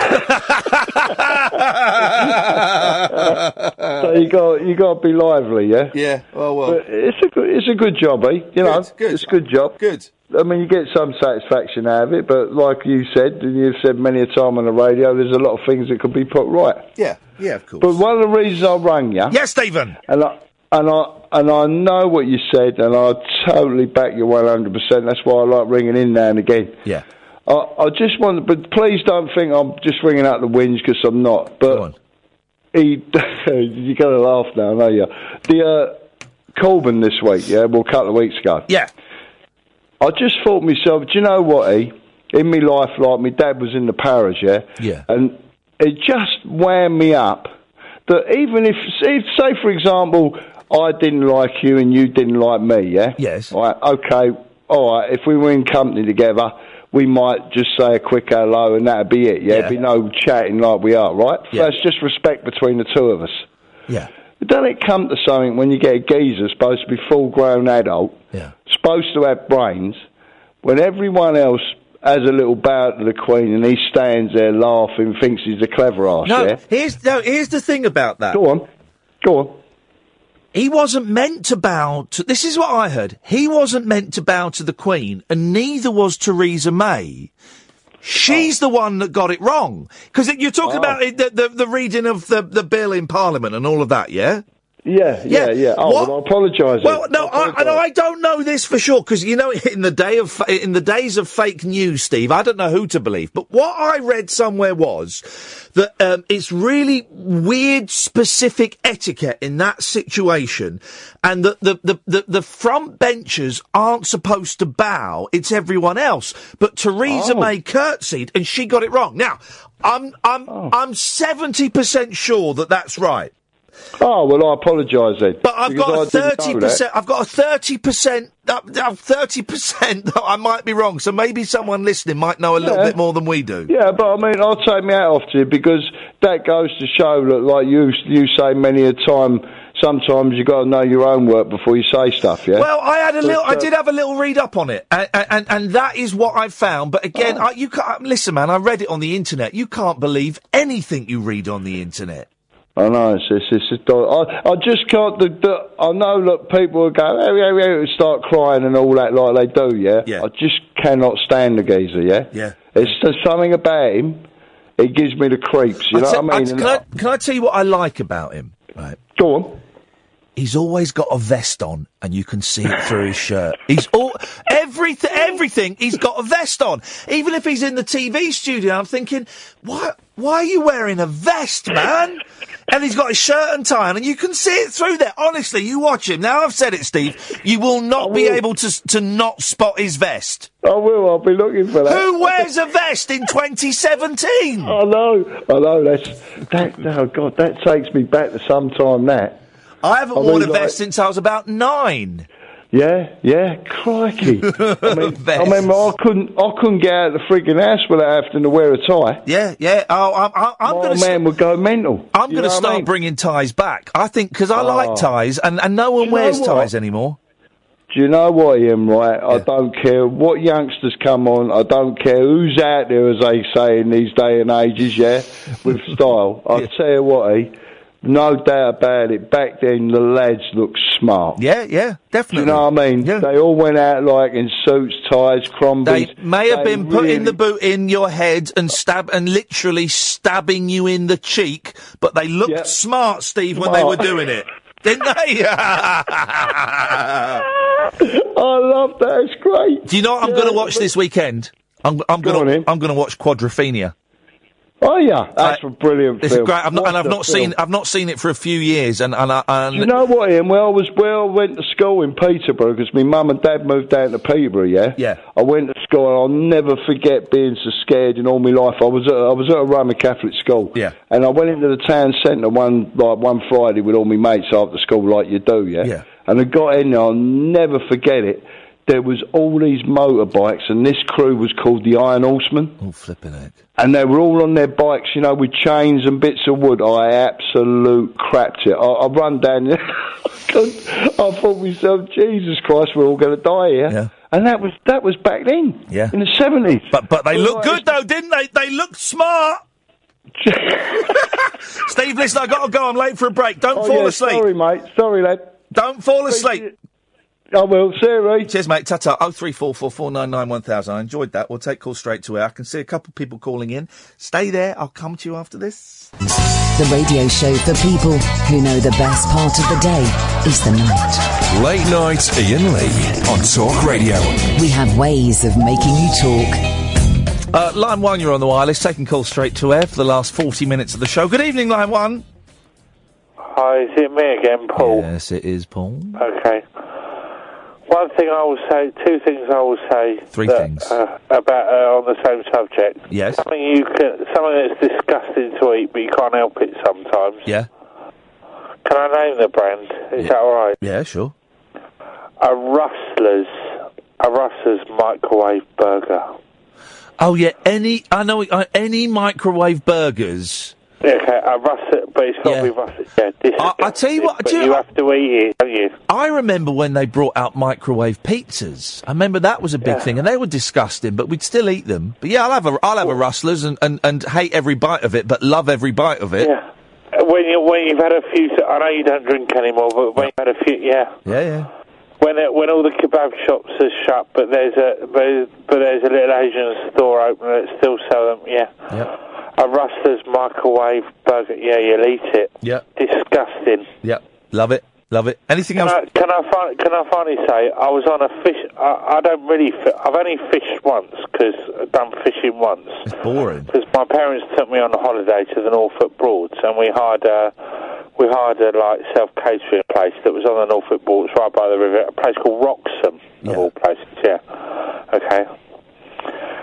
you got you got to be lively, yeah. Yeah. Oh well. But it's a good it's a good job, eh? You know, Good, it's a good job. Good. I mean, you get some satisfaction out of it, but like you said, and you've said many a time on the radio, there's a lot of things that could be put right. Yeah. Yeah. Of course. But one of the reasons I rang you, Yes, Stephen. and I and I and I know what you said, and I totally back you one hundred percent. That's why I like ringing in now and again. Yeah. I, I just want, but please don't think I'm just ringing out the whinge because I'm not. But he, [LAUGHS] you're going to laugh now, I know you. The uh, Corbyn this week, yeah, well, a couple of weeks ago. Yeah. I just thought to myself, do you know what, E? In my life, like my dad was in the parish, yeah, Yeah. and it just wound me up that even if, if, say, for example, I didn't like you and you didn't like me, yeah, Yes. right, okay, all right, if we were in company together, we might just say a quick hello and that'd be it, yeah, Yeah. There'd be no chatting like we are, right? Yeah. That's just respect between the two of us. Yeah. But Doesn't it come to something when you get a geezer supposed to be full grown adult, Yeah. supposed to have brains, when everyone else has a little bow to the Queen and he stands there laughing, thinks he's a clever ass, No, yeah? here's no. Here's the thing about that. Go on, go on. He wasn't meant to bow to. This is what I heard. He wasn't meant to bow to the Queen, and neither was Theresa May. She's oh. the one that got it wrong. Because you're talking Oh. about it, the, the the reading of the the bill in Parliament and all of that, yeah. Yeah, yeah, yeah. Oh, What- well, I apologise. Well, no, I, no, I don't know this for sure because you know, in the day of in the days of fake news, Steve, I don't know who to believe. But what I read somewhere was that um, it's really weird, specific etiquette in that situation, and that the, the the the front benchers aren't supposed to bow; it's everyone else. But Theresa Oh. May curtsied, and she got it wrong. Now, I'm I'm Oh. I'm seventy percent sure that that's right. Oh well, I apologise then. But I've got thirty percent. I've got a thirty percent. Thirty percent. I might be wrong. So maybe someone listening might know a little Yeah. bit more than we do. Yeah, but I mean, I'll take me out off to you because that goes to show that, like you you say many a time, sometimes you've got to know your own work before you say stuff. Yeah. Well, I had a little. I uh, did have a little read up on it, and and, and that is what I found. But Oh. again, I, you can't listen, man. I read it on the internet. You can't believe anything you read on the internet. I know it's it's, it's just, I I just can't. The, the, I know that people will go, oh, yeah, yeah, and start crying and all that like they do. Yeah. Yeah. I just cannot stand the geezer. Yeah. Yeah. It's just something about him. It gives me the creeps. You I'll know tell- what I mean? Can, I, can I tell you what I like about him? Right. Go on. He's always got a vest on, and you can see it through his shirt. He's all everything, everything. He's got a vest on, even if he's in the TV studio. I'm thinking, why? Why are you wearing a vest, man? And he's got his shirt and tie on, and you can see it through there. Honestly, you watch him. Now I've said it, Steve. You will not be able to to not spot his vest. I will. I'll be looking for that. Who [LAUGHS] wears a vest in 2017? I know, I know. That's that. Oh God, that takes me back to some time. That. I haven't I worn mean, a like- vest since I was about nine. Yeah, yeah, crikey. [LAUGHS] I mean, I mean, I couldn't, I couldn't get out of the freaking house without having to wear a tie. Yeah, yeah. Oh, I'm My going man would go mental. I'm going to what I start mean? bringing ties back. I think because I Oh. like ties, and, and no one wears ties anymore. Do you know what, Iain? Right, I don't care what youngsters come on. I don't care who's out there, as they say in these day and ages. Yeah, with style. [LAUGHS] I tell you what, eh? No doubt about it. Back then, the lads looked smart. Yeah, yeah, Do definitely. you know what I mean? They all went out like in suits, ties, crombies. They may have They been putting the boot in your head and stab and literally stabbing you in the cheek, but they looked smart, Steve, when they were doing it, didn't they? [LAUGHS] I love that. It's great. Do you know what I'm going to watch this weekend? I'm, I'm going to I'm going to watch Quadrophenia. Oh yeah, that's a brilliant It's film. great. I've not, and I've not film. seen I've not seen it for a few years, and and, I, and you know what, Iain? Well, I was well. I went to school in Peterborough because my mum and dad moved down to Peterborough. Yeah. Yeah. I went to school. and I'll never forget being so scared in all my life. I was at, I was at a Roman Catholic school. Yeah. And I went into the town centre one like one Friday with all my mates after school, like you do. Yeah. Yeah. And I got in. I'll never forget it. There was all these motorbikes, and this crew was called the Iron Horsemen. Oh, flipping heck. And they were all on their bikes, you know, with chains and bits of wood. I absolute crapped it. I, I run down there. [LAUGHS] I thought to myself, Jesus Christ, we're all going to die here. Yeah. And that was that was back then. Yeah. In the seventies. But but they look good though, didn't they? They look smart. [LAUGHS] Steve, listen, I got to go. I'm late for a break. Don't Oh, fall yeah, asleep. Sorry, mate. Sorry, lad. Don't fall asleep. I will. See you, mate. Cheers, mate. Ta-ta. Oh three four four four nine nine one thousand. I enjoyed that. We'll take calls straight to air. I can see a couple of people calling in. Stay there. I'll come to you after this. The radio show for people who know the best part of the day is the night. Late night Iain Lee on Talk Radio. We have ways of making you talk. Uh, line one, you're on the wireless. Taking calls straight to air for the last 40 minutes of the show. Good evening, line one. Hi, is it me again, Paul? Yes, it is, Paul. Okay. One thing I will say, two things I will say. Three that, things. Uh, about uh, on the same subject. Yes. Something you can, something that's disgusting to eat, but you can't help it sometimes. Yeah. Can I name the brand? Is that all right? Yeah, sure. A Rustler's, a Rustler's microwave burger. Oh, yeah, any, I know, uh, any microwave burgers. Yeah, okay, a Rustler, but it's got to be Rustler. Yeah, this I, I tell you what, do you, you have to eat it, don't you? I remember when they brought out microwave pizzas. I remember that was a big Yeah. thing, and they were disgusting, but we'd still eat them. But yeah, I'll have a, I'll have a Rustlers and, and, and hate every bite of it, but love every bite of it. Yeah. Uh, When you when you've had a few, I know you don't drink anymore, but when you've had a few, yeah. Yeah, yeah. When it, when all the kebab shops are shut, but there's a but, but there's a little Asian store open that still sell them. Yeah. Yeah. A Rustler's microwave burger. Yeah, you'll eat it. Yeah. Disgusting. Yeah. Love it. Love it. Anything Can else? I, can I fin- can I finally say I was on a fish? I, I don't really. Fi- I've only fished once because done fishing once. It's boring. Because my parents took me on a holiday to the Norfolk Broads, and we hired a we hired a like self catering place that was on the Norfolk Broads, right by the river. A place called Wroxham, of all places. Yeah. Okay.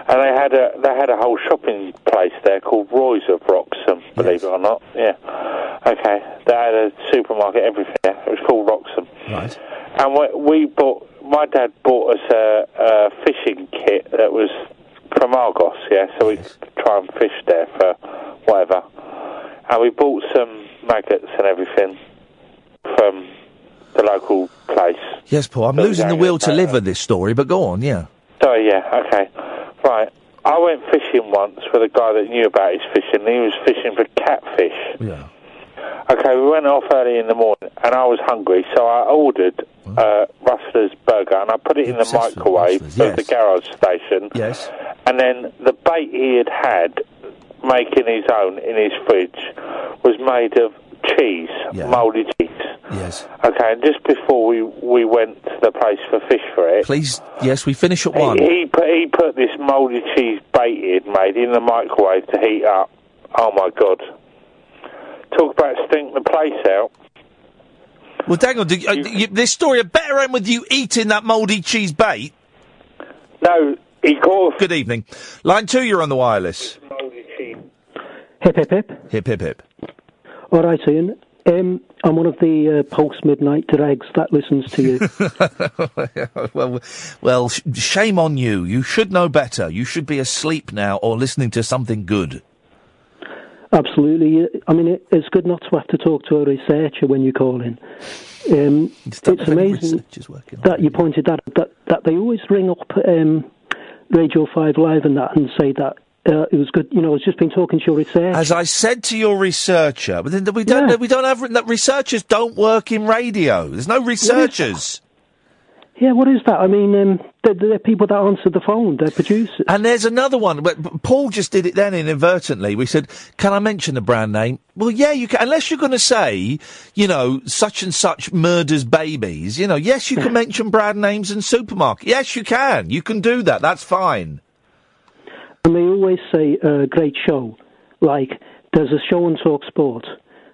And they had a they had a whole shopping place there called Roy's of Wroxham, believe it or not. Yeah. Okay. They had a supermarket, everything. Yeah. It was called Wroxham. Right. And we, we bought. My dad bought us a, a fishing kit that was from Argos. Yeah. So we could try and fish there for whatever. And we bought some maggots and everything from the local place. Yes, Paul. I'm losing the will to live with this story, but go on. Yeah. Oh yeah, okay, right. I went fishing once with a guy that knew about his fishing. He was fishing for catfish. Yeah. Okay, we went off early in the morning, and I was hungry, so I ordered uh, Rustler's burger, and I put it in the microwave Rustler's, of the garage station. Yes. And then the bait he had had, making his own in his fridge, was made of cheese, mouldy cheese. Yes. Okay, and just before we we went to the place for fish for it, Please. Yes, we finish at one. he, he put he put this mouldy cheese bait he'd made in the microwave to heat up. Oh my god! Talk about stink the place out. Well, hang on. Do, uh, you, this story had better end with you eating that mouldy cheese bait. No, he calls. Good evening. Line two, you're on the wireless. Hip, hip, hip. Hip, hip, hip. All right, Iain. Um, I'm one of the uh, post midnight dregs that listens to you. [LAUGHS] well, well, sh- shame on you. You should know better. You should be asleep now or listening to something good. Absolutely. I mean, it, it's good not to have to talk to a researcher when you call in. Um, it's amazing that you pointed that that that they always ring up um, Radio Five Live and that and say that uh, it was good. You know, it's just been talking to your researcher. As I said to your researcher, but then we don't. We don't have that. Researchers don't work in radio. There's no researchers. Yeah, what is that? I mean, um, they're, they're people that answer the phone. They're producers. And there's another one. But Paul just did it then inadvertently. We said, "Can I mention the brand name?" Well, yeah, you can. Unless you're going to say, you know, such and such murders babies. You know, yes, you can [LAUGHS] mention brand names and supermarket. Yes, you can. You can do that. That's fine. And they always say, uh, great show. Like, there's a show on Talk Sport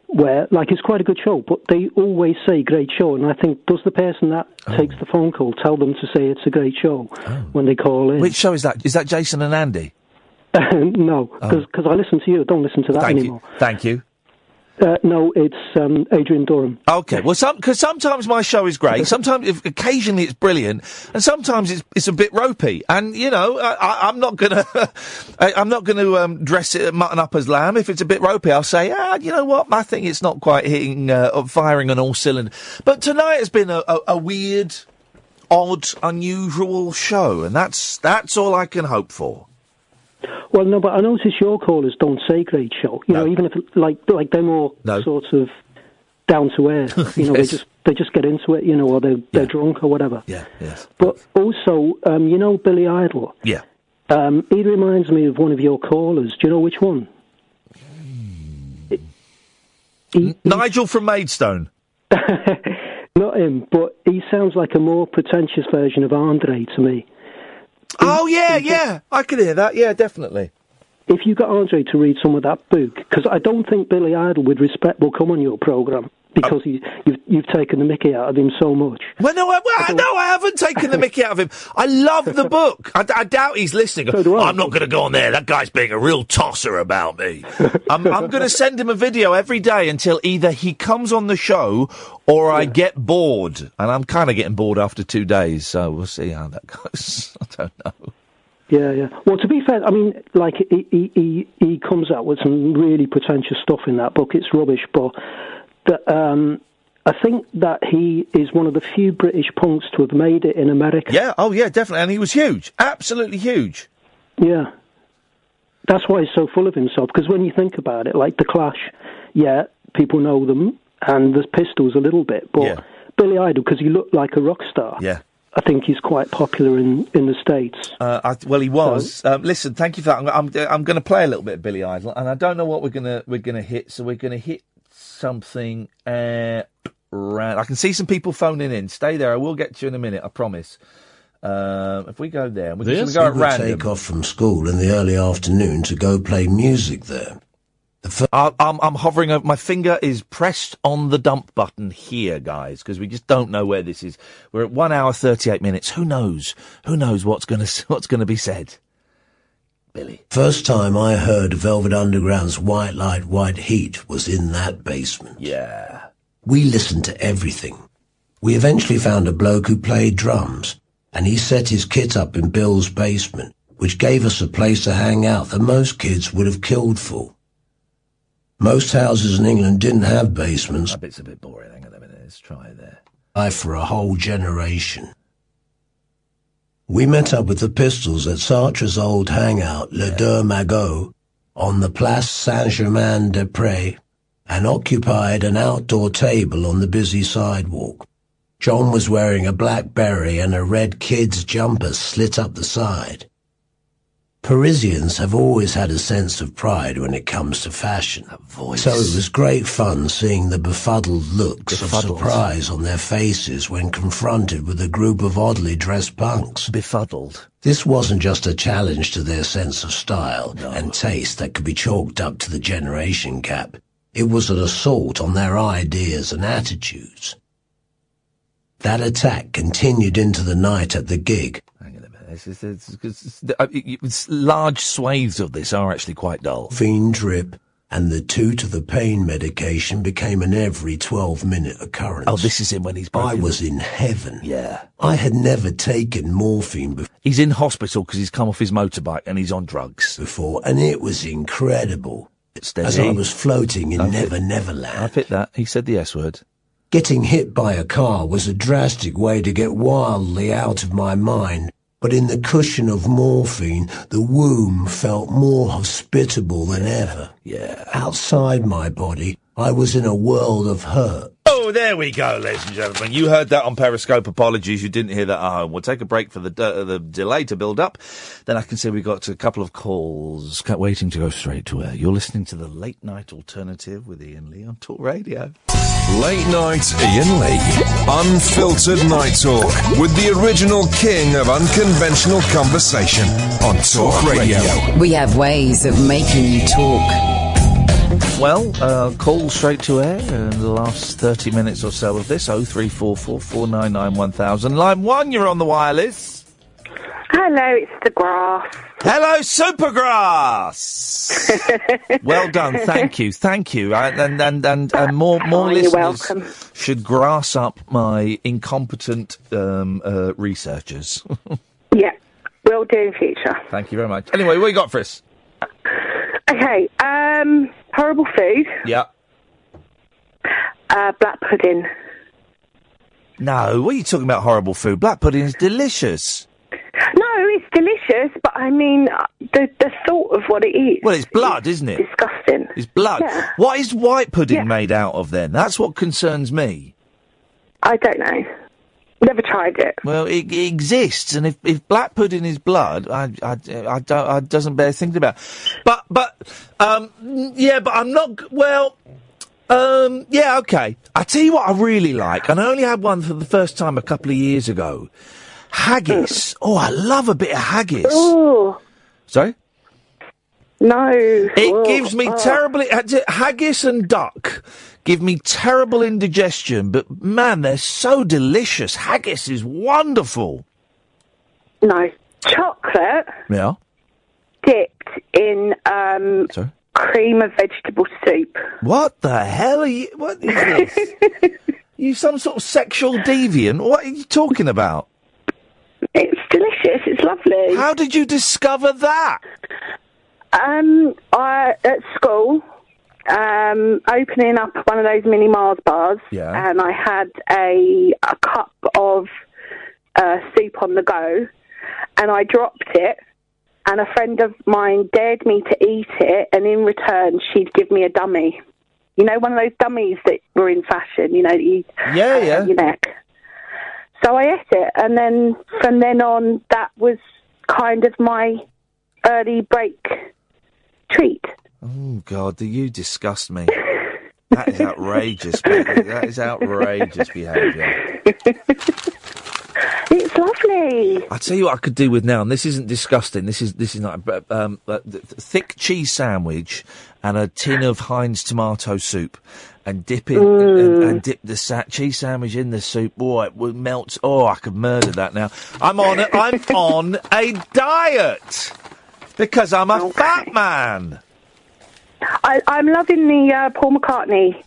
where, like, it's quite a good show, but they always say great show. And I think, does the person that Oh. takes the phone call tell them to say it's a great show when they call in? Which show is that? Is that Jason and Andy? [LAUGHS] no, because I listen to you. Don't listen to that Oh. Thank anymore. you. Thank you. Uh, no, it's um, Adrian Durham. Okay, well, some because sometimes my show is great. Sometimes, if, occasionally, it's brilliant, and sometimes it's it's a bit ropey. And you know, I, I, I'm not gonna [LAUGHS] I, I'm not gonna um, dress it mutton up as lamb. If it's a bit ropey, I'll say, ah, you know what, I think it's not quite hitting uh, firing on all cylinders. But tonight has been a, a, a weird, odd, unusual show, and that's that's all I can hope for. Well, no, but I notice your callers don't say great show. You know, even if like like they're more No. sort of down to earth. [LAUGHS] You know, Yes. they just they just get into it. You know, or they're they're drunk or whatever. Yeah, yes. But also, um, you know, Billy Idol. Yeah. Um, he reminds me of one of your callers. Do you know which one? Nigel from Maidstone. [LAUGHS] Not him, but he sounds like a more pretentious version of Andre to me. Oh yeah, yeah, I can hear that. Yeah, definitely. If you got Andre to read some of that book, because I don't think Billy Idol with respect will come on your program because he, you've you've taken the Mickey out of him so much. Well, no, I, well, no, I haven't taken the [LAUGHS] Mickey out of him. I love the book. I, I doubt he's listening. I'm not going to go on there. That guy's being a real tosser about me. I'm, I'm going to send him a video every day until either he comes on the show or I get bored. And I'm kind of getting bored after two days, so we'll see how that goes. [LAUGHS] I don't know. Yeah, yeah. Well, to be fair, I mean, like he he he, he comes out with some really pretentious stuff in that book. It's rubbish, but that um, I think that he is one of the few British punks to have made it in America. Yeah, oh yeah, definitely. And he was huge. Absolutely huge. Yeah. That's why he's so full of himself. Because when you think about it, like the Clash, yeah, people know them, and there's Pistols a little bit, but Billy Idol, because he looked like a rock star. Yeah. I think he's quite popular in, in the States. Uh, I, well, he was. Um, listen, thank you for that. I'm, I'm, I'm going to play a little bit of Billy Idol, and I don't know what we're going to we're going to hit. So we're going to hit something. Uh, round. I can see some people phoning in. Stay there. I will get to you in a minute. I promise. Um, if we go there, we can, should we go random. take off from school in the early afternoon to go play music there. I, I'm, I'm hovering over. My finger is pressed on the dump button here, guys, because we just don't know where this is. We're at one hour thirty-eight minutes. Who knows? Who knows what's going [LAUGHS] to what's going to be said? First time I heard Velvet Underground's White Light, White Heat was in that basement. Yeah. We listened to everything. We eventually found a bloke who played drums, and he set his kit up in Bill's basement, which gave us a place to hang out that most kids would have killed for. Most houses in England didn't have basements. That bit's a bit boring. Hang on a minute. Let's try there. I for a whole generation. We met up with the Pistols at Sartre's old hangout, Le Deux Magots, on the Place Saint-Germain-des-Prés, and occupied an outdoor table on the busy sidewalk. John was wearing a black beret and a red kid's jumper slit up the side. Parisians have always had a sense of pride when it comes to fashion. So it was great fun seeing the befuddled looks Befuddled. of surprise on their faces when confronted with a group of oddly dressed punks. Befuddled. This wasn't just a challenge to their sense of style and taste that could be chalked up to the generation gap. It was an assault on their ideas and attitudes. That attack continued into the night at the gig. It's, it's, it's, it's, uh, it's- large swathes of this are actually quite dull. Fiend drip and the two to the pain medication became an every 12 minute occurrence. Oh, this is him when he's I was in heaven. Yeah. I had never taken morphine before. He's in hospital because he's come off his motorbike and he's on drugs. Before, and it was incredible. Steady. As I was floating in I Never picked- Neverland. I picked that. He said the S word. Getting hit by a car was a drastic way to get wildly out of my mind, but in the cushion of morphine, the womb felt more hospitable than ever. Yeah. Outside my body, I was in a world of hurt. Oh, there we go, ladies and gentlemen. You heard that on Periscope. Apologies, you didn't hear that at home. We'll take a break for the uh, the delay to build up. Then I can see we got a couple of calls waiting to go straight to air. You're listening to the Late Night Alternative with Iain Lee on Talk Radio. Late night Iain Lee. Unfiltered night talk with the original king of unconventional conversation on Talk Radio. We have ways of making you talk. Well, uh, call straight to air in the last 30 minutes or so of this. 0344 499 1000. Line 1, you're on the wireless. Hello, it's the grass. Hello, Supergrass. [LAUGHS] well done, thank you, thank you. Uh, and and and, and more more Oh, listeners should grass up my incompetent um, uh, researchers. [LAUGHS] Yeah, will do in future. thank you very much. Anyway, what you got for us? Okay, um, horrible food, Yeah. uh, black pudding. No, what are you talking about? Horrible food. Black pudding is delicious. No, it's delicious, but I mean, uh, the the thought of what it is. Well, it's blood, isn't it? Disgusting. It's blood. Yeah. What is white pudding made out of then? That's what concerns me. I don't know. Never tried it. Well, it, it exists, and if, if black pudding is blood, I, I, I don't, I doesn't bear thinking about. But, but, um, yeah, but I'm not. g- Well, um, yeah, okay. I tell you what, I really like, and I only had one for the first time a couple of years ago. Haggis. Oh, I love a bit of haggis. Oh Sorry. no! It gives me Oh. terrible haggis and duck give me terrible indigestion, but man, they're so delicious. Haggis is wonderful. No chocolate Yeah. dipped in um, Sorry? cream of vegetable soup. What the hell are you? What is this? [LAUGHS] you some sort of sexual deviant? What are you talking about? It's delicious. It's lovely. How did you discover that? Um, I at school, um, opening up one of those mini Mars bars, Yeah. and I had a a cup of uh, soup on the go, and I dropped it, and a friend of mine dared me to eat it, and in return, she'd give me a dummy. You know, one of those dummies that were in fashion. You know, that you Yeah, yeah. your neck. So I ate it, and then from then on, that was kind of my early break treat. Oh God, do you disgust me? That is outrageous. that is outrageous behaviour. It's lovely. I tell you what I could do with now, and this isn't disgusting. This is this is not um, uh, th- th- thick cheese sandwich and a tin of Heinz tomato soup, and dip it and, and dip the sa- cheese sandwich in the soup. Boy, it would melt. Oh, I could murder that now. I'm on. A, I'm [LAUGHS] on a diet because I'm a fat man. I, I'm loving the uh, Paul McCartney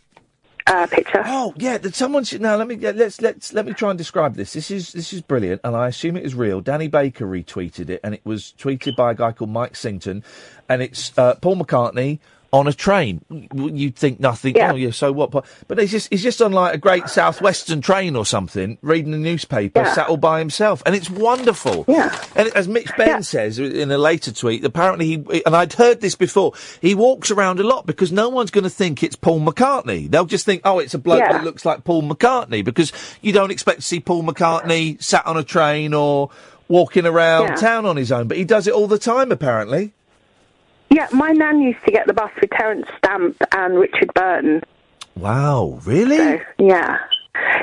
uh, picture. Oh yeah, that someone should now. Let me yeah, let's let's let me try and describe this. This is this is brilliant, and I assume it is real. Danny Baker retweeted it, and it was tweeted by a guy called Mike Sington, and it's uh, Paul McCartney on a train. You'd think nothing. Yeah. Oh yeah, so what? But but he's just he's just on like a great southwestern train or something, reading the newspaper, Yeah. sat all by himself, and it's wonderful. Yeah. And as Mitch Benn says in a later tweet, apparently he, and I'd heard this before, he walks around a lot because no one's going to think it's Paul McCartney. They'll just think, oh, it's a bloke Yeah. that looks like Paul McCartney because you don't expect to see Paul McCartney sat on a train or walking around Yeah. town on his own, but he does it all the time apparently. Yeah, my nan used to get the bus with Terence Stamp and Richard Burton. Wow, really? Yeah.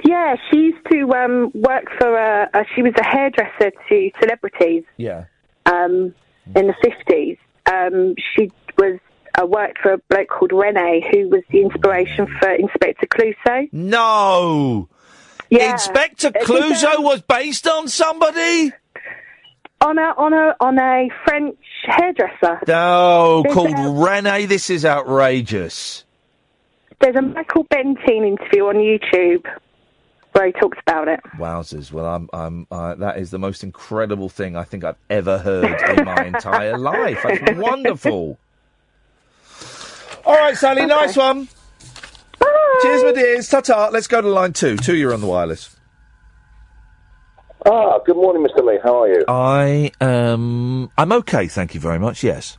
Yeah, she used to um, work for a, a. She was a hairdresser to celebrities Yeah. um, in the fifties. Um, she was uh, worked for a bloke called Rene, who was the inspiration for Inspector Clouseau. No. Yeah. Inspector Clouseau was based on somebody? On a on a on a French hairdresser. No, There's called a- Rene. This is outrageous. There's a Michael Bentine interview on YouTube where he talks about it. Wowzers! Well, I'm, I'm. Uh, that is the most incredible thing I think I've ever heard in my [LAUGHS] entire life. That's wonderful. All right, Sally, nice one. Cheers, my dears. Ta ta. Let's go to line two. Two, you're on the wireless. Ah, good morning, Mr. Lee. How are you? I um, I'm okay, thank you very much. Yes.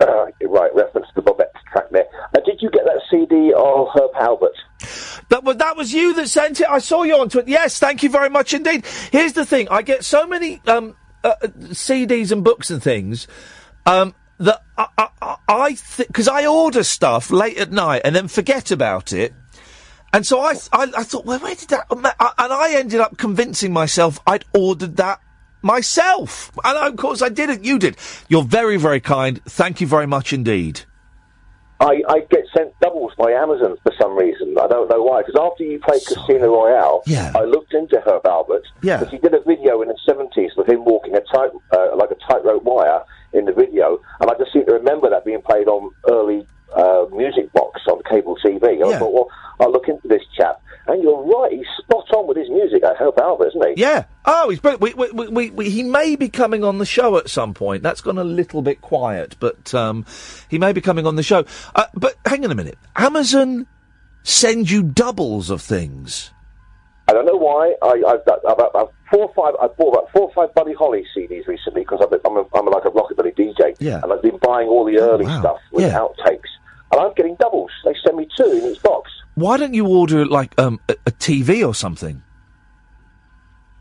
Uh, right, reference to the Bobette track there. Uh, did you get that CD of Herb Alpert? That, was that was you that sent it. I saw you on Twitter. Yes, thank you very much indeed. Here's the thing: I get so many um, uh, uh, CDs and books and things um, that I, I, I- I because I order stuff late at night and then forget about it. And so I, I, I thought, well, where did that? And I ended up convincing myself I'd ordered that myself. And of course I didn't. You did. You're very, very kind. Thank you very much indeed. I, I get sent doubles by Amazon for some reason. I don't know why. Because after you played Casino Royale, Yeah. I looked into Herb Alpert. Yeah. Because he did a video in the 70s with him walking a tight, uh, like a tightrope wire in the video. And I just seem to remember that being played on early uh, music box on cable TV. And I thought, well, I'll look into this chap. And you're right, he's spot on with his music, I Herb Alpert, isn't he? Yeah. Oh, he's brilliant. We, we, we, we, we, he may be coming on the show at some point. That's gone a little bit quiet, but um, he may be coming on the show. Uh, but hang on a minute. Amazon send you doubles of things. I don't know why. I, I've got about, about four or five. I bought about four or five Buddy Holly CDs recently because I'm, a, I'm, a, I'm like a rockabilly DJ, Yeah. and I've been buying all the early stuff with Yeah. outtakes, and I'm getting doubles. They send me two in each box. Why don't you order like um, a, a TV or something?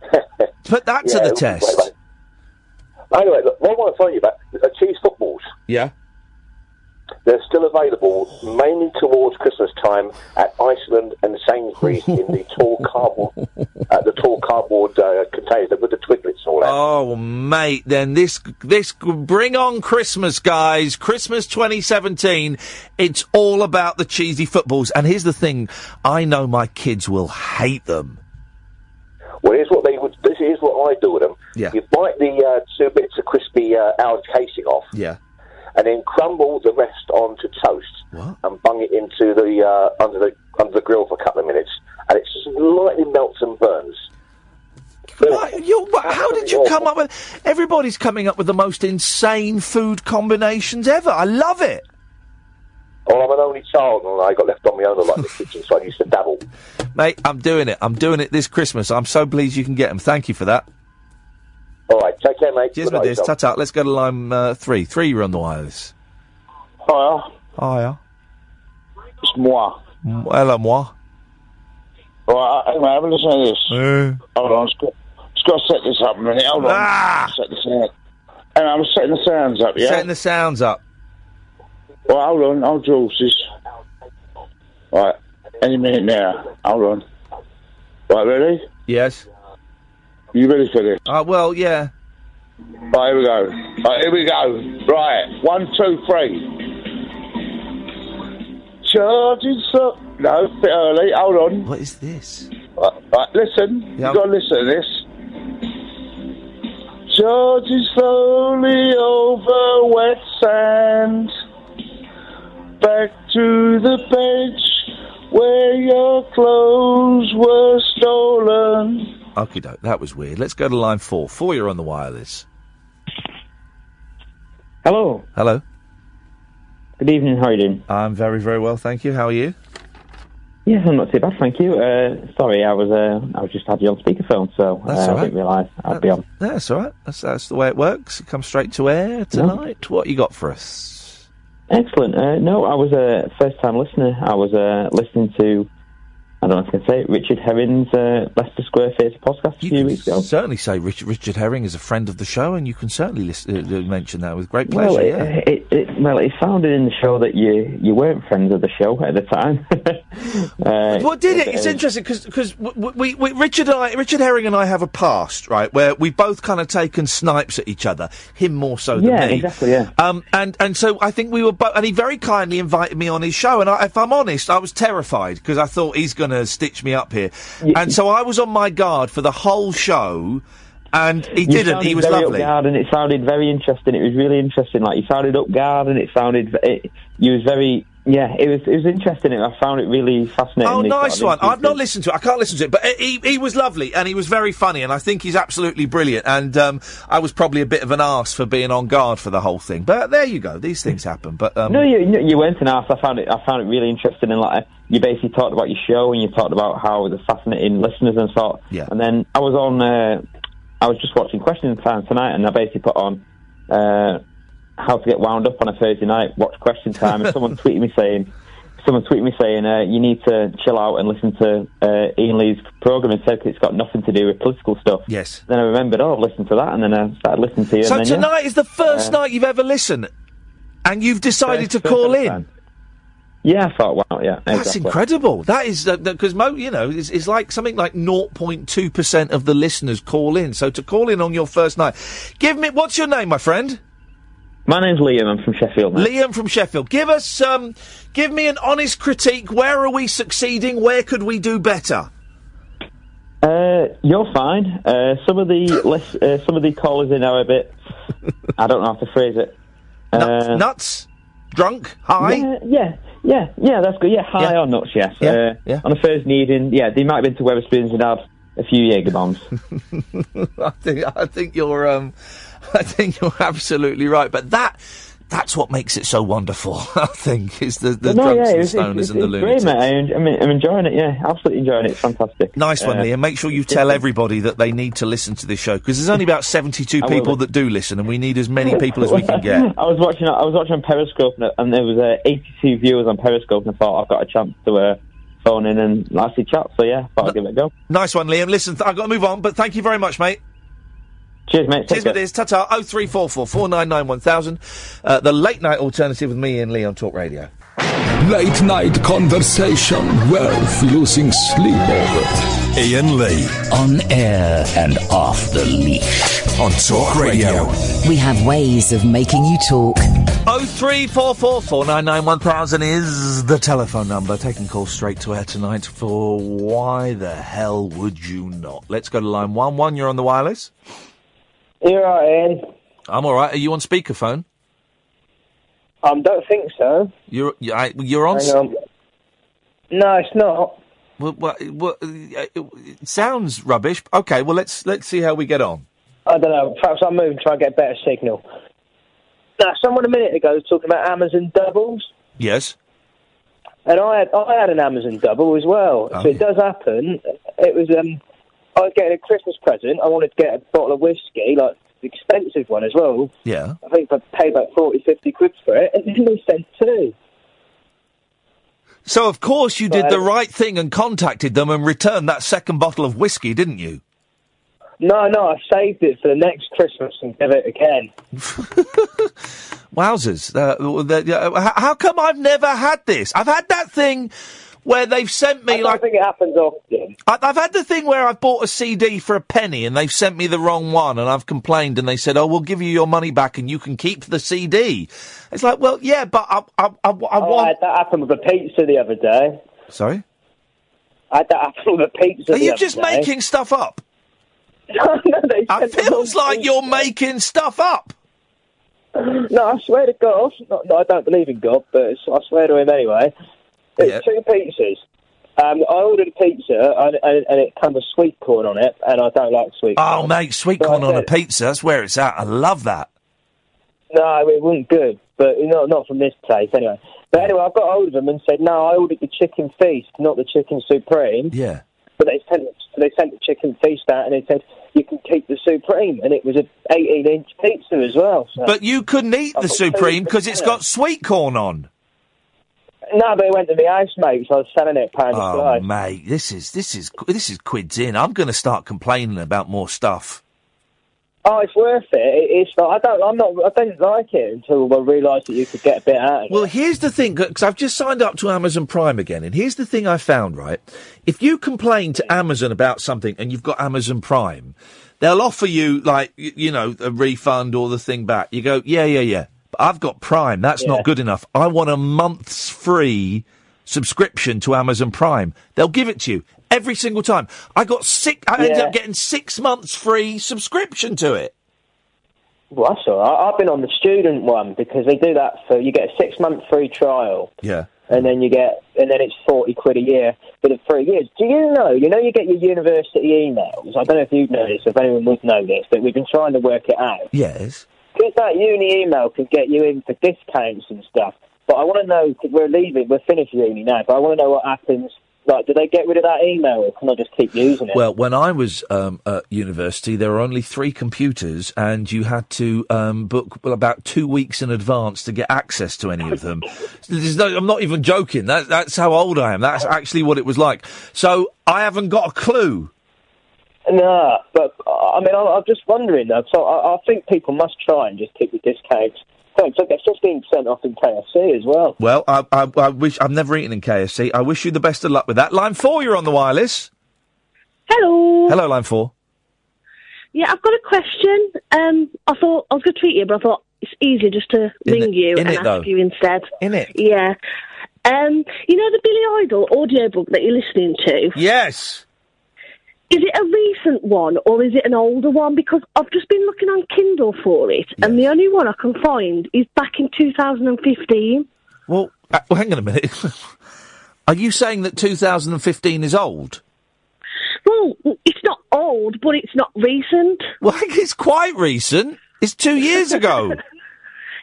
[LAUGHS] Put that to the test. Anyway, look, what I want to tell you about uh, cheese footballs. Yeah. They're still available mainly towards Christmas time at Iceland and Sainsbury's [LAUGHS] in the tall cardboard, uh, the tall cardboard uh, containers with the twiglets all out. Oh, mate, then this, this, bring on Christmas, guys. Christmas 2017. It's all about the cheesy footballs. And here's the thing. I know my kids will hate them. Well, here's what they would. This is what I do with them. Yeah. You bite the uh, two bits of crispy uh, outer casing off, Yeah. And then crumble the rest onto toast, and bung it into the uh, under the under the grill for a couple of minutes, and it slightly melts and burns. Why- you- wha- how did you come up with? Everybody's coming up with the most insane food combinations ever. I love it. Well, I'm an only child, and I got left on my own a lot in the [LAUGHS] kitchen, so I used to dabble. Mate, I'm doing it. I'm doing it this Christmas. I'm so pleased you can get them. Thank you for that. All right, take care, mate. Cheers, my dears. Ta ta. Let's go to line uh, three. Three, you're on the wireless. Hiya. Hiya. It's moi. M- Hello, moi. Right, hang on, have a listen to this. Uh. Hold on, it's got, it's got to set this up a minute. Hold on. Ah! Set the sound. And I'm setting the sounds up, yeah? Setting the sounds up. Right, hold on, hold your horses. Right. any minute now. Hold on. Right, ready? Yes. You ready for this? Uh, well, yeah. Right, here we go. Right, here we go. Right, one, two, three. Charging so... No, bit early. Hold on. What is this? Right, right listen. Yeah. you got to listen to this. Charging slowly over wet sand. Back to the bench where your clothes were stolen. Okie doke, that was weird. Let's go to line four. Four, you're on the wireless. Hello. Hello. Good evening. How are you doing? I'm very, very well, thank you. How are you? Yes, I'm not too bad, thank you. Uh, sorry, I was uh, I was just had you on speakerphone, so That's uh, all I right. didn't realise I'd be on. That's all right. That's, that's the way it works. It comes straight to air tonight. What you got for us? Excellent. Uh, no, I was a first time listener. I was uh, listening to I don't know if I can say it, Richard Herring's uh, Leicester Square Theatre podcast a few weeks ago. Certainly say Richard, Richard Herring is a friend of the show, and you can certainly list, uh, uh, mention that with great pleasure. Well, it, yeah. it, it, well, it sounded in the show that you you weren't friends of the show at the time. [LAUGHS] uh, Well, did it? It's interesting because we, we, Richard and I, Richard Herring and I have a past, right, where we've both kind of taken snipes at each other. Him more so than Yeah, me. exactly, yeah. Um, and and so I think we were both, and he very kindly invited me on his show. And I, if I'm honest, I was terrified because I thought he's going to stitch me up here. and so I was on my guard for the whole show. And he didn't. He was very lovely. Up and it sounded very interesting. It was really interesting. Like you sounded up guard and it sounded. It, you was very. Yeah, it was. It was interesting. I found it really fascinating. Oh, nice one. I've not listened to it. I can't listen to it, but he he was lovely and he was very funny, and I think he's absolutely brilliant. And um, I was probably a bit of an arse for being on guard for the whole thing, but there you go. These things happen. But um, No, you you weren't an ass. I found it. I found it really interesting. And like you basically talked about your show and you talked about how the fascinating listeners and sort. Yeah. And then I was on. Uh, I was just watching Question Time tonight, and I basically put on uh, how to get wound up on a Thursday night. Watch Question Time, and someone [LAUGHS] tweeted me saying. Someone tweeted me saying uh, you need to chill out and listen to uh, Iain Lee's program instead because it's got nothing to do with political stuff. Yes. Then I remembered, oh, I've listened to that, and then I started listening to you. so and then, yeah. tonight is the first Uh, night you've ever listened, and you've decided First- to call in. time. Yeah, I thought, wow, yeah, That's exactly. incredible. That is because mo, you know, it's, it's like something like 0.2 percent of the listeners call in. So to call in on your first night, give me what's your name, my friend? My name's Liam. I'm from Sheffield. mate. Liam from Sheffield. Give us, um, give me an honest critique. Where are we succeeding? Where could we do better? Uh, you're fine. Uh, some of the [LAUGHS] less, uh, some of the callers in are a bit. I don't know how to phrase it. Uh, nuts, drunk, high. Yeah, yeah, yeah, yeah. That's good. Yeah, high or nuts. Yes. Yeah, Uh, yeah. On a first meeting, yeah, they might have been to Wetherspoons and had a few Jaeger bombs. [LAUGHS] I think I think you're um [LAUGHS] I think you're absolutely right. But that that's what makes it so wonderful. [LAUGHS] I think is the, the no, drunks yeah, and it's, stoners it's, and the it's great, mate. I mean, I'm enjoying it. Yeah, absolutely enjoying it. It's fantastic. Nice one, Uh, Liam. Make sure you tell everybody that they need to listen to this show because there's only about 72 people that do listen, and we need as many [LAUGHS] people as we can get. I was watching. I was watching Periscope, and, and there was uh, 82 viewers on Periscope, and I thought I've got a chance to uh, phone in and actually chat. So yeah, thought I'd give it a go. Nice one, Liam. Listen, th- I've got to move on, but thank you very much, mate. Cheers, mate. Cheers, Take it is. Ta-ta. 0344 499 Uh, the late night alternative with me and Lee on Talk Radio. Late night conversation worth losing sleep over. Iain Lee. On air and off the leash. On Talk Radio. We have ways of making you talk. 0344 499 1000 is the telephone number. Taking calls straight to air tonight for why the hell would you not? Let's go to line one. One, you're on the wireless. You're right, Iain. I'm all right. Are you on speakerphone? I Um, don't think so. You're you- I- you're on. Hang on. No, it's not. Well, well, well, uh, it sounds rubbish. Okay, well let's let's see how we get on. I don't know. Perhaps I'll move and try and get a better signal. Now, someone a minute ago was talking about Amazon doubles, Yes. and I had I had an Amazon double as well. Oh, so it does happen. It was um, I was getting a Christmas present. I wanted to get a bottle of whiskey, like the expensive one as well. Yeah. I think I paid about 40, 50 quid for it, and then they sent two. So of course you did the right thing and contacted them and returned that second bottle of whiskey, didn't you? No, no, I saved it for the next Christmas and give it again. [LAUGHS] Wowzers! Uh, the- uh, how, how come I've never had this? I've had that thing where they've sent me I like. think it happens often. I, I've had the thing where I've bought a CD for a penny and they've sent me the wrong one and I've complained and they said, "Oh, we'll give you your money back and you can keep the CD." It's like, well, yeah, but I, I, I, I Oh, I want. had that happen with a pizza the other day. Sorry, I had that happen with a pizza. are you just day. making stuff up? [LAUGHS] no, they It feels like you're making stuff up. [LAUGHS] No, I swear to God. Not, no, I don't believe in God, but I swear to him anyway. It's two pizzas. Um, I ordered a pizza and, and, and it came with sweet corn on it, and I don't like sweet corn. Oh, mate, sweet I corn on a pizza. That's where it's at. I love that. No, it wasn't good, but not not from this place anyway. But anyway, I got hold of them and said, no, I ordered the chicken feast, not the chicken supreme. Yeah. But they sent they sent the chicken feast out and they said you can keep the supreme, and it was an 18 inch pizza as well. So. But you couldn't eat I've the supreme because it's got sweet corn on. No, but it went to the my housemate, so I was selling it pound a Oh, slice. mate, this is this is this is quids in. I'm going to start complaining about more stuff. Oh, it's worth it. it it's not, I don't. I'm not. I didn't like it until I realised that you could get a bit out of it. Well, here's the thing, because I've just signed up to Amazon Prime again, and here's the thing I found, right? If you complain to Amazon about something and you've got Amazon Prime, they'll offer you, like, you know, a refund or the thing back. You go, yeah, yeah, yeah. I've got Prime. That's Yeah. not good enough. I want a month's free subscription to Amazon Prime. They'll give it to you every single time. I got six, I ended up getting six months free subscription to it. Well, that's all right. I've been on the student one because they do that for you get a six month free trial, Yeah. and then you get and then it's forty quid a year for the three years. Do you know? You know, you get your university emails. I don't know if you know this, if anyone would know this, but we've been trying to work it out. Yes. Because that uni email can get you in for discounts and stuff. But I want to know, we're leaving, we're finished uni now, but I want to know what happens. Like, do they get rid of that email or can I just keep using it? Well, when I was um, at university, there were only three computers, and you had to um, book well, about two weeks in advance to get access to any of them. [LAUGHS] No, I'm not even joking. That, that's how old I am. That's actually what it was like. So I haven't got a clue. No, but uh, I mean, I'm, I'm just wondering though. So I, I think people must try and just keep the discounts. Thanks. I get fifteen percent off in KFC as well. Well, I, I, I wish I've never eaten in KFC. I wish you the best of luck with that. Line four, you're on the wireless. Hello. Hello, line four. Yeah, I've got a question. Um, I thought I was going to tweet you, but I thought it's easier just to In ring it- you and it, ask though. you instead. In it. Yeah. Um, you know the Billy Idol audiobook that you're listening to? Yes. Is it a recent one or is it an older one? Because I've just been looking on Kindle for it, and the only one I can find is back in 2015. Well, uh, well hang on a minute. [LAUGHS] Are you saying that 2015 is old? Well, it's not old, but it's not recent. Well, [LAUGHS] it's quite recent. It's two years ago. [LAUGHS]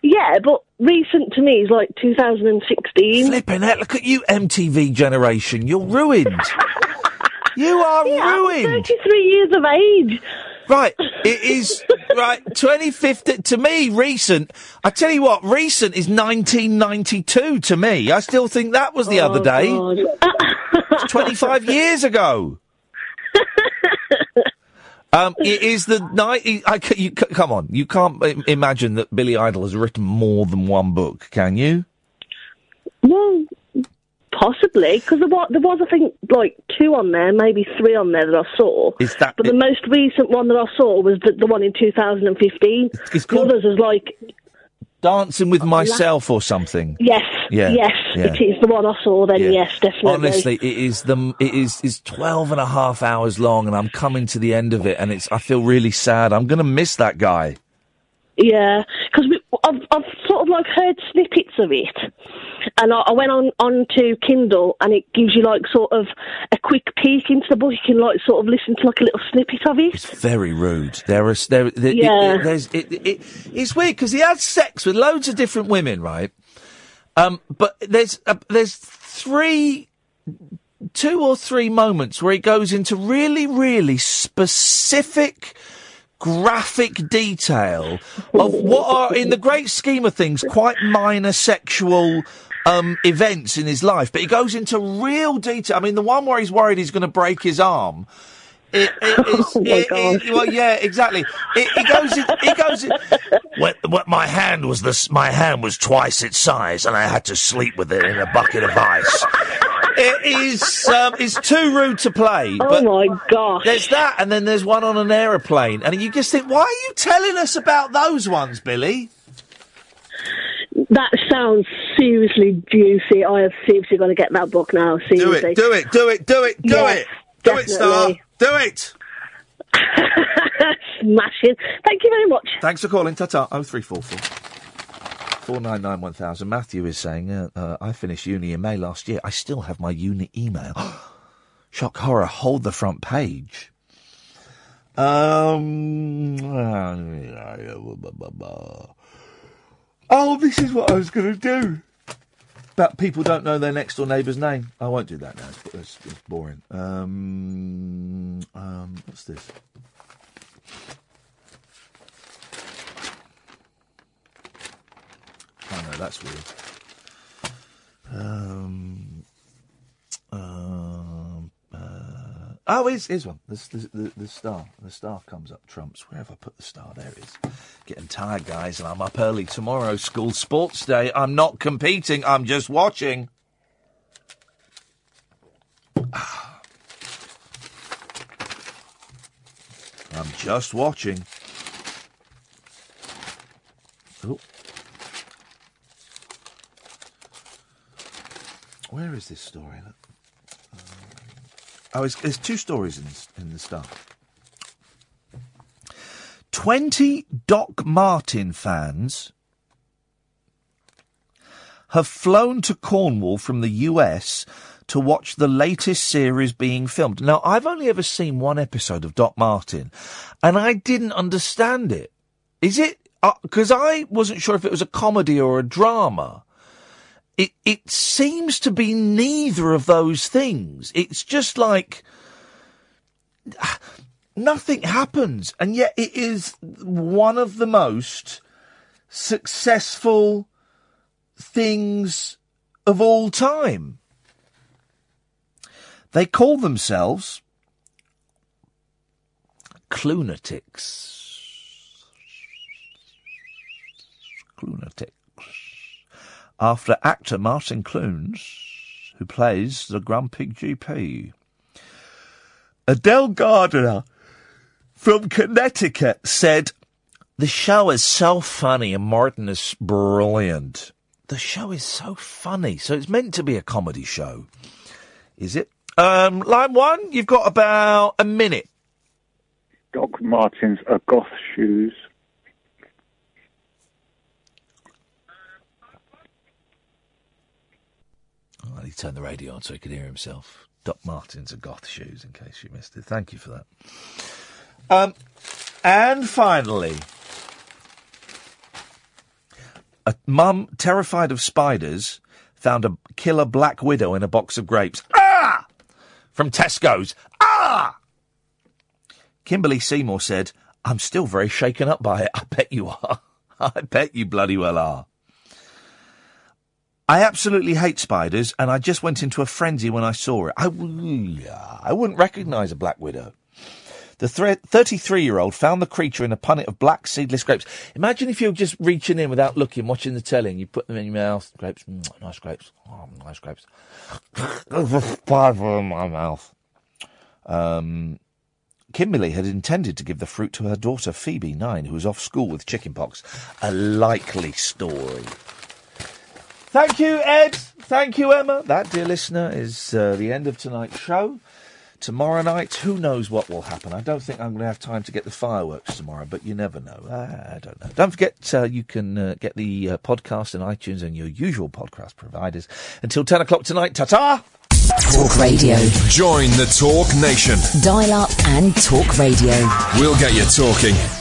Yeah, but recent to me is like 2016. Flipping heck, look at you, MTV generation. You're ruined. You are yeah, ruined. I'm 33 years of age. Right, it is right. 2015 to me, recent. I tell you what, recent is 1992 to me. I still think that was the other day. It's 25 [LAUGHS] years ago. Um, it is the night. I, you, come on, you can't imagine that Billy Idol has written more than one book, can you? Well, possibly, because there was, there was, I think, like two on there, maybe three on there that I saw. Is that? But the most recent one that I saw was the, the one in 2015. It's the others is like, Dancing with uh, myself or something. yes, Yeah, yes, yeah. it is the one I saw then, Yeah. yes, definitely. Honestly, it is the it is is 12 and a half hours long, and I'm coming to the end of it, and it's I feel really sad. I'm going to miss that guy. Yeah, because I've, I've sort of like heard snippets of it, and I, I went on on to Kindle, and it gives you like sort of a quick peek into the book. You can like sort of listen to like a little snippet of it. It's very rude. There is there. there Yeah. it, there's it, it, it's weird because he had sex with loads of different women, right? Um, but there's uh, there's three, two or three moments where he goes into really really specific. Graphic detail of what are, in the great scheme of things, quite minor sexual um, events in his life. But he goes into real detail. I mean, the one where he's worried he's going to break his arm. It, it, [LAUGHS] it's, Oh it- it- well, yeah, exactly. It, it goes. In, it goes. In, [LAUGHS] when, when my hand was this, my hand was twice its size, and I had to sleep with it in a bucket of ice. It is. Um, it's too rude to play. Oh my gosh! There's that, and then there's one on an aeroplane, and you just think, why are you telling us about those ones, Billy? That sounds seriously juicy. I have seriously got to get that book now. Do Seriously. it, do it, do it, do it, do Yes, it, do it, Star, definitely. do it. [LAUGHS] Smashing. Thank you very much. Thanks for calling. Ta-ta. Oh three four four. Four nine nine one thousand. Matthew is saying, uh, uh, I finished uni in May last year. I still have my uni email. [GASPS] Shock horror. Hold the front page. Um. [SIGHS] Oh, this is what I was going to do. But people don't know their next door neighbour's name. I won't do that now. It's, it's, it's boring. Um. Um. What's this? Oh no, that's weird. Um, uh, oh, here's, here's one. The, the, the, star. The star comes up trumps. Where have I put the star? There it is. Getting tired, guys, and I'm up early tomorrow. School sports day. I'm not competing. I'm just watching. [SIGHS] I'm just watching. Oh. Where is this story? Look. Oh, there's two stories in, in the Star. 20 Doc Martin fans have flown to Cornwall from the US to watch the latest series being filmed. Now, I've only ever seen one episode of Doc Martin, and I didn't understand it. Is it? Uh, because I wasn't sure if it was a comedy or a drama. It it seems to be neither of those things. It's just like [SIGHS] nothing happens, and yet it is one of the most successful things of all time. They call themselves Clunatics. Clunatics. After actor Martin Clunes, who plays the Grumpy GP. Adele Gardner from Connecticut said, The show is so funny and Martin is brilliant. The show is so funny. So it's meant to be a comedy show. Is it? Um, line one, you've got about a minute. Doc Martens are goth shoes. Oh, he turned the radio on so he could hear himself. Doc Martens are goth shoes, in case you missed it. Thank you for that. Um, and finally, a mum terrified of spiders found a killer black widow in a box of grapes. Ah! From Tesco's. Ah! Kimberly Seymour said, I'm still very shaken up by it. I bet you are. [LAUGHS] I bet you bloody well are. I absolutely hate spiders, and I just went into a frenzy when I saw it. I wouldn't recognise a black widow. The 33 year old found the creature in a punnet of black seedless grapes. Imagine if you're just reaching in without looking, watching the telly, and you put them in your mouth. Grapes, mm, nice grapes. Oh, nice grapes. There's spider in my mouth. Um, Kimberly had intended to give the fruit to her daughter Phoebe, nine, who was off school with chickenpox. A likely story. Thank you, Ed. Thank you, Emma. That, dear listener, is uh, the end of tonight's show. Tomorrow night, who knows what will happen? I don't think I'm going to have time to get the fireworks tomorrow, but you never know. I don't know. Don't forget, uh, you can uh, get the uh, podcast in iTunes and your usual podcast providers. Until 10 o'clock tonight, ta ta! Talk Radio. Join the Talk Nation. Dial up and talk radio. We'll get you talking.